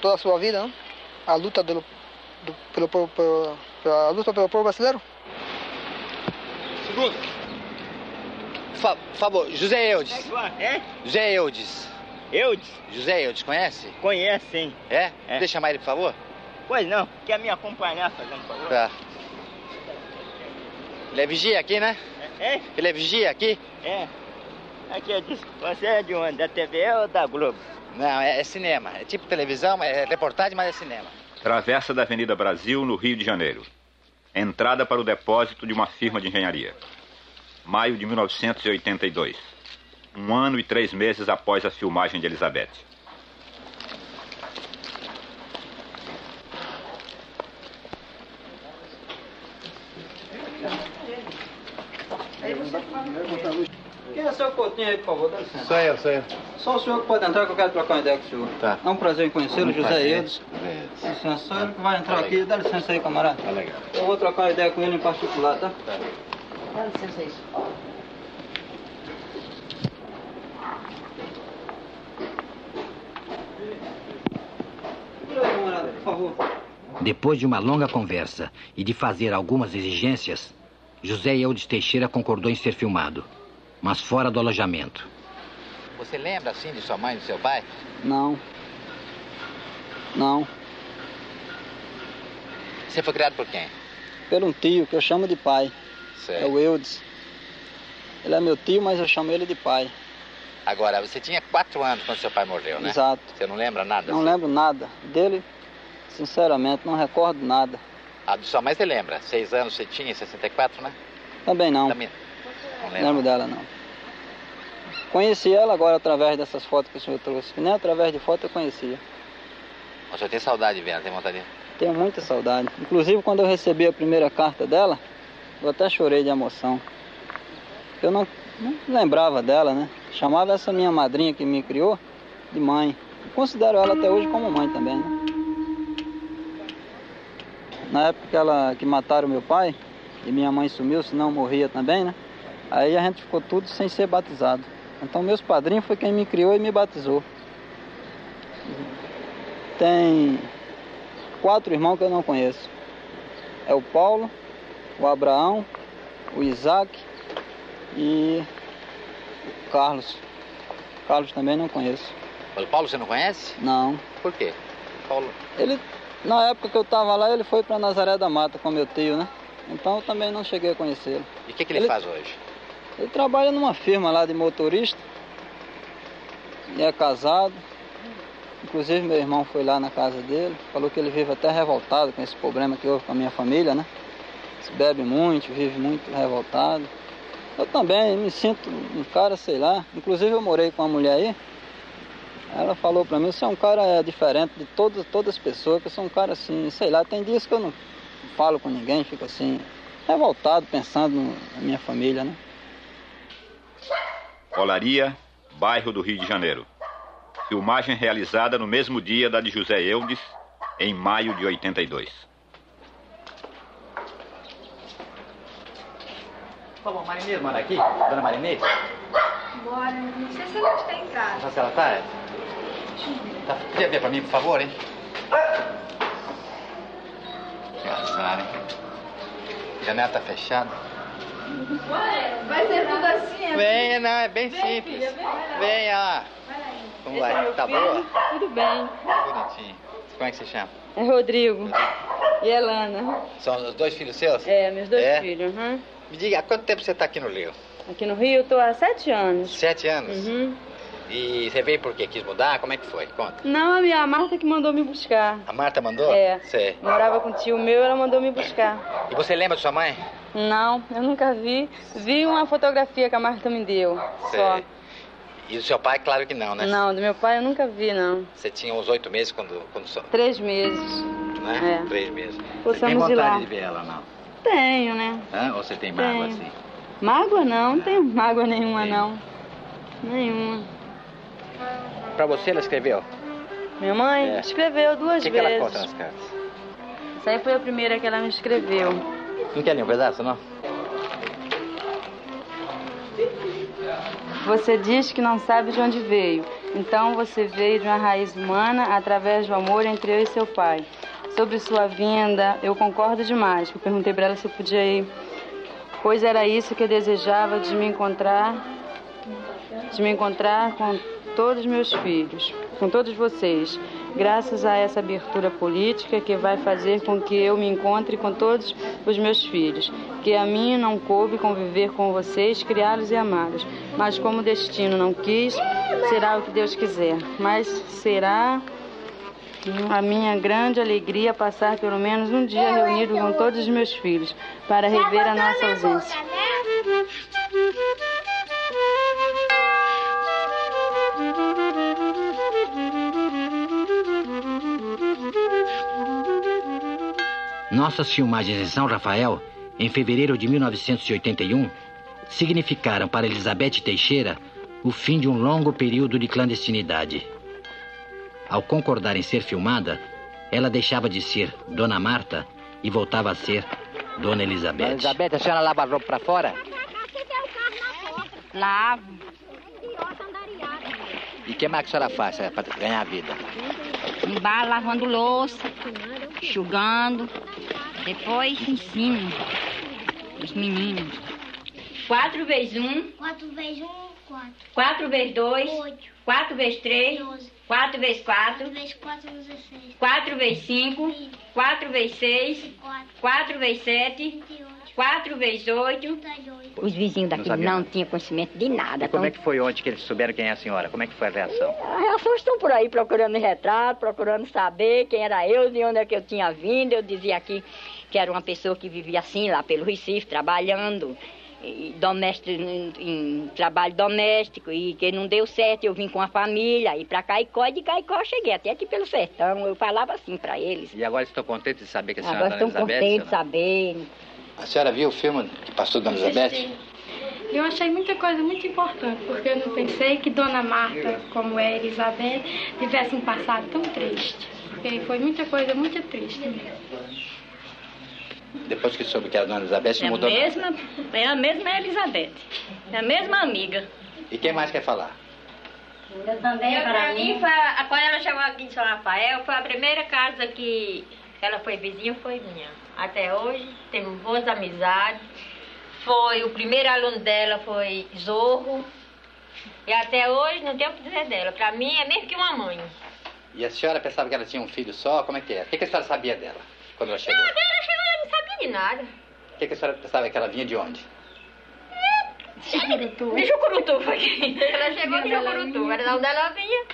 toda a sua vida não? à luta do, do, pelo, pelo, pelo, pela luta pelo povo brasileiro. Segundo. Fa favor, José Eudes. É? José Eudes. Eudes? José Eudes, conhece? Conhece, sim. É? É. Deixa chamar ele, por favor. Pois não, quer me acompanhar, fazendo favor? Tá. Ele é vigia aqui, né? É. É? Ele é vigia aqui? É. Aqui, eu disse, você é de onde? Da TV ou da Globo? Não, é, é cinema. É tipo televisão, é reportagem, mas é cinema. Travessa da Avenida Brasil, no Rio de Janeiro. Entrada para o depósito de uma firma de engenharia. Maio de 1982. Um ano e três meses após a filmagem de Elizabeth. É o seu Coutinho aí, por favor? Dá licença. Sou eu, sou eu. Só o senhor que pode entrar que eu quero trocar uma ideia com o senhor. Tá. É um prazer em conhecê-lo, Um José. Eudes. Dá licença, só ele que vai entrar Tá aqui. Dá licença aí, camarada. Tá legal. Eu vou trocar uma ideia com ele em particular, tá? Tá. Dá licença aí. Segura aí, camarada, por favor. Depois de uma longa conversa e de fazer algumas exigências, José Eudes Teixeira concordou em ser filmado, mas fora do alojamento. Você lembra, assim, de sua mãe e do seu pai? Não. Não. Você foi criado por quem? Pelo um tio que eu chamo de pai. Certo. É o Eudes. Ele é meu tio, mas eu chamo ele de pai. Agora, você tinha quatro anos quando seu pai morreu, né? Exato. Você não lembra nada? Não assim? lembro nada dele, sinceramente, não recordo nada. A de sua mãe você lembra? Seis anos você tinha, em 64, né? Também não. Também. Não lembra? lembro dela, não. Conheci ela agora através dessas fotos que o senhor trouxe. Nem através de foto eu conhecia. O senhor tem saudade de ver, ela tem vontade de... Tenho muita saudade. Inclusive, quando eu recebi a primeira carta dela, eu até chorei de emoção. Eu não, não lembrava dela, né? Chamava essa minha madrinha que me criou de mãe. Considero ela até hoje como mãe também, né? Na época que, ela, que mataram meu pai, e minha mãe sumiu, senão morria também, né? Aí a gente ficou tudo sem ser batizado. Então meus padrinhos foi quem me criou e me batizou. Tem quatro irmãos que eu não conheço. É o Paulo, o Abraão, o Isaac e o Carlos. Carlos também não conheço. O Paulo você não conhece? Não. Por quê? Paulo... Ele, na época que eu estava lá, ele foi para Nazaré da Mata com meu tio, né? Então eu também não cheguei a conhecê-lo. E o que, que ele, Ele- faz hoje? Ele trabalha numa firma lá de motorista. E é casado. Inclusive meu irmão foi lá na casa dele. Falou que ele vive até revoltado com esse problema que houve com a minha família, né? Se bebe muito, vive muito revoltado. Eu também me sinto um cara, sei lá. Inclusive eu morei com uma mulher aí. Ela falou pra mim, você é um cara diferente de todas, todas as pessoas, que eu sou um cara assim, sei lá, tem dias que eu não falo com ninguém, fico assim, revoltado, pensando na minha família, né? Olaria, bairro do Rio de Janeiro. Filmagem realizada no mesmo dia da de José Eudes, em maio de 82. Por favor, Marineiro, mora aqui? Dona Marineiro? Bora, não sei se ela está em casa. Não sei se ela tá? é? Tá, podia ver pra mim, por favor, hein? Que azar, hein? A janela tá fechada. Vai ser tudo assim, é? Venha, não, é bem Vem, simples. filha, vem, vai lá. Venha. Como vai? Tá boa? Tudo bem. Bonitinho. Como é que você chama? É Rodrigo. E Elana. São os dois filhos seus? É, meus dois É? filhos. uhum. Me diga, há quanto tempo você tá aqui no Rio? Aqui no Rio tô há sete anos. Sete anos? Uhum. E você veio por quê? Quis mudar? Como é que foi? Conta. Não, a minha a Marta que mandou me buscar. A Marta mandou? É. Sei. Morava com um tio meu, ela mandou me buscar. E você lembra de sua mãe? Não, eu nunca vi. Vi uma fotografia que a Marta me deu. Só. Sei. E do seu pai, claro que não, né? Não, do meu pai eu nunca vi, não. Você tinha uns oito meses quando, quando só, Três meses. né? É. Três meses. Possamos você tem vontade lá. de ver ela, não? Tenho, né? Hã? Ou você tem mágoa Tenho. assim? Mágoa não, não tenho mágoa nenhuma, não. Nenhuma. Pra você ela escreveu? Minha mãe É. escreveu O duas que, que ela vezes. conta nas cartas? Essa aí foi a primeira que ela me escreveu. Não quer ler um pedaço, não? Você diz que não sabe de onde veio. Então você veio de uma raiz humana através do amor entre eu e seu pai. Sobre sua vinda, eu concordo demais. Eu perguntei para ela se eu podia ir. Pois era isso que eu desejava de me encontrar, de me encontrar com todos os meus filhos, com todos vocês. graças a essa abertura política que vai fazer com que eu me encontre com todos os meus filhos, que a mim não coube conviver com vocês, criá-los e amá-los, mas como o destino não quis, será o que Deus quiser, mas será a minha grande alegria passar pelo menos um dia reunido com todos os meus filhos para rever a nossa ausência. Nossas filmagens em São Rafael, em fevereiro de 1981, significaram para Elizabeth Teixeira o fim de um longo período de clandestinidade. Ao concordar em ser filmada, ela deixava de ser Dona Marta e voltava a ser Dona Elizabeth. Dona Elizabeth, a senhora lava a roupa para fora? Lavo. E o que mais que a senhora faz é, para ganhar a vida? Embaixo, lavando louça, enxugando. Depois ensino os meninos. Quatro vezes um. Quatro vezes um, quatro. Quatro vezes dois. Oito. Quatro vezes três. Doze. Quatro vezes quatro. Quatro vezes quatro, dezesseis. Quatro vezes cinco. Quatro vezes seis. Quatro vezes sete. Quatro vezes oito. Os vizinhos daqui Não não, tinham conhecimento de nada. E como é Então, que foi ontem que eles souberam quem é a senhora? Como é que foi a reação? A reação estão por aí procurando retrato, procurando saber quem era eu, de onde é que eu tinha vindo. Eu dizia aqui que era uma pessoa que vivia assim lá pelo Recife, trabalhando, e doméstico, em, em trabalho doméstico, e que não deu certo. Eu vim com a família, e para Caicó, e de Caicó eu cheguei até aqui pelo sertão. Eu falava assim para eles. E agora estou contente de saber que a senhora Agora é estão Elizabeth? contentes de saber. A senhora viu o filme que passou Dona Elizabeth? Eu achei muita coisa muito importante, porque eu não pensei que Dona Marta, como é Elizabeth, tivesse um passado tão triste. Porque foi muita coisa muito triste mesmo. Depois que soube que era Dona Elizabeth, É a mudou nada. mesma, é a mesma Elizabeth. É a mesma amiga. E quem mais quer falar? Eu também, para mim, foi a, quando ela chegou aqui em São Rafael, foi a primeira casa que ela foi vizinha, foi minha. Até hoje, temos boas amizades. Foi, o primeiro aluno dela foi Zorro. E até hoje não tenho o que dizer dela. Para mim é mesmo que uma mãe. E a senhora pensava que ela tinha um filho só? Como é que é? O que, que a senhora sabia dela quando ela chegou? Nada, ela chegou ela não sabia de nada. O que, que a senhora pensava que ela vinha de onde? De Jucurutu foi aqui. Ela chegou de Jucurutu. Era de onde ela vinha.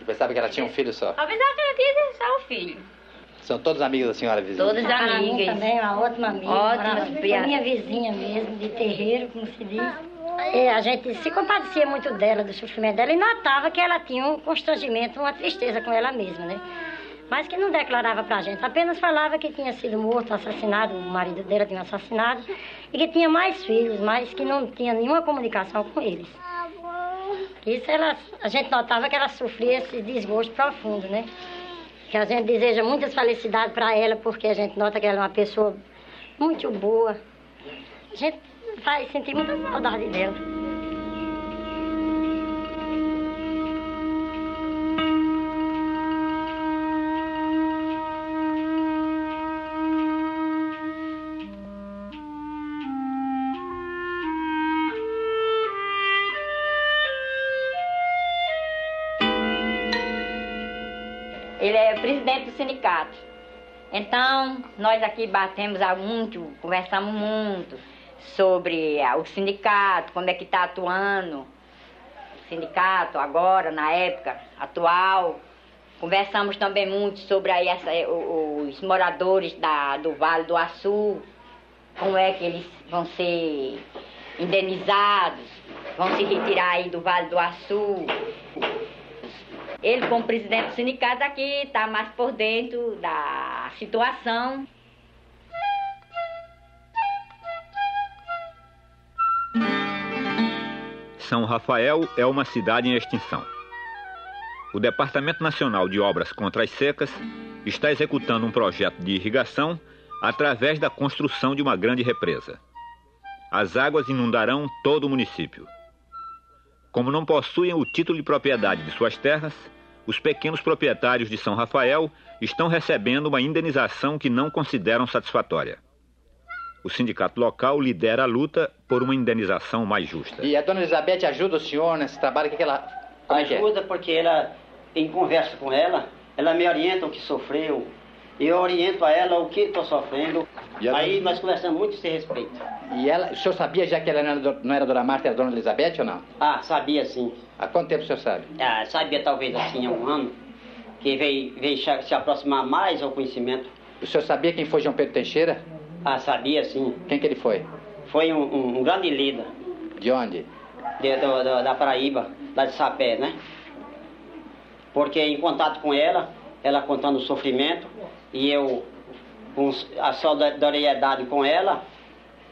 E pensava que ela tinha um filho só? Apesar que ela tinha só o filho. São todos amigos da senhora vizinha? Todas amigas. também, uma ótima amiga. Piadas. minha vizinha mesmo, de terreiro, como se diz. É, a gente se compadecia muito dela, do sofrimento dela, e notava que ela tinha um constrangimento, uma tristeza com ela mesma, né? Mas que não declarava pra gente, apenas falava que tinha sido morto, assassinado, o marido dela tinha assassinado, e que tinha mais filhos, mas que não tinha nenhuma comunicação com eles. Isso ela, a gente notava que ela sofria esse desgosto profundo, né? Que a gente deseja muitas felicidades para ela, porque a gente nota que ela é uma pessoa muito boa. A gente vai sentir muita saudade dela. Presidente do sindicato. Então, nós aqui batemos muito, conversamos muito sobre ah, o sindicato, como é que está atuando o sindicato agora, na época atual. Conversamos também muito sobre aí essa, o- os moradores da, do Vale do Açu, como é que eles vão ser indenizados, vão se retirar aí do Vale do Açu. Ele, como presidente do sindicato aqui, está mais por dentro da situação. São Rafael é uma cidade em extinção. O Departamento Nacional de Obras contra as Secas está executando um projeto de irrigação através da construção de uma grande represa. As águas inundarão todo o município. Como não possuem o título de propriedade de suas terras, os pequenos proprietários de São Rafael estão recebendo uma indenização que não consideram satisfatória. O sindicato local lidera a luta por uma indenização mais justa. E a Dona Elizabeth ajuda o senhor nesse trabalho? O que, que ela... Ajuda porque ela, em conversa com ela, ela me orienta o que sofreu, eu oriento a ela o que estou sofrendo. ela- Aí nós conversamos muito a esse respeito. E ela, o senhor sabia já que ela não era, Dona Marta, era Dona Elizabeth ou não? Ah, sabia sim. Há quanto tempo o senhor sabe? Ah, sabia talvez assim há um ano, que veio, veio se aproximar mais ao conhecimento. O senhor sabia quem foi João Pedro Teixeira? Ah, sabia sim. Quem que ele foi? Foi um, um- um grande líder De onde? de- do- do- da Paraíba, lá de Sapé, né? Porque em contato com ela, ela contando o sofrimento, e eu, com a solidariedade com ela,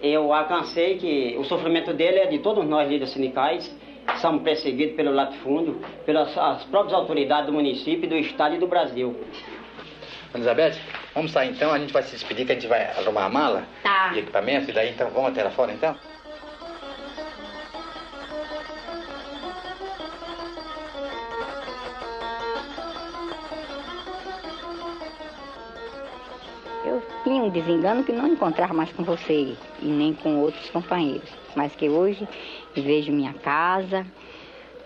eu alcancei que o sofrimento dele é de todos nós líderes sindicais, que somos perseguidos pelo latifúndio, pelas as próprias autoridades do município, do estado e do Brasil. Elizabeth, vamos sair então, a gente vai se despedir, que a gente vai arrumar a mala Tá. e equipamentos, e daí então vamos até lá fora então? Um desengano que não encontrava mais com você e nem com outros companheiros. Mas que hoje vejo minha casa,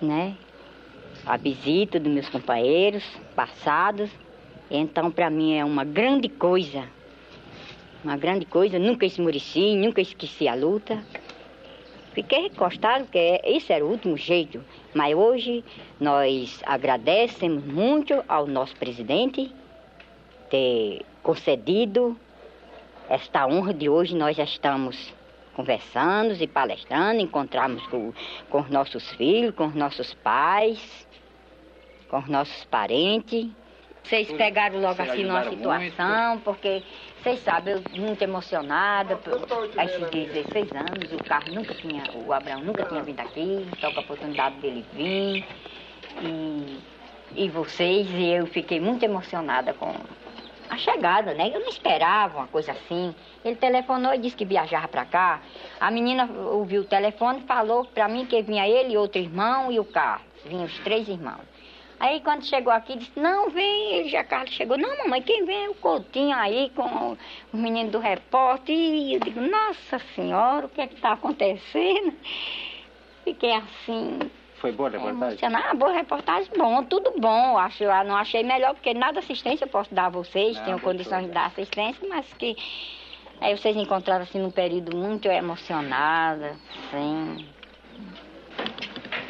né? A visita dos meus companheiros passados. Então, para mim, é uma grande coisa. Uma grande coisa. Nunca esmoreci, nunca esqueci a luta. Fiquei recostado, porque esse era o último jeito. Mas hoje nós agradecemos muito ao nosso presidente ter concedido esta honra de hoje. Nós já estamos conversando e palestrando, encontramos com, com os nossos filhos, com os nossos pais, com os nossos parentes. Vocês pegaram logo Vocês assim numa situação, porque vocês sabem, eu muito emocionada, por esses 16 anos, o carro nunca tinha, o Abraão nunca tinha vindo aqui, só com a oportunidade dele vir. E, e vocês, e eu fiquei muito emocionada com a chegada, né? Eu não esperava uma coisa assim. Ele telefonou e disse que viajava para cá. A menina ouviu o telefone e falou para mim que vinha ele, outro irmão e o Carlos. Vinham os três irmãos. Aí quando chegou aqui, disse, não, vem, ele já Carlos chegou. Não, mamãe, quem vem é o Coutinho aí com o menino do repórter. E eu digo, nossa senhora, o que é que está acontecendo? Fiquei assim, Foi boa a reportagem? emocionada. Ah, boa reportagem, bom, tudo bom. Acho, não achei melhor, porque nada assistência eu posso dar a vocês, Não, tenho condições de dar assistência, mas que aí vocês encontraram assim num período muito emocionada, sim.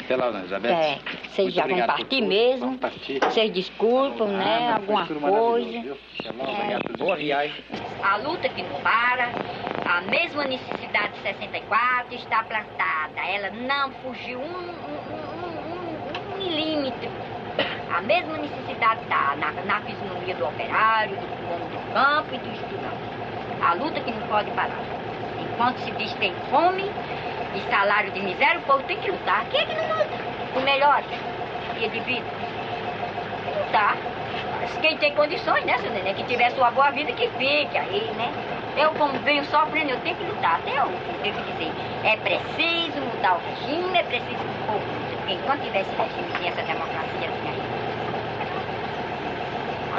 Até lá, Dona Elizabeth. É, vocês já vão partir mesmo. Vocês desculpam, né? Ah, Alguma tudo maravilhoso, coisa. por Boa viagem. A luta que não para, a mesma necessidade de 64 está plantada. Ela não fugiu um, um- um- um- um milímetro. A mesma necessidade está na, na fisionomia do operário, do homem do campo e do estudante. A luta que não pode parar. Enquanto se diz tem fome e salário de miséria, o povo tem que lutar. Quem é que não luta? O melhor dia de vida. Lutar. Mas quem tem condições, né, seu neném? Que tiver sua boa vida, que fique aí, né? Eu, como venho sofrendo, eu tenho que lutar até fim. Tenho que dizer, é preciso mudar o regime, é preciso enquanto tiver esse regime essa democracia, assim.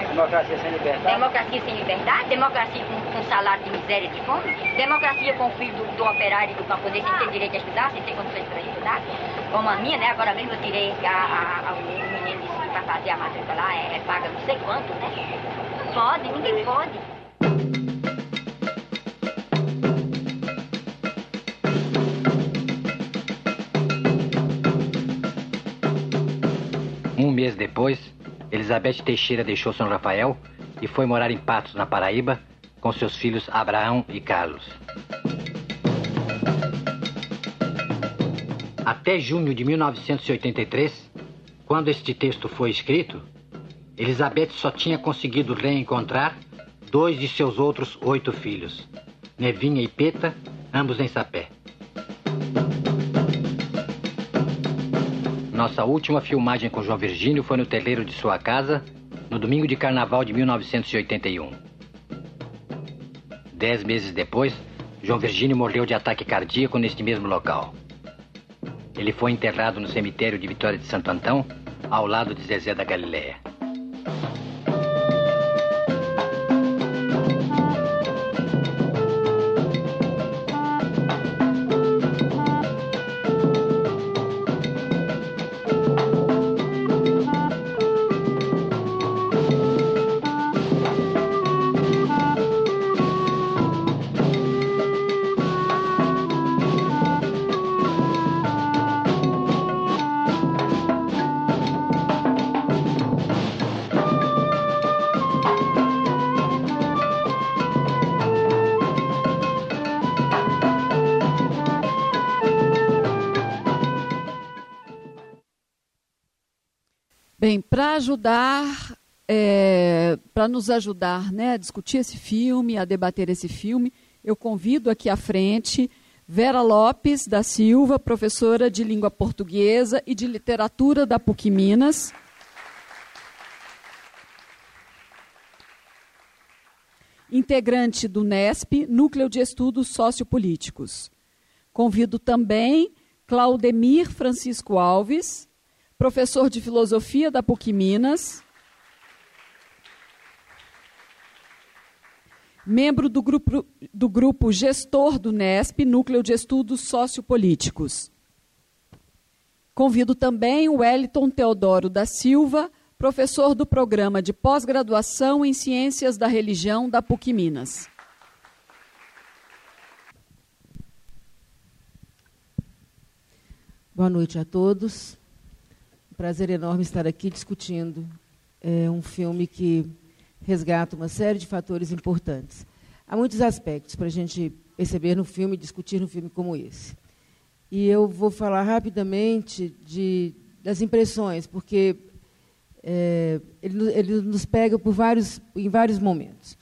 Democracia sem liberdade. Democracia sem liberdade, democracia com, com salário de miséria e de fome, democracia com o filho do, do operário e do camponês sem ter direito a estudar, sem ter condições para estudar, como a minha, né? Agora mesmo eu tirei a, a, a, o menino disse que para fazer a matrícula lá é, é paga não sei quanto, né? Pode, ninguém pode. Um mês depois, Elizabeth Teixeira deixou São Rafael e foi morar em Patos, na Paraíba, com seus filhos Abraão e Carlos. Até junho de 1983, quando este texto foi escrito, Elizabeth só tinha conseguido reencontrar dois de seus outros oito filhos, Nevinha e Peta, ambos em Sapé. Nossa última filmagem com João Virgínio foi no terreiro de sua casa, no domingo de carnaval de 1981. Dez meses depois, João Virgínio morreu de ataque cardíaco neste mesmo local. Ele foi enterrado no cemitério de Vitória de Santo Antão, ao lado de Zezé da Galileia. Para ajudar, é, para nos ajudar né, a discutir esse filme, a debater esse filme, eu convido aqui à frente Vera Lopes da Silva, professora de língua portuguesa e de literatura da PUC Minas. Integrante do NESP, Núcleo de Estudos Sociopolíticos. Convido também Claudemir Francisco Alves, professor de filosofia da PUC Minas. membro do grupo, do grupo gestor do NESP, Núcleo de Estudos Sociopolíticos. Convido também o Wellington Teodoro da Silva, professor do programa de pós-graduação em Ciências da Religião da PUC Minas. Boa noite a todos. Prazer enorme estar aqui discutindo é, um filme que resgata uma série de fatores importantes. Há muitos aspectos para a gente perceber no filme, discutir no filme como esse. E eu vou falar rapidamente de, das impressões, porque é, ele, ele, nos pega por vários, em vários momentos.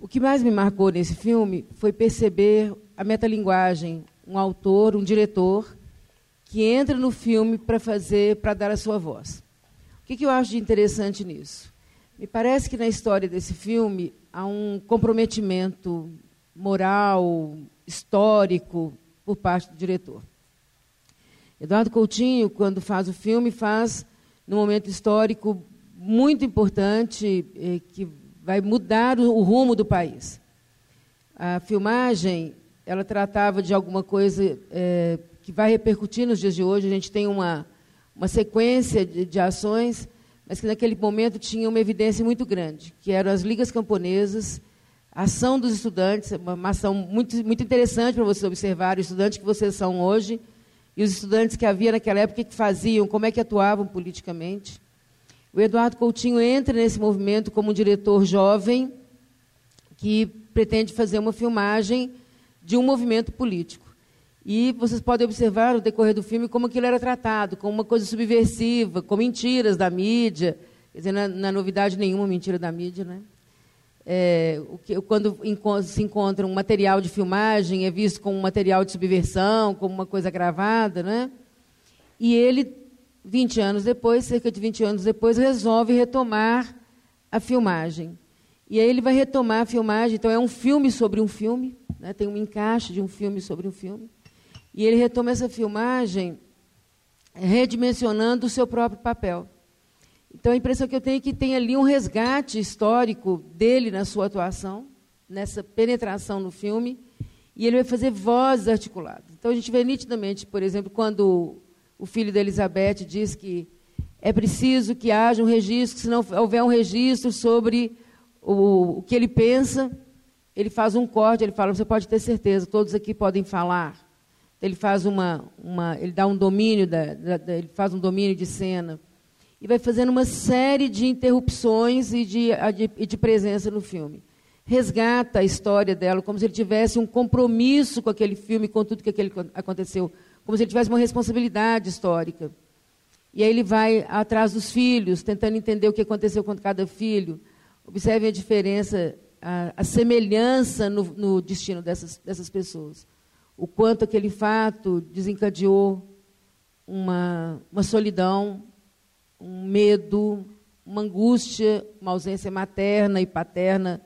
O que mais me marcou nesse filme foi perceber a metalinguagem, um autor, um diretor, que entra no filme para fazer, para dar a sua voz. O que, que eu acho de interessante nisso? Me parece que na história desse filme há um comprometimento moral, histórico, por parte do diretor. Eduardo Coutinho, quando faz o filme, faz num momento histórico muito importante eh, que vai mudar o, o, rumo do país. A filmagem, ela tratava de alguma coisa eh, que vai repercutir nos dias de hoje. A gente tem uma, uma sequência de, de ações mas que naquele momento tinha uma evidência muito grande, que eram as ligas camponesas, a ação dos estudantes, uma ação muito, muito interessante para você observar, os estudantes que vocês são hoje, e os estudantes que havia naquela época, que faziam, como é que atuavam politicamente. O Eduardo Coutinho entra nesse movimento como um diretor jovem que pretende fazer uma filmagem de um movimento político. E vocês podem observar no decorrer do filme como aquilo era tratado, como uma coisa subversiva, com mentiras da mídia. Quer dizer, não é, não é novidade nenhuma mentira da mídia, né? É, quando se encontra um material de filmagem, é visto como um material de subversão, como uma coisa gravada, né? E ele, 20 anos depois, cerca de 20 anos depois, resolve retomar a filmagem. E aí ele vai retomar a filmagem, então é um filme sobre um filme, né? tem um encaixe de um filme sobre um filme. E ele retoma essa filmagem redimensionando o seu próprio papel. Então a impressão que eu tenho é que tem ali um resgate histórico dele na sua atuação, nessa penetração no filme, e ele vai fazer vozes articuladas. Então a gente vê nitidamente, por exemplo, quando o filho da Elizabeth diz que é preciso que haja um registro, se não houver um registro sobre o, o que ele pensa, ele faz um corte, ele fala, você pode ter certeza, todos aqui podem falar ele faz uma, uma ele dá um domínio da, da, da, ele faz um domínio de cena e vai fazendo uma série de interrupções e de, de, de presença no filme. Resgata a história dela como se ele tivesse um compromisso com aquele filme, com tudo que aquele aconteceu, como se ele tivesse uma responsabilidade histórica. E aí ele vai atrás dos filhos, tentando entender o que aconteceu com cada filho. Observe a diferença, a, a semelhança no, no destino dessas, dessas pessoas o quanto aquele fato desencadeou uma, uma solidão, um medo, uma angústia, uma ausência materna e paterna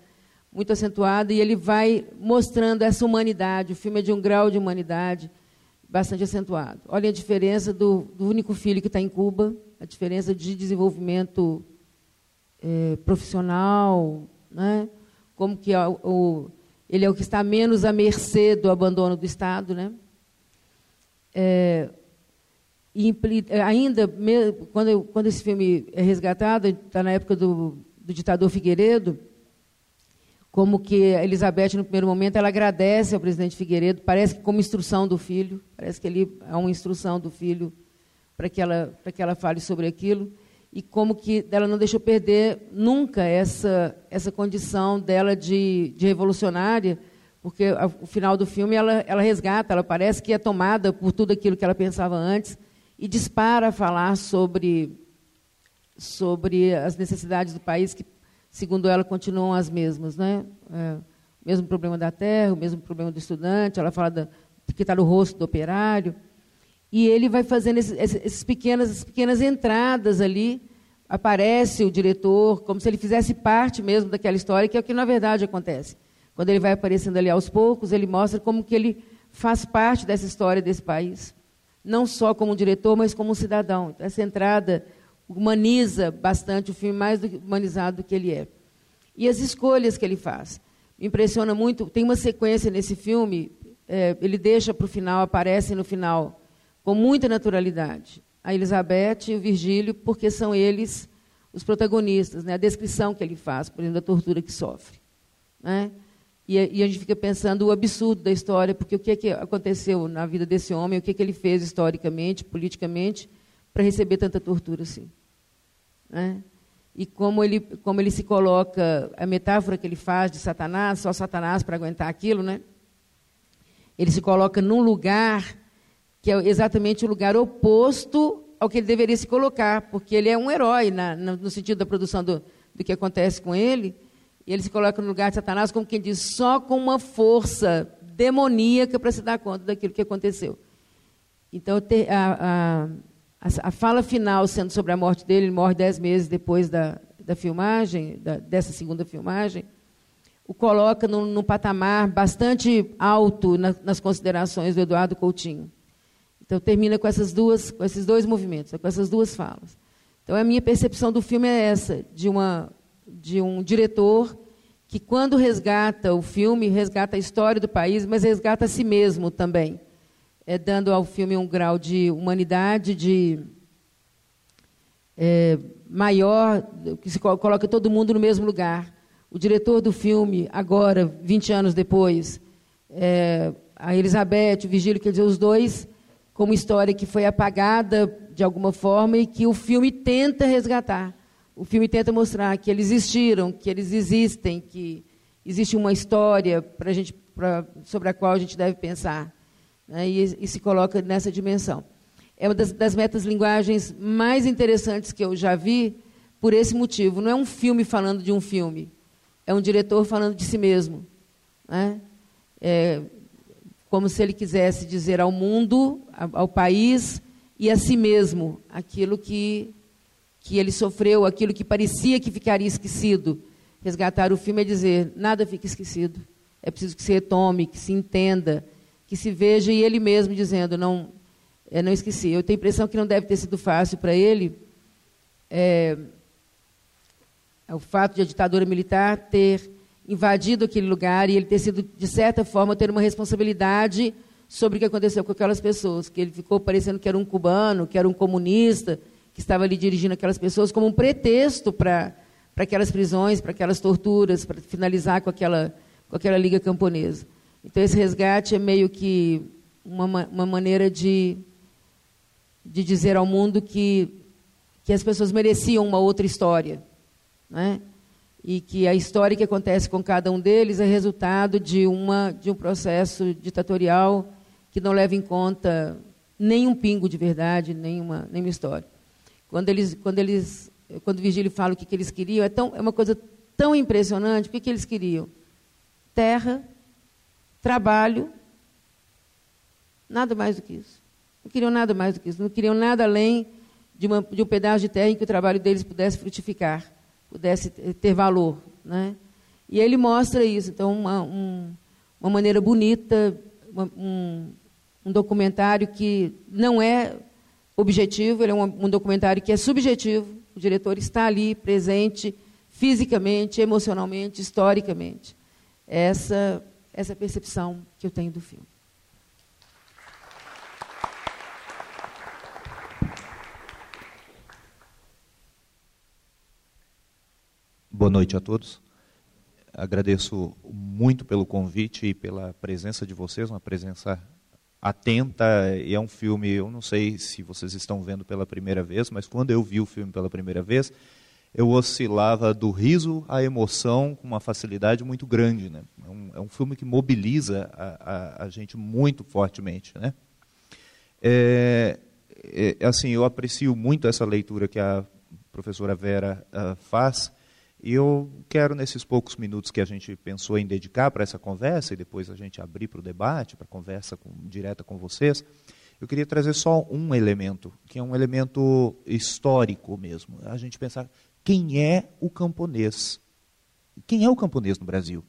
muito acentuada, e ele vai mostrando essa humanidade. O filme é de um grau de humanidade bastante acentuado. Olha a diferença do, do único filho que está em Cuba, a diferença de desenvolvimento é, profissional, né? como que o, o ele é o que está menos à mercê do abandono do Estado. Né? É, é ainda, quando, quando esse filme é resgatado, está na época do, do ditador Figueiredo, como que Elizabeth, no primeiro momento, ela agradece ao presidente Figueiredo, parece que como instrução do filho, parece que ali há uma instrução do filho para que ela, para que ela fale sobre aquilo e como que ela não deixou perder nunca essa essa condição dela de, de revolucionária, porque ao final do filme ela, ela resgata, ela parece que é tomada por tudo aquilo que ela pensava antes e dispara a falar sobre sobre as necessidades do país que, segundo ela, continuam as mesmas, né? É, o mesmo problema da terra, o mesmo problema do estudante. Ela fala da, que está no rosto do operário. E ele vai fazendo esses, esses pequenas, essas pequenas entradas ali. Aparece o diretor como se ele fizesse parte mesmo daquela história, que é o que na verdade acontece. Quando ele vai aparecendo ali aos poucos, ele mostra como que ele faz parte dessa história desse país, não só como diretor, mas como cidadão. Então, essa entrada humaniza bastante o filme, mais do, humanizado do que ele é. E as escolhas que ele faz. Me impressiona muito, tem uma sequência nesse filme, é, ele deixa para o final, aparece no final, com muita naturalidade, a Elizabeth e o Virgílio, porque são eles os protagonistas, né? a descrição que ele faz, por exemplo, da tortura que sofre. Né? E, e, a gente fica pensando o absurdo da história, porque o que, é que aconteceu na vida desse homem, o que, é que ele fez historicamente, politicamente, para receber tanta tortura assim. Né? E como ele, como ele se coloca, a metáfora que ele faz de Satanás, só Satanás para aguentar aquilo, né? ele se coloca num lugar que é exatamente o lugar oposto ao que ele deveria se colocar, porque ele é um herói na, no sentido da produção do, do que acontece com ele, e ele se coloca no lugar de Satanás, como quem diz, só com uma força demoníaca para se dar conta daquilo que aconteceu. Então, a, a, a, fala final sendo sobre a morte dele, ele morre dez meses depois da, da filmagem, da, dessa segunda filmagem, o coloca num, num patamar bastante alto na, nas considerações do Eduardo Coutinho. Então, termina com, essas duas, com esses dois movimentos, com essas duas falas. Então, a minha percepção do filme é essa, de uma de um diretor que, quando resgata o filme, resgata a história do país, mas resgata a si mesmo também, é, dando ao filme um grau de humanidade, de é, maior, que se coloca todo mundo no mesmo lugar. O diretor do filme, agora, 20 anos depois, é, a Elizabeth, o Vigílio, quer dizer, os dois, como história que foi apagada de alguma forma e que o filme tenta resgatar o filme tenta mostrar que eles existiram, que eles existem, que existe uma história pra gente, pra, sobre a qual a gente deve pensar. Né, e, e, se coloca nessa dimensão. É uma das, das linguagens mais interessantes que eu já vi por esse motivo. Não é um filme falando de um filme, é um diretor falando de si mesmo. Né? É como se ele quisesse dizer ao mundo, ao país e a si mesmo aquilo que que ele sofreu, aquilo que parecia que ficaria esquecido. Resgatar o filme é dizer: nada fica esquecido. É preciso que se retome, que se entenda, que se veja e ele mesmo dizendo: não, é, não esqueci. Eu tenho a impressão que não deve ter sido fácil para ele é, é o fato de a ditadura militar ter invadido aquele lugar e ele ter sido, de certa forma, ter uma responsabilidade sobre o que aconteceu com aquelas pessoas, que ele ficou parecendo que era um cubano, que era um comunista, que estava ali dirigindo aquelas pessoas como um pretexto para aquelas prisões, para aquelas torturas, para finalizar com aquela, com aquela liga camponesa. Então, esse resgate é meio que uma, uma maneira de, de dizer ao mundo que, que as pessoas mereciam uma outra história. Né? E que a história que acontece com cada um deles é resultado de, uma, de um processo ditatorial que não leva em conta nem um pingo de verdade, nenhuma, nenhuma história. Quando eles, quando eles, quando Virgílio fala o que, que eles queriam, é, tão, é uma coisa tão impressionante. O que, que eles queriam? Terra, trabalho, nada mais do que isso. Não queriam nada mais do que isso. Não queriam nada além de, uma, de um pedaço de terra em que o trabalho deles pudesse frutificar, pudesse ter valor. Né? E ele mostra isso. Então, uma, um, uma maneira bonita, uma, um, um documentário que não é objetivo, ele é um, um documentário que é subjetivo, o diretor está ali presente fisicamente, emocionalmente, historicamente. Essa, essa percepção que eu tenho do filme. Boa noite a todos. Agradeço muito pelo convite e pela presença de vocês, uma presença atenta é um filme, eu não sei se vocês estão vendo pela primeira vez, mas quando eu vi o filme pela primeira vez, eu oscilava do riso à emoção com uma facilidade muito grande. Né? É, um, é um filme que mobiliza a, a, a gente muito fortemente. Né? É, é, assim, eu aprecio muito essa leitura que a professora Vera uh, faz. E eu quero, nesses poucos minutos que a gente pensou em dedicar para essa conversa, e depois a gente abrir para o debate, para a conversa com, direta com vocês, eu queria trazer só um elemento, que é um elemento histórico mesmo. A gente pensar quem é o camponês. Quem é o camponês no Brasil?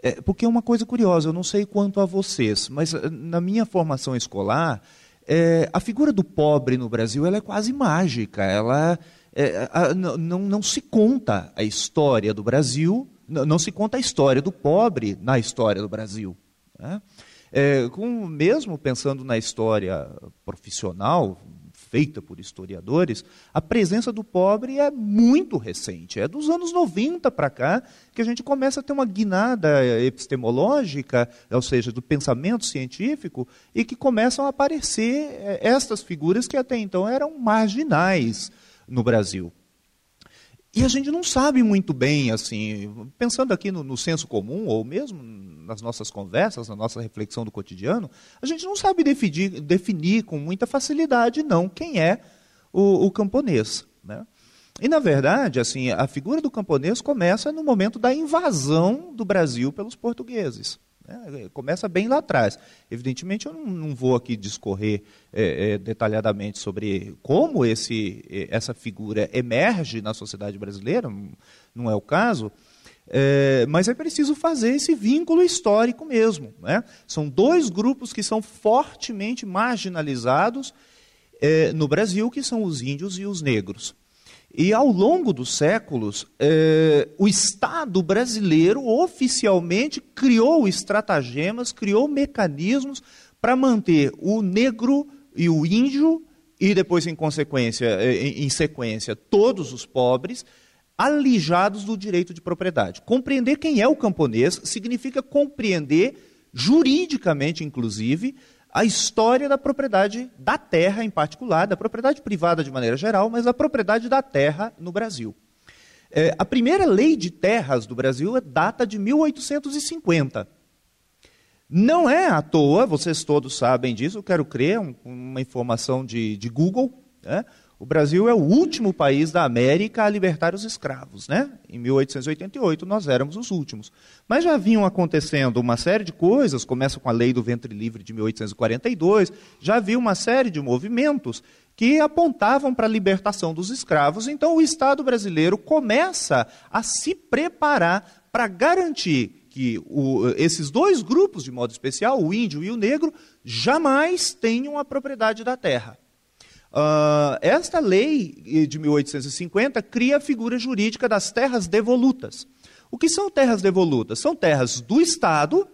É, porque é uma coisa curiosa, eu não sei quanto a vocês, mas eh, na minha formação escolar, é, a figura do pobre no Brasil ela é quase mágica. Ela é, não, não se conta a história do Brasil, não, não, se conta a história do pobre na história do Brasil. Né? É, com, mesmo pensando na história profissional, feita por historiadores, a presença do pobre é muito recente. É dos anos 90 para cá que a gente começa a ter uma guinada epistemológica, ou seja, do pensamento científico, e que começam a aparecer é, estas figuras que até então eram marginais no Brasil. E a gente não sabe muito bem, assim, pensando aqui no, no, senso comum, ou mesmo nas nossas conversas, na nossa reflexão do cotidiano, a gente não sabe definir, definir com muita facilidade, não, quem é o, o camponês. Né? E, na verdade, assim, a figura do camponês começa no momento da invasão do Brasil pelos portugueses. É, começa bem lá atrás. Evidentemente, eu não, não vou aqui discorrer é, é, detalhadamente sobre como esse, é, essa figura emerge na sociedade brasileira, não é o caso, é, mas é preciso fazer esse vínculo histórico mesmo. Né? São dois grupos que são fortemente marginalizados é, no Brasil, que são os índios e os negros. E ao longo dos séculos, eh, o Estado brasileiro oficialmente criou estratagemas, criou mecanismos para manter o negro e o índio, e depois, em consequência, eh, em, em sequência, todos os pobres, alijados do direito de propriedade. Compreender quem é o camponês significa compreender, juridicamente inclusive, a história da propriedade da terra em particular, da propriedade privada de maneira geral, mas da propriedade da terra no Brasil. É, a primeira lei de terras do Brasil data de 1850. Não é à toa, vocês todos sabem disso, eu quero crer, um, uma informação de, de Google. Né? O Brasil é o último país da América a libertar os escravos. Né? Em 1888 nós éramos os últimos. Mas já vinham acontecendo uma série de coisas, começa com a lei do ventre livre de 1842, já havia uma série de movimentos que apontavam para a libertação dos escravos. Então o Estado brasileiro começa a se preparar para garantir que o, esses dois grupos, de modo especial, o índio e o negro, jamais tenham a propriedade da terra. Uh, esta lei de 1850 cria a figura jurídica das terras devolutas. O que são terras devolutas? São terras do Estado,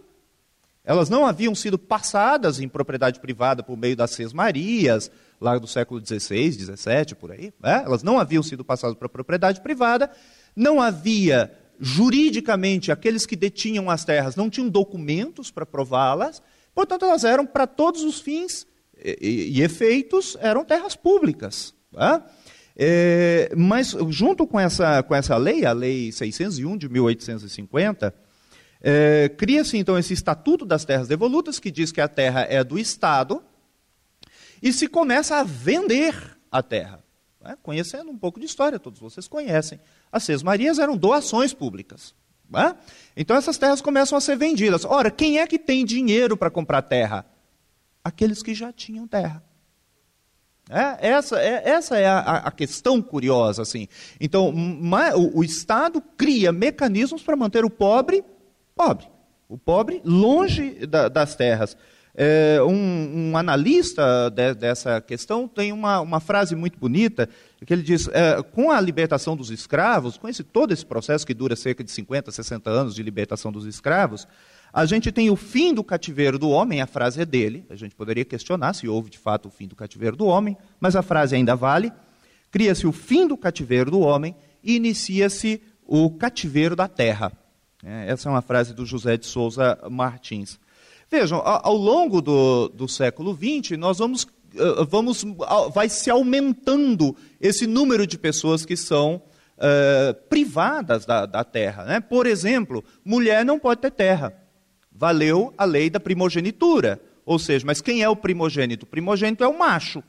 elas não haviam sido passadas em propriedade privada por meio das sesmarias, lá do século XVI, XVII, por aí. Né? Elas não haviam sido passadas para propriedade privada, não havia juridicamente aqueles que detinham as terras não tinham documentos para prová-las, portanto elas eram para todos os fins e, e efeitos eram terras públicas. Tá? É, mas, junto com essa, com essa lei, a Lei 601 de 1850, é, cria-se então esse Estatuto das Terras Devolutas, que diz que a terra é do Estado, e se começa a vender a terra. Né? Conhecendo um pouco de história, todos vocês conhecem. As Seis Marias eram doações públicas. Né? Então essas terras começam a ser vendidas. Ora, quem é que tem dinheiro para comprar terra? Aqueles que já tinham terra. É, essa, é, essa é a, a, questão curiosa. assim. Então, o, o Estado cria mecanismos para manter o pobre pobre. O pobre longe da, das terras. É, um, um, analista de, dessa questão tem uma, uma, frase muito bonita, que ele diz, é, com a libertação dos escravos, com esse, todo esse processo que dura cerca de 50, 60 anos de libertação dos escravos, a gente tem o fim do cativeiro do homem, a frase é dele. A gente poderia questionar se houve de fato o fim do cativeiro do homem, mas a frase ainda vale. Cria-se o fim do cativeiro do homem e inicia-se o cativeiro da terra. É, essa é uma frase do José de Souza Martins. Vejam, ao longo do, do século XX, nós vamos, vamos, vai se aumentando esse número de pessoas que são uh, privadas da, da terra. Né? Por exemplo, mulher não pode ter terra valeu a lei da primogenitura. Ou seja, mas quem é o primogênito? O primogênito é o macho.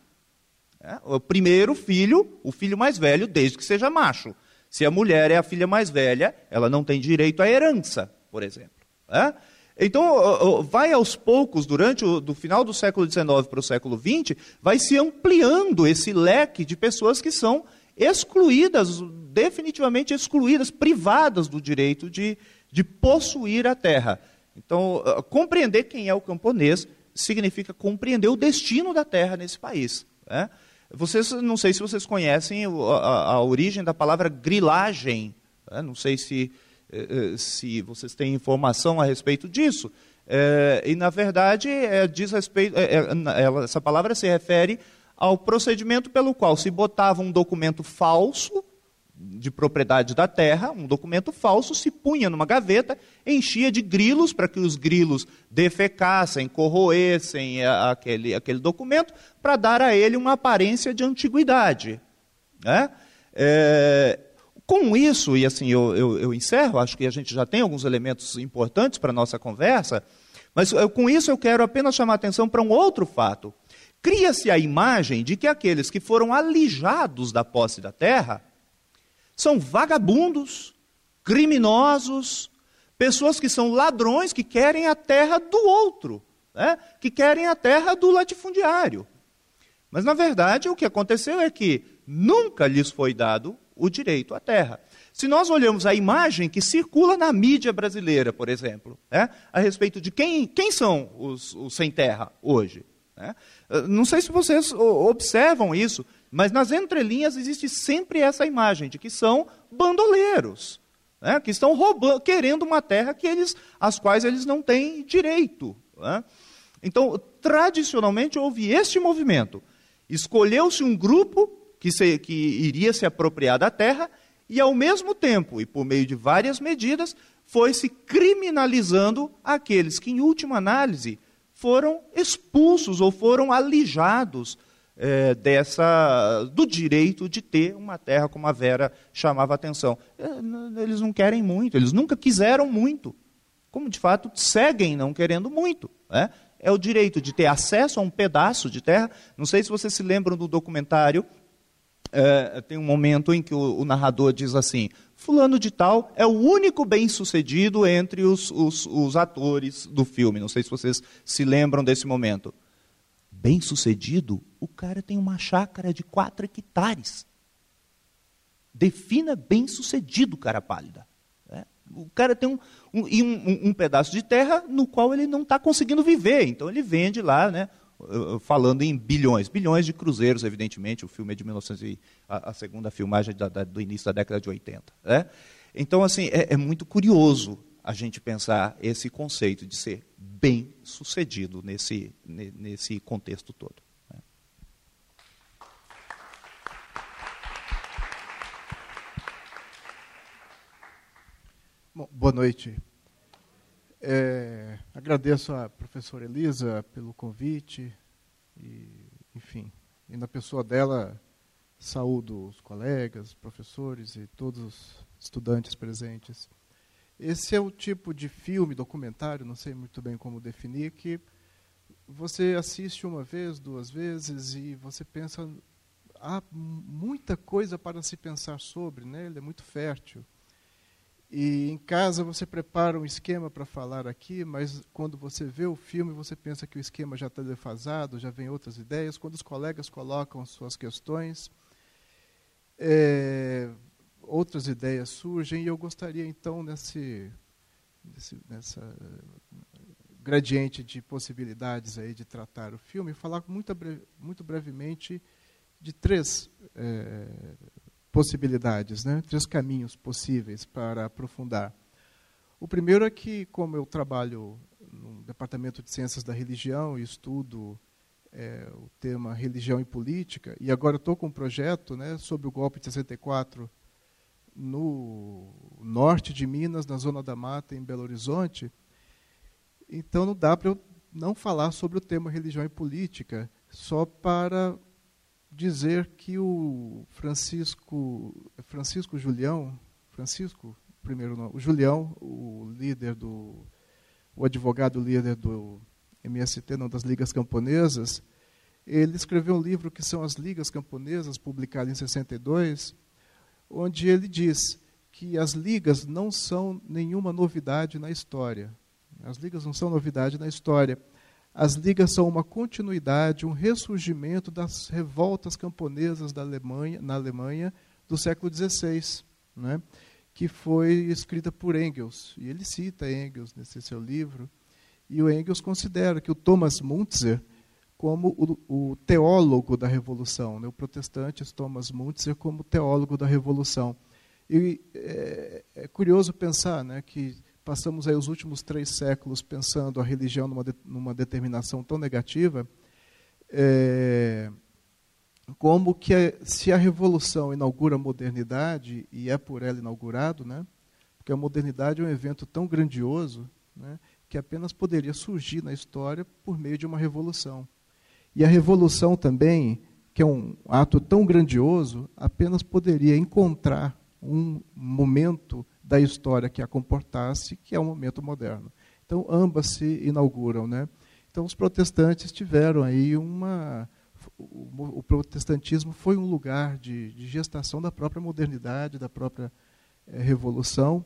É? O primeiro filho, o filho mais velho, desde que seja macho. Se a mulher é a filha mais velha, ela não tem direito à herança, por exemplo. É? Então, vai aos poucos, durante o do final do século XIX para o século XX, vai se ampliando esse leque de pessoas que são excluídas, definitivamente excluídas, privadas do direito de, de possuir a terra. Então, compreender quem é o camponês significa compreender o destino da terra nesse país. Né? Vocês, não sei se vocês conhecem a, a, a origem da palavra grilagem. Né? Não sei se, eh, eh, se vocês têm informação a respeito disso. É, e, na verdade, é, diz respeito, é, ela, essa palavra se refere ao procedimento pelo qual se botava um documento falso de propriedade da terra, um documento falso, se punha numa gaveta, enchia de grilos para que os grilos defecassem, corroessem aquele, aquele documento, para dar a ele uma aparência de antiguidade. Né? É, com isso, e assim eu, eu, eu, encerro, acho que a gente já tem alguns elementos importantes para a nossa conversa, mas eu, com isso eu quero apenas chamar a atenção para um outro fato. Cria-se a imagem de que aqueles que foram alijados da posse da terra são vagabundos, criminosos, pessoas que são ladrões, que querem a terra do outro, né? que querem a terra do latifundiário. Mas, na verdade, o que aconteceu é que nunca lhes foi dado o direito à terra. Se nós olhamos a imagem que circula na mídia brasileira, por exemplo, né, a respeito de quem, quem são os, os sem terra hoje. Né? Não sei se vocês observam isso, mas nas entrelinhas existe sempre essa imagem de que são bandoleiros, né, que estão roubando, querendo uma terra que eles, às quais eles não têm direito. Né? Então, tradicionalmente houve este movimento. Escolheu-se um grupo que, se, que iria se apropriar da terra e, ao mesmo tempo, e por meio de várias medidas, foi se criminalizando aqueles que, em última análise, foram expulsos ou foram alijados é, dessa do direito de ter uma terra, como a Vera chamava a atenção. É, eles não querem muito, eles nunca quiseram muito. Como de fato seguem não querendo muito. Né? É o direito de ter acesso a um pedaço de terra. Não sei se vocês se lembram do documentário. É, tem um momento em que o, o, narrador diz assim: Fulano de Tal é o único bem-sucedido entre os, os, os atores do filme. Não sei se vocês se lembram desse momento bem-sucedido, o cara tem uma chácara de quatro hectares. Defina bem-sucedido, cara pálida. É. O cara tem um, um, um, um, pedaço de terra no qual ele não está conseguindo viver. Então ele vende lá, né, falando em bilhões, bilhões de cruzeiros, evidentemente. O filme é de 1900 e, a, a segunda filmagem da, da, do início da década de 80. Né? Então, assim, é, é muito curioso a gente pensar esse conceito de ser bem sucedido nesse, nesse contexto todo. Né? Bom, boa noite. É, agradeço à professora Elisa pelo convite e, enfim, e na pessoa dela saúdo os colegas, professores e todos os estudantes presentes. Esse é o tipo de filme, documentário, não sei muito bem como definir, que você assiste uma vez, duas vezes e você pensa há muita coisa para se pensar sobre, né? Ele é muito fértil. E em casa você prepara um esquema para falar aqui, mas quando você vê o filme você pensa que o esquema já está defasado, já vem outras ideias. Quando os colegas colocam suas questões, é, outras ideias surgem e eu gostaria então nesse, nesse nessa gradiente de possibilidades aí de tratar o filme falar muito muito brevemente de três é, possibilidades, né? três caminhos possíveis para aprofundar. O primeiro é que, como eu trabalho no Departamento de Ciências da Religião e estudo é, o tema religião e política, e agora estou com um projeto né, sobre o golpe de 64 no norte de Minas, na Zona da Mata, em Belo Horizonte. Então não dá para eu não falar sobre o tema religião e política, só para dizer que o Francisco Francisco Julião, Francisco, primeiro nome, o Julião, o líder do o advogado líder do MST, não das ligas camponesas, ele escreveu um livro que são As Ligas Camponesas, publicado em 62, onde ele diz que as ligas não são nenhuma novidade na história. As ligas não são novidade na história. As ligas são uma continuidade, um ressurgimento das revoltas camponesas da Alemanha, na Alemanha do século XVI, né? que foi escrita por Engels. E ele cita Engels nesse seu livro. E o Engels considera que o Thomas Muntzer como o, o teólogo da Revolução, né? o protestante Thomas Muntzer como teólogo da Revolução. E é, é curioso pensar né, que passamos aí os últimos três séculos pensando a religião numa, de, numa determinação tão negativa, é, como que se a revolução inaugura a modernidade, e é por ela inaugurado, né, porque a modernidade é um evento tão grandioso né, que apenas poderia surgir na história por meio de uma revolução. E a revolução também, que é um ato tão grandioso, apenas poderia encontrar um momento da história que a comportasse, que é o momento moderno. Então, ambas se inauguram. Né? Então, os protestantes tiveram aí uma. O, protestantismo foi um lugar de, de, gestação da própria modernidade, da própria é, revolução.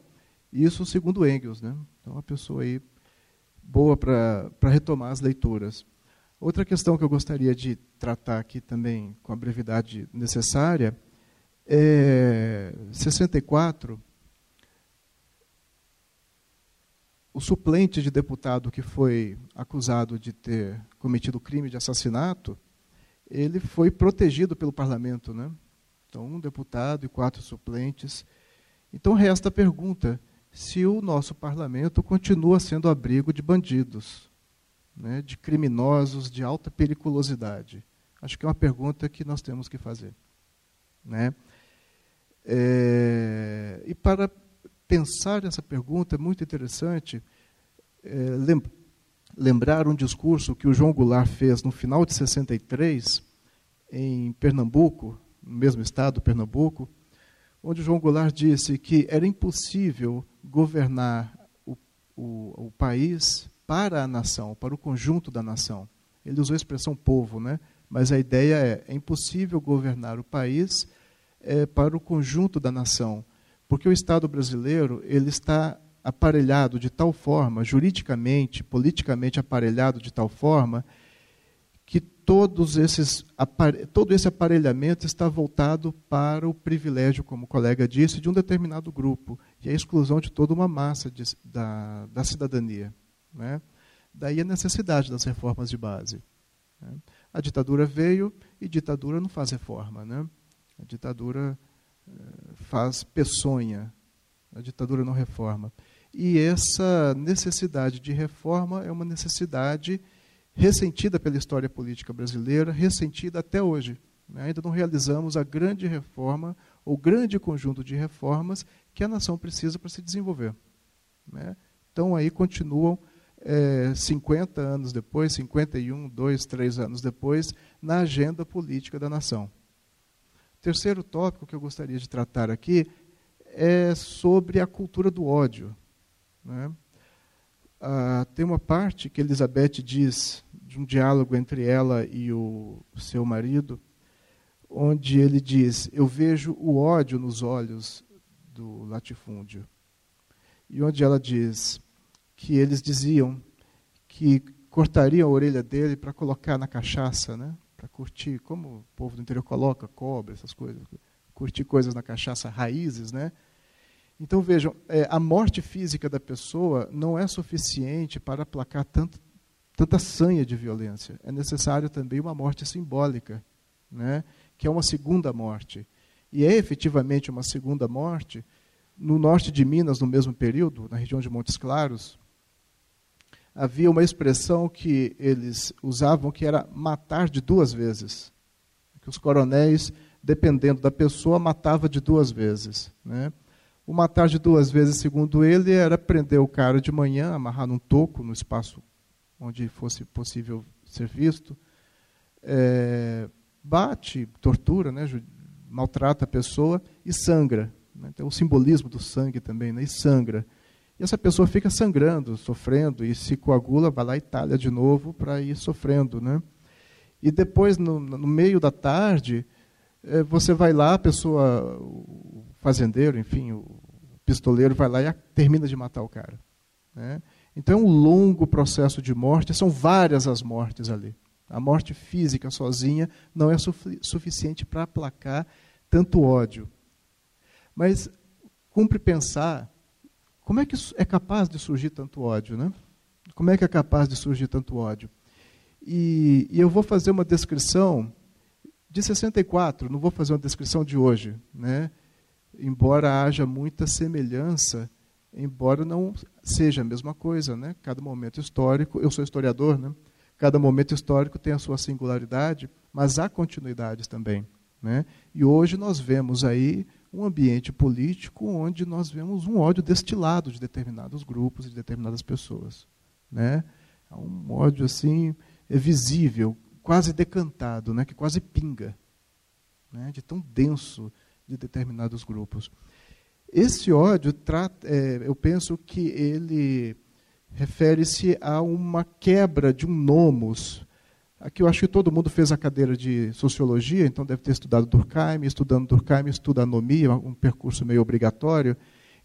Isso segundo Engels. Né? Então, uma pessoa aí boa para retomar as leituras. Outra questão que eu gostaria de tratar aqui também com a brevidade necessária é 64 o suplente de deputado que foi acusado de ter cometido crime de assassinato, ele foi protegido pelo parlamento, né? Então, um deputado e quatro suplentes. Então, resta a pergunta se o nosso parlamento continua sendo abrigo de bandidos, né, de criminosos de alta periculosidade. Acho que é uma pergunta que nós temos que fazer. Né? É, e para pensar essa pergunta é muito interessante é, lembrar um discurso que o João Goulart fez no final de 63, em Pernambuco, no mesmo estado, Pernambuco, onde João Goulart disse que era impossível governar o, o, o país para a nação, para o conjunto da nação. Ele usou a expressão povo, né? mas a ideia é: é impossível governar o país é, para o conjunto da nação, porque o Estado brasileiro ele está aparelhado de tal forma, juridicamente, politicamente aparelhado de tal forma, que todos esses, todo esse aparelhamento está voltado para o privilégio, como o colega disse, de um determinado grupo, e a exclusão de toda uma massa de, da, da cidadania. Né? Daí a necessidade das reformas de base. Né? A ditadura veio e ditadura não faz reforma. Né? A ditadura eh, faz peçonha, a ditadura não reforma. E essa necessidade de reforma é uma necessidade ressentida pela história política brasileira, ressentida até hoje. Né? Ainda não realizamos a grande reforma, ou grande conjunto de reformas que a nação precisa para se desenvolver. Né? Então, aí continuam é, 50 anos depois, 51, 2, 3 anos depois, na agenda política da nação. Terceiro tópico que eu gostaria de tratar aqui é sobre a cultura do ódio. Né? Ah, tem uma parte que Elizabeth diz de um diálogo entre ela e o seu marido, onde ele diz: Eu vejo o ódio nos olhos do latifúndio. E onde ela diz que eles diziam que cortariam a orelha dele para colocar na cachaça, né? para curtir, como o povo do interior coloca, cobre, essas coisas, curtir coisas na cachaça, raízes, né? Então vejam, é, a morte física da pessoa não é suficiente para aplacar tanto, tanta sanha de violência. É necessário também uma morte simbólica, né? que é uma segunda morte. E é efetivamente uma segunda morte. No norte de Minas, no mesmo período, na região de Montes Claros, havia uma expressão que eles usavam que era matar de duas vezes. Que os coronéis, dependendo da pessoa, matava de duas vezes. Né? O matar de duas vezes, segundo ele, era prender o cara de manhã, amarrar num toco, no espaço onde fosse possível ser visto. É, bate, tortura, né, maltrata a pessoa e sangra. Né, tem o simbolismo do sangue também, né, e sangra. E essa pessoa fica sangrando, sofrendo, e se coagula, vai lá e talha de novo para ir sofrendo. Né? E depois, no, no meio da tarde, é, você vai lá, a pessoa, o fazendeiro, enfim, o pistoleiro vai lá e termina de matar o cara. Né? Então é um longo processo de morte, são várias as mortes ali. A morte física sozinha não é suficiente para aplacar tanto ódio. Mas cumpre pensar como é que é capaz de surgir tanto ódio, né? Como é que é capaz de surgir tanto ódio? E, e eu vou fazer uma descrição de 64, não vou fazer uma descrição de hoje, né? Embora haja muita semelhança, embora não seja a mesma coisa, né? Cada momento histórico, eu sou historiador, né? Cada momento histórico tem a sua singularidade, mas há continuidades também. Né? E hoje nós vemos aí um ambiente político onde nós vemos um ódio destilado de determinados grupos de determinadas pessoas. Né? Um ódio assim é visível, quase decantado, né? que quase pinga, né? de tão denso de determinados grupos. Esse ódio, trata, é, eu penso que ele refere-se a uma quebra de um nomos. Aqui eu acho que todo mundo fez a cadeira de sociologia, então deve ter estudado Durkheim, estudando Durkheim estuda anomia, um percurso meio obrigatório.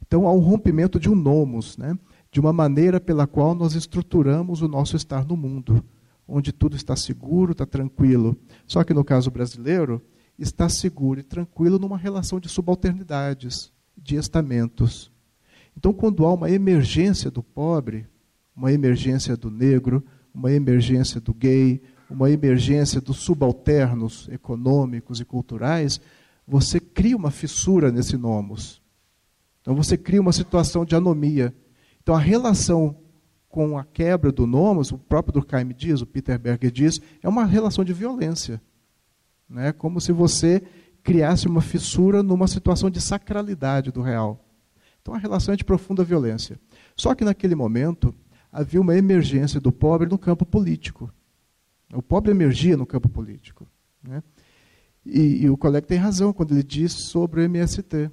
Então há um rompimento de um nomos, né? de uma maneira pela qual nós estruturamos o nosso estar no mundo, onde tudo está seguro, está tranquilo. Só que no caso brasileiro, está seguro e tranquilo numa relação de subalternidades, de estamentos. Então, quando há uma emergência do pobre, uma emergência do negro, uma emergência do gay, uma emergência dos subalternos econômicos e culturais, você cria uma fissura nesse nomos. Então você cria uma situação de anomia. Então a relação com a quebra do nomos, o próprio Durkheim diz, o Peter Berger diz, é uma relação de violência. Né? Como se você criasse uma fissura numa situação de sacralidade do real. Então a relação é de profunda violência. Só que naquele momento, havia uma emergência do pobre no campo político. O pobre emergia no campo político. Né? E, e, o colega tem razão quando ele diz sobre o MST.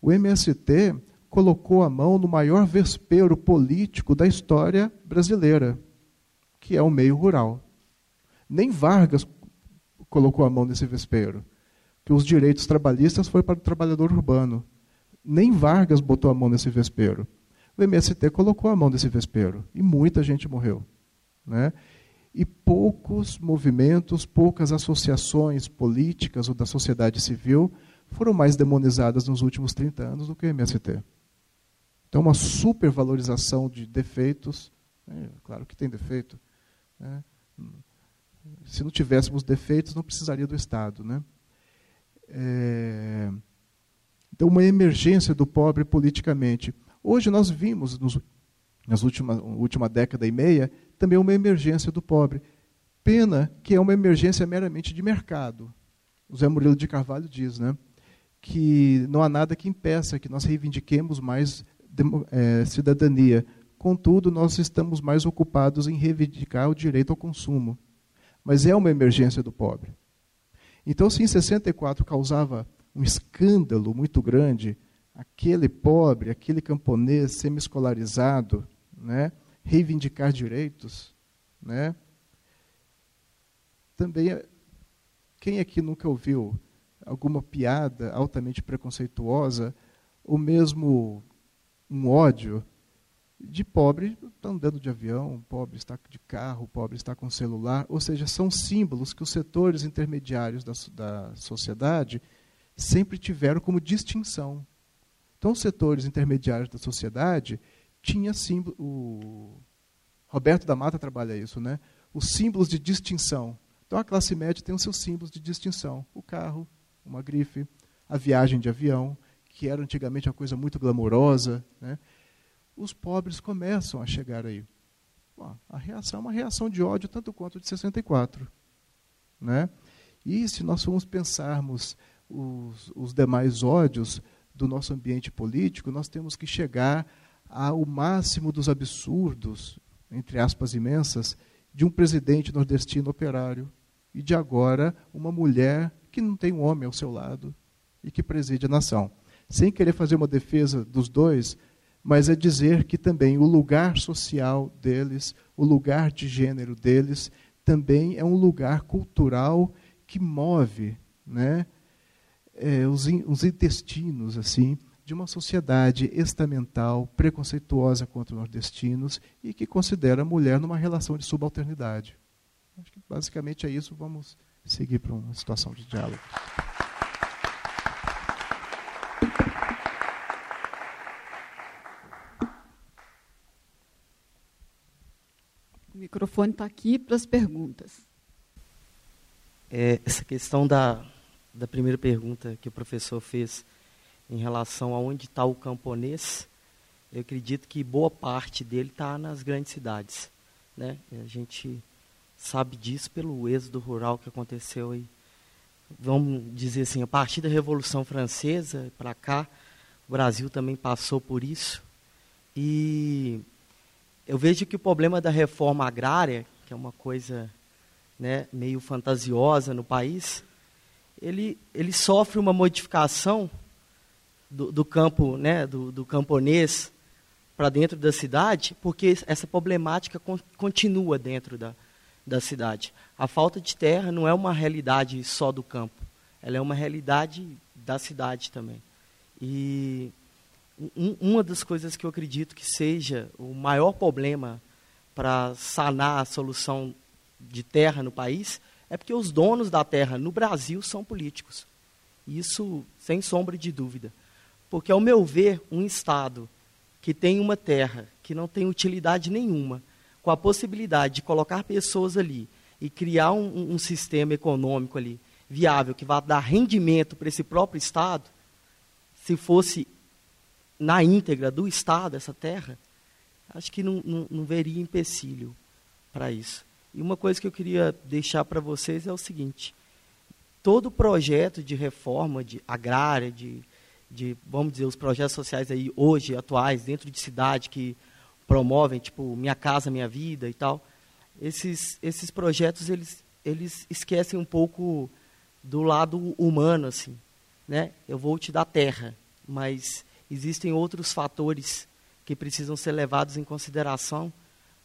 O MST colocou a mão no maior vespeiro político da história brasileira, que é o meio rural. Nem Vargas colocou a mão nesse vespeiro, que os direitos trabalhistas foi para o trabalhador urbano. Nem Vargas botou a mão nesse vespeiro o MST colocou a mão nesse vespeiro e muita gente morreu. Né? E poucos movimentos, poucas associações políticas ou da sociedade civil foram mais demonizadas nos últimos 30 anos do que o MST. Então, uma supervalorização de defeitos, né? claro que tem defeito. Né? Se não tivéssemos defeitos, não precisaria do Estado. Né? É... Então, uma emergência do pobre politicamente. Hoje nós vimos, nos, nas últimas última década e meia, também uma emergência do pobre. Pena que é uma emergência meramente de mercado. O Zé Murilo de Carvalho diz né, que não há nada que impeça que nós reivindiquemos mais é, cidadania. Contudo, nós estamos mais ocupados em reivindicar o direito ao consumo. Mas é uma emergência do pobre. Então, se em 64 causava um escândalo muito grande aquele pobre, aquele camponês semi-escolarizado, né, reivindicar direitos, né? Também, quem aqui nunca ouviu alguma piada altamente preconceituosa, ou mesmo um ódio de pobre está andando de avião, pobre está de carro, pobre está com celular, ou seja, são símbolos que os setores intermediários da, da sociedade sempre tiveram como distinção. Então, os setores intermediários da sociedade tinha símbolo, o Roberto da Mata trabalha isso, né? Os símbolos de distinção. Então, a classe média tem os seus símbolos de distinção: o carro, uma grife, a viagem de avião, que era antigamente uma coisa muito glamourosa, né? Os pobres começam a chegar aí. Bom, a reação é uma reação de ódio tanto quanto de 64, né? E se nós formos pensarmos os, os demais ódios, do nosso ambiente político, nós temos que chegar ao máximo dos absurdos, entre aspas imensas, de um presidente nordestino operário e de agora uma mulher que não tem um homem ao seu lado e que preside a nação. Sem querer fazer uma defesa dos dois, mas é dizer que também o lugar social deles, o lugar de gênero deles, também é um lugar cultural que move né, é, os, in, os intestinos assim de uma sociedade estamental, preconceituosa contra os nordestinos e que considera a mulher numa relação de subalternidade. Acho que basicamente é isso. Vamos seguir para uma situação de diálogo. O microfone está aqui para as perguntas. É, essa questão da, da primeira pergunta que o professor fez em relação a onde está o camponês, eu acredito que boa parte dele está nas grandes cidades. Né? A gente sabe disso pelo êxodo rural que aconteceu aí. Vamos dizer assim, a partir da Revolução Francesa para cá, o Brasil também passou por isso. E eu vejo que o problema da reforma agrária, que é uma coisa né, meio fantasiosa no país, ele, ele sofre uma modificação do, do campo, né, do, do camponês para dentro da cidade, porque essa problemática con, continua dentro da, da cidade. A falta de terra não é uma realidade só do campo, ela é uma realidade da cidade também. E um, uma das coisas que eu acredito que seja o maior problema para sanar a solução de terra no país é porque os donos da terra no Brasil são políticos. Isso sem sombra de dúvida. Porque, ao meu ver, um Estado que tem uma terra que não tem utilidade nenhuma, com a possibilidade de colocar pessoas ali e criar um, um sistema econômico ali viável, que vá dar rendimento para esse próprio Estado, se fosse na íntegra do Estado essa terra, acho que não, não, não veria empecilho para isso. E uma coisa que eu queria deixar para vocês é o seguinte: todo projeto de reforma de agrária, de, de, vamos dizer, os projetos sociais aí hoje, atuais, dentro de cidade, que promovem, tipo, Minha Casa Minha Vida e tal, esses, esses projetos, eles, eles esquecem um pouco do lado humano, assim, né? Eu vou te dar terra, mas existem outros fatores que precisam ser levados em consideração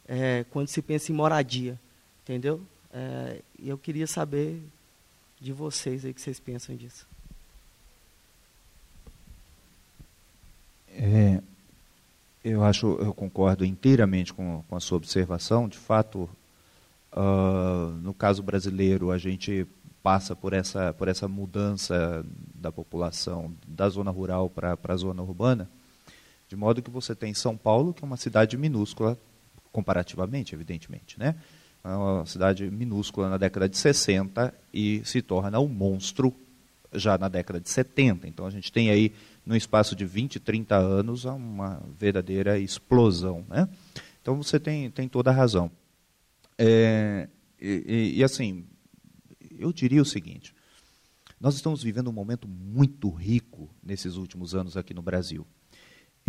é, quando se pensa em moradia. Entendeu? É, e eu queria saber de vocês aí que vocês pensam disso. É, eu acho, eu concordo inteiramente com, com a sua observação. De fato, uh, no caso brasileiro, a gente passa por essa, por essa mudança da população da zona rural para a zona urbana, de modo que você tem São Paulo, que é uma cidade minúscula, comparativamente, evidentemente, né? É uma cidade minúscula na década de 60 e se torna um monstro já na década de 70. Então a gente tem aí, no espaço de 20, 30 anos, uma verdadeira explosão. Né? Então você tem, tem toda a razão. É, e, e, assim, eu diria o seguinte: nós estamos vivendo um momento muito rico nesses últimos anos aqui no Brasil.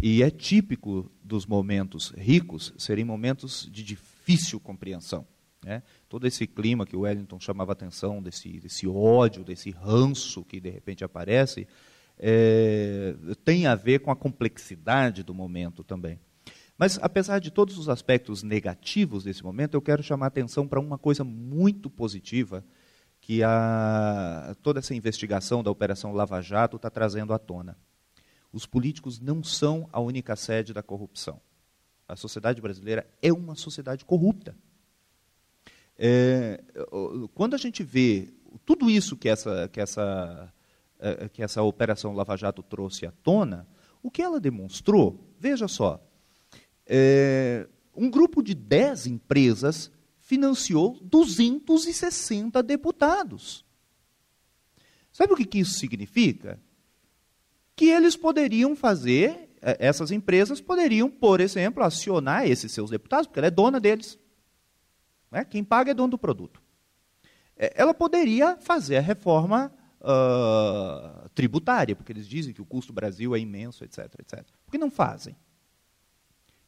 E é típico dos momentos ricos serem momentos de difícil compreensão. Né? Todo esse clima que o Wellington chamava atenção, desse, desse ódio, desse ranço que de repente aparece, é, tem a ver com a complexidade do momento também. Mas, apesar de todos os aspectos negativos desse momento, eu quero chamar atenção para uma coisa muito positiva que a, toda essa investigação da Operação Lava Jato está trazendo à tona. Os políticos não são a única sede da corrupção. A sociedade brasileira é uma sociedade corrupta. É, quando a gente vê tudo isso que essa, que, essa, é, que essa Operação Lava Jato trouxe à tona, o que ela demonstrou, veja só, é, um grupo de 10 empresas financiou 260 deputados. Sabe o que, que isso significa? Que eles poderiam fazer, essas empresas poderiam, por exemplo, acionar esses seus deputados, porque ela é dona deles. Né? Quem paga é dono do produto. Ela poderia fazer a reforma uh, tributária, porque eles dizem que o custo do Brasil é imenso, etc, etc. Por que não fazem?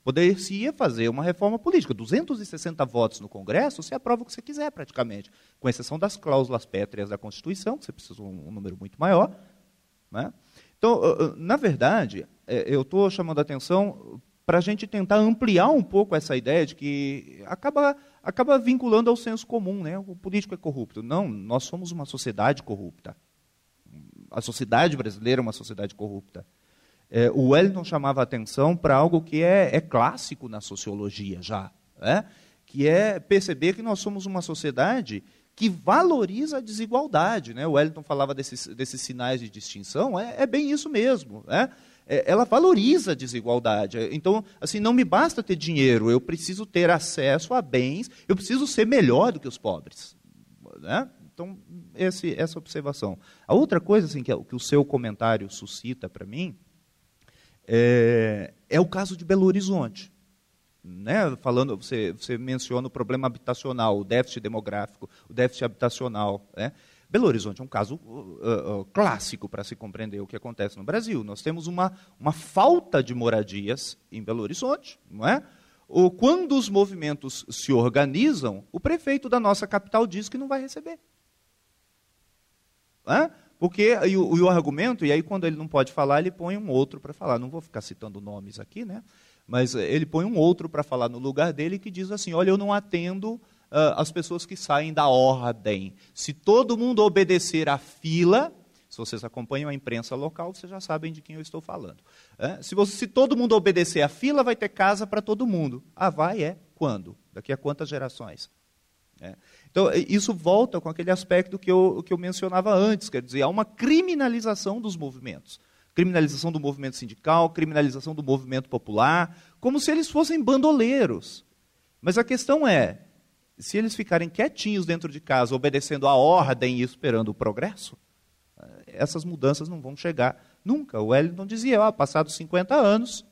Poderia fazer uma reforma política. 260 votos no Congresso, você aprova o que você quiser, praticamente. Com exceção das cláusulas pétreas da Constituição, que você precisa de um, um número muito maior. Né? Então, uh, na verdade, é, eu estou chamando a atenção para a gente tentar ampliar um pouco essa ideia de que acaba, acaba vinculando ao senso comum, né? O político é corrupto. Não, nós somos uma sociedade corrupta. A sociedade brasileira é uma sociedade corrupta. É, o Wellington chamava atenção para algo que é, é, clássico na sociologia já, né? que é perceber que nós somos uma sociedade que valoriza a desigualdade. Né? O Wellington falava desses, desses sinais de distinção, é, é bem isso mesmo. Né? É, ela valoriza a desigualdade. Então, assim, não me basta ter dinheiro, eu preciso ter acesso a bens, eu preciso ser melhor do que os pobres. Né? Então, esse, essa observação. A outra coisa assim, que, é, que o seu comentário suscita para mim é, é, o caso de Belo Horizonte. Né? Falando, você, você menciona o problema habitacional, o déficit demográfico, o déficit habitacional. Né? Belo Horizonte é um caso uh, uh, clássico para se compreender o que acontece no Brasil. Nós temos uma, uma falta de moradias em Belo Horizonte, não é? O, quando os movimentos se organizam, o prefeito da nossa capital diz que não vai receber. É? Porque e o, e o, argumento, e aí quando ele não pode falar, ele põe um outro para falar. Não vou ficar citando nomes aqui, né? mas ele põe um outro para falar no lugar dele que diz assim: olha, eu não atendo uh, as pessoas que saem da ordem. Se todo mundo obedecer à fila, se vocês acompanham a imprensa local, vocês já sabem de quem eu estou falando. É? Se, você, se todo mundo obedecer à fila, vai ter casa para todo mundo. Ah, vai? É. Quando? Daqui a quantas gerações? É. Então, isso volta com aquele aspecto que eu, que eu mencionava antes, quer dizer, há uma criminalização dos movimentos. Criminalização do movimento sindical, criminalização do movimento popular, como se eles fossem bandoleiros. Mas a questão é, se eles ficarem quietinhos dentro de casa, obedecendo a ordem e esperando o progresso, eh, essas mudanças não vão chegar nunca. O Wellington dizia, ah, passados 50 anos,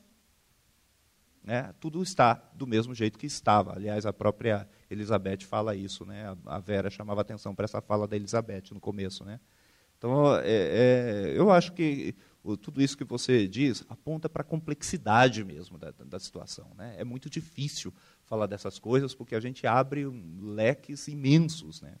né, tudo está do mesmo jeito que estava. Aliás, a própria Elizabeth fala isso, né? a Vera chamava atenção para essa fala da Elizabeth no começo. Né? Então, é, é, eu acho que tudo isso que você diz aponta para a complexidade mesmo da, da situação. Né? É muito difícil falar dessas coisas, porque a gente abre leques imensos. Né?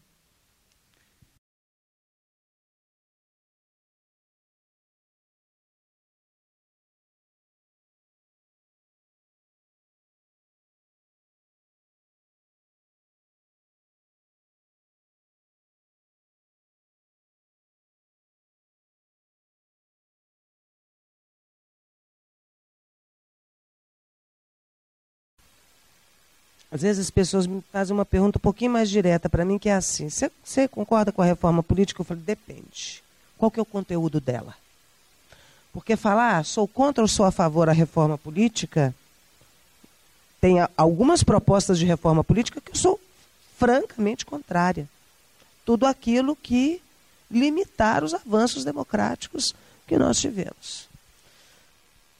Às vezes as pessoas me fazem uma pergunta um pouquinho mais direta para mim, que é assim: você concorda com a reforma política? Eu falei: depende. Qual que é o conteúdo dela? Porque falar, ah, sou contra ou sou a favor da reforma política, tem algumas propostas de reforma política que eu sou francamente contrária. Tudo aquilo que limitar os avanços democráticos que nós tivemos.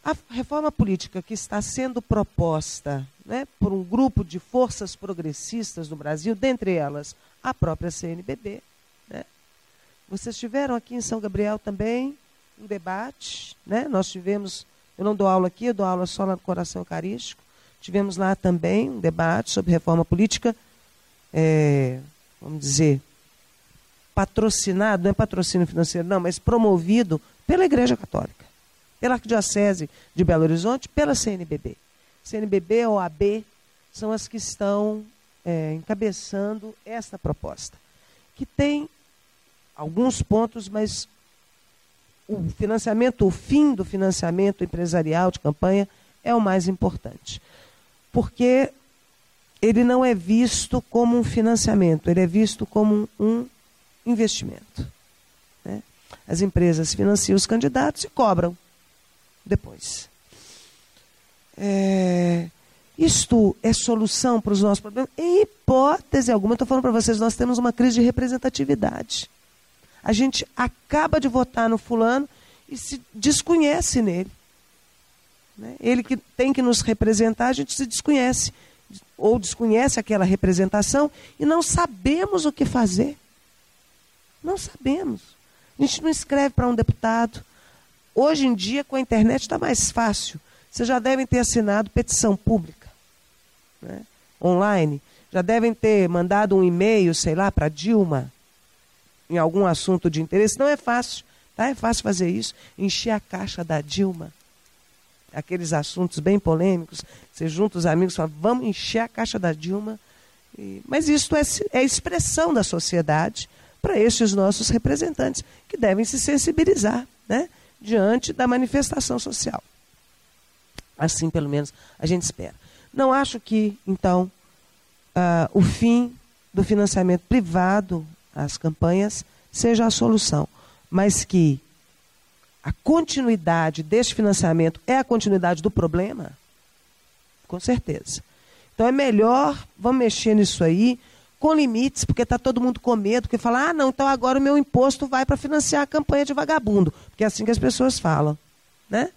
A reforma política que está sendo proposta né, por um grupo de forças progressistas no Brasil, dentre elas a própria CNBB. Né. Vocês tiveram aqui em São Gabriel também um debate, né? nós tivemos, eu não dou aula aqui, eu dou aula só lá no Coração Eucarístico, tivemos lá também um debate sobre reforma política, é, vamos dizer, patrocinado, não é patrocínio financeiro, não, mas promovido pela Igreja Católica, pela Arquidiocese de Belo Horizonte, pela CNBB. CNBB, OAB, são as que estão é, encabeçando esta proposta, que tem alguns pontos, mas o financiamento, o fim do financiamento empresarial de campanha é o mais importante. Porque ele não é visto como um financiamento, ele é visto como um investimento. Né? As empresas financiam os candidatos e cobram depois. É, isto é solução para os nossos problemas? Em hipótese alguma, estou falando para vocês, nós temos uma crise de representatividade. A gente acaba de votar no fulano e se desconhece nele. Né? Ele que tem que nos representar, a gente se desconhece. Ou desconhece aquela representação e não sabemos o que fazer. Não sabemos. A gente não escreve para um deputado. Hoje em dia, com a internet, está mais fácil. Vocês já devem ter assinado petição pública, né? online. Já devem ter mandado um e-mail, sei lá, para Dilma, em algum assunto de interesse. Não é fácil, tá? É fácil fazer isso. Encher a caixa da Dilma. aqueles assuntos bem polêmicos, você junta os amigos e fala, vamos encher a caixa da Dilma. E, mas isso é, é expressão da sociedade para estes nossos representantes, que devem se sensibilizar né, diante da manifestação social. Assim, pelo menos, a gente espera. Não acho que, então, uh, o fim do financiamento privado às campanhas seja a solução, mas que a continuidade deste financiamento é a continuidade do problema, com certeza. Então é melhor, vamos mexer nisso aí, com limites, porque está todo mundo com medo, porque fala, ah, não, então agora o meu imposto vai para financiar a campanha de vagabundo, porque é assim que as pessoas falam, né?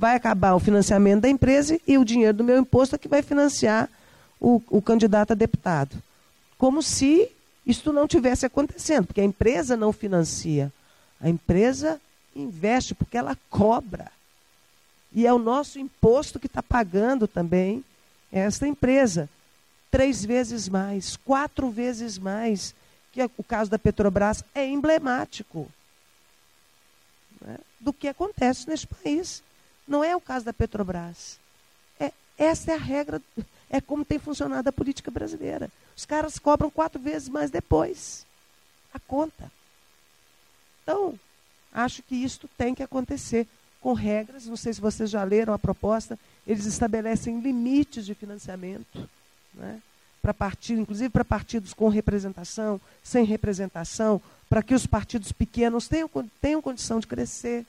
Vai acabar o financiamento da empresa e o dinheiro do meu imposto é que vai financiar o, o candidato a deputado. Como se isso não tivesse acontecendo, porque a empresa não financia. A empresa investe porque ela cobra. E é o nosso imposto que está pagando também esta empresa. Três vezes mais, quatro vezes mais, que o caso da Petrobras é emblemático né, do que acontece neste país. Não é o caso da Petrobras. É, essa é a regra, é como tem funcionado a política brasileira. Os caras cobram quatro vezes mais depois a conta. Então, acho que isto tem que acontecer com regras. Não sei se vocês já leram a proposta. Eles estabelecem limites de financiamento né, para partidos, inclusive para partidos com representação, sem representação, para que os partidos pequenos tenham, tenham condição de crescer.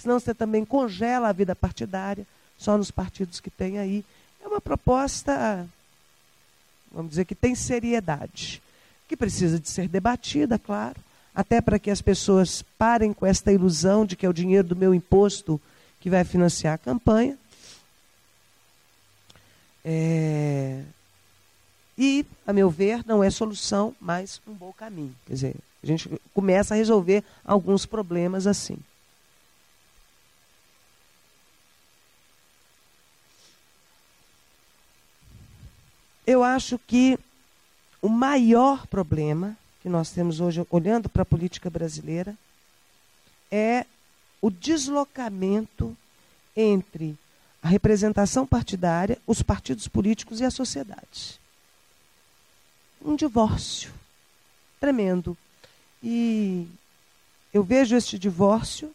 Senão você também congela a vida partidária, só nos partidos que tem aí. É uma proposta, vamos dizer, que tem seriedade, que precisa de ser debatida, claro, até para que as pessoas parem com esta ilusão de que é o dinheiro do meu imposto que vai financiar a campanha. É... E, a meu ver, não é solução, mas um bom caminho. Quer dizer, a gente começa a resolver alguns problemas assim. Eu acho que o maior problema que nós temos hoje, olhando para a política brasileira, é o deslocamento entre a representação partidária, os partidos políticos e a sociedade. Um divórcio tremendo. E eu vejo este divórcio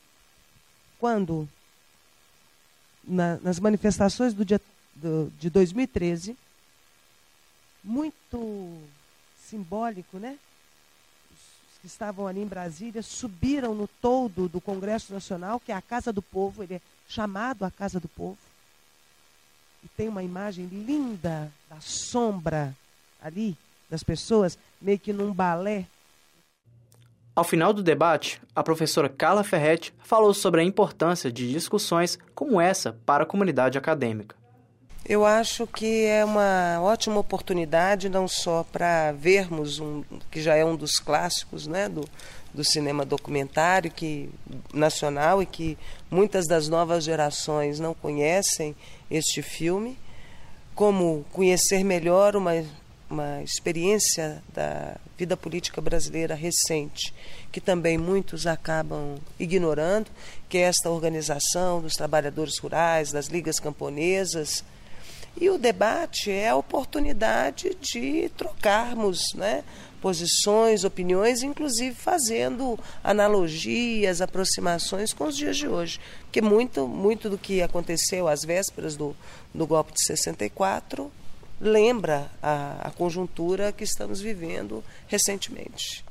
quando, na, nas manifestações do dia, do, de 2013, muito simbólico, né? Os que estavam ali em Brasília subiram no toldo do Congresso Nacional, que é a Casa do Povo, ele é chamado a Casa do Povo. E tem uma imagem linda da sombra ali, das pessoas, meio que num balé. Ao final do debate, a professora Carla Ferretti falou sobre a importância de discussões como essa para a comunidade acadêmica. Eu acho que é uma ótima oportunidade não só para vermos um que já é um dos clássicos, né, do, do cinema documentário que nacional e que muitas das novas gerações não conhecem este filme, como conhecer melhor uma uma experiência da vida política brasileira recente, que também muitos acabam ignorando, que é esta organização dos trabalhadores rurais, das ligas camponesas, e o debate é a oportunidade de trocarmos né, posições, opiniões, inclusive fazendo analogias, aproximações com os dias de hoje. Porque muito, muito do que aconteceu às vésperas do, do golpe de 64 lembra a, a conjuntura que estamos vivendo recentemente.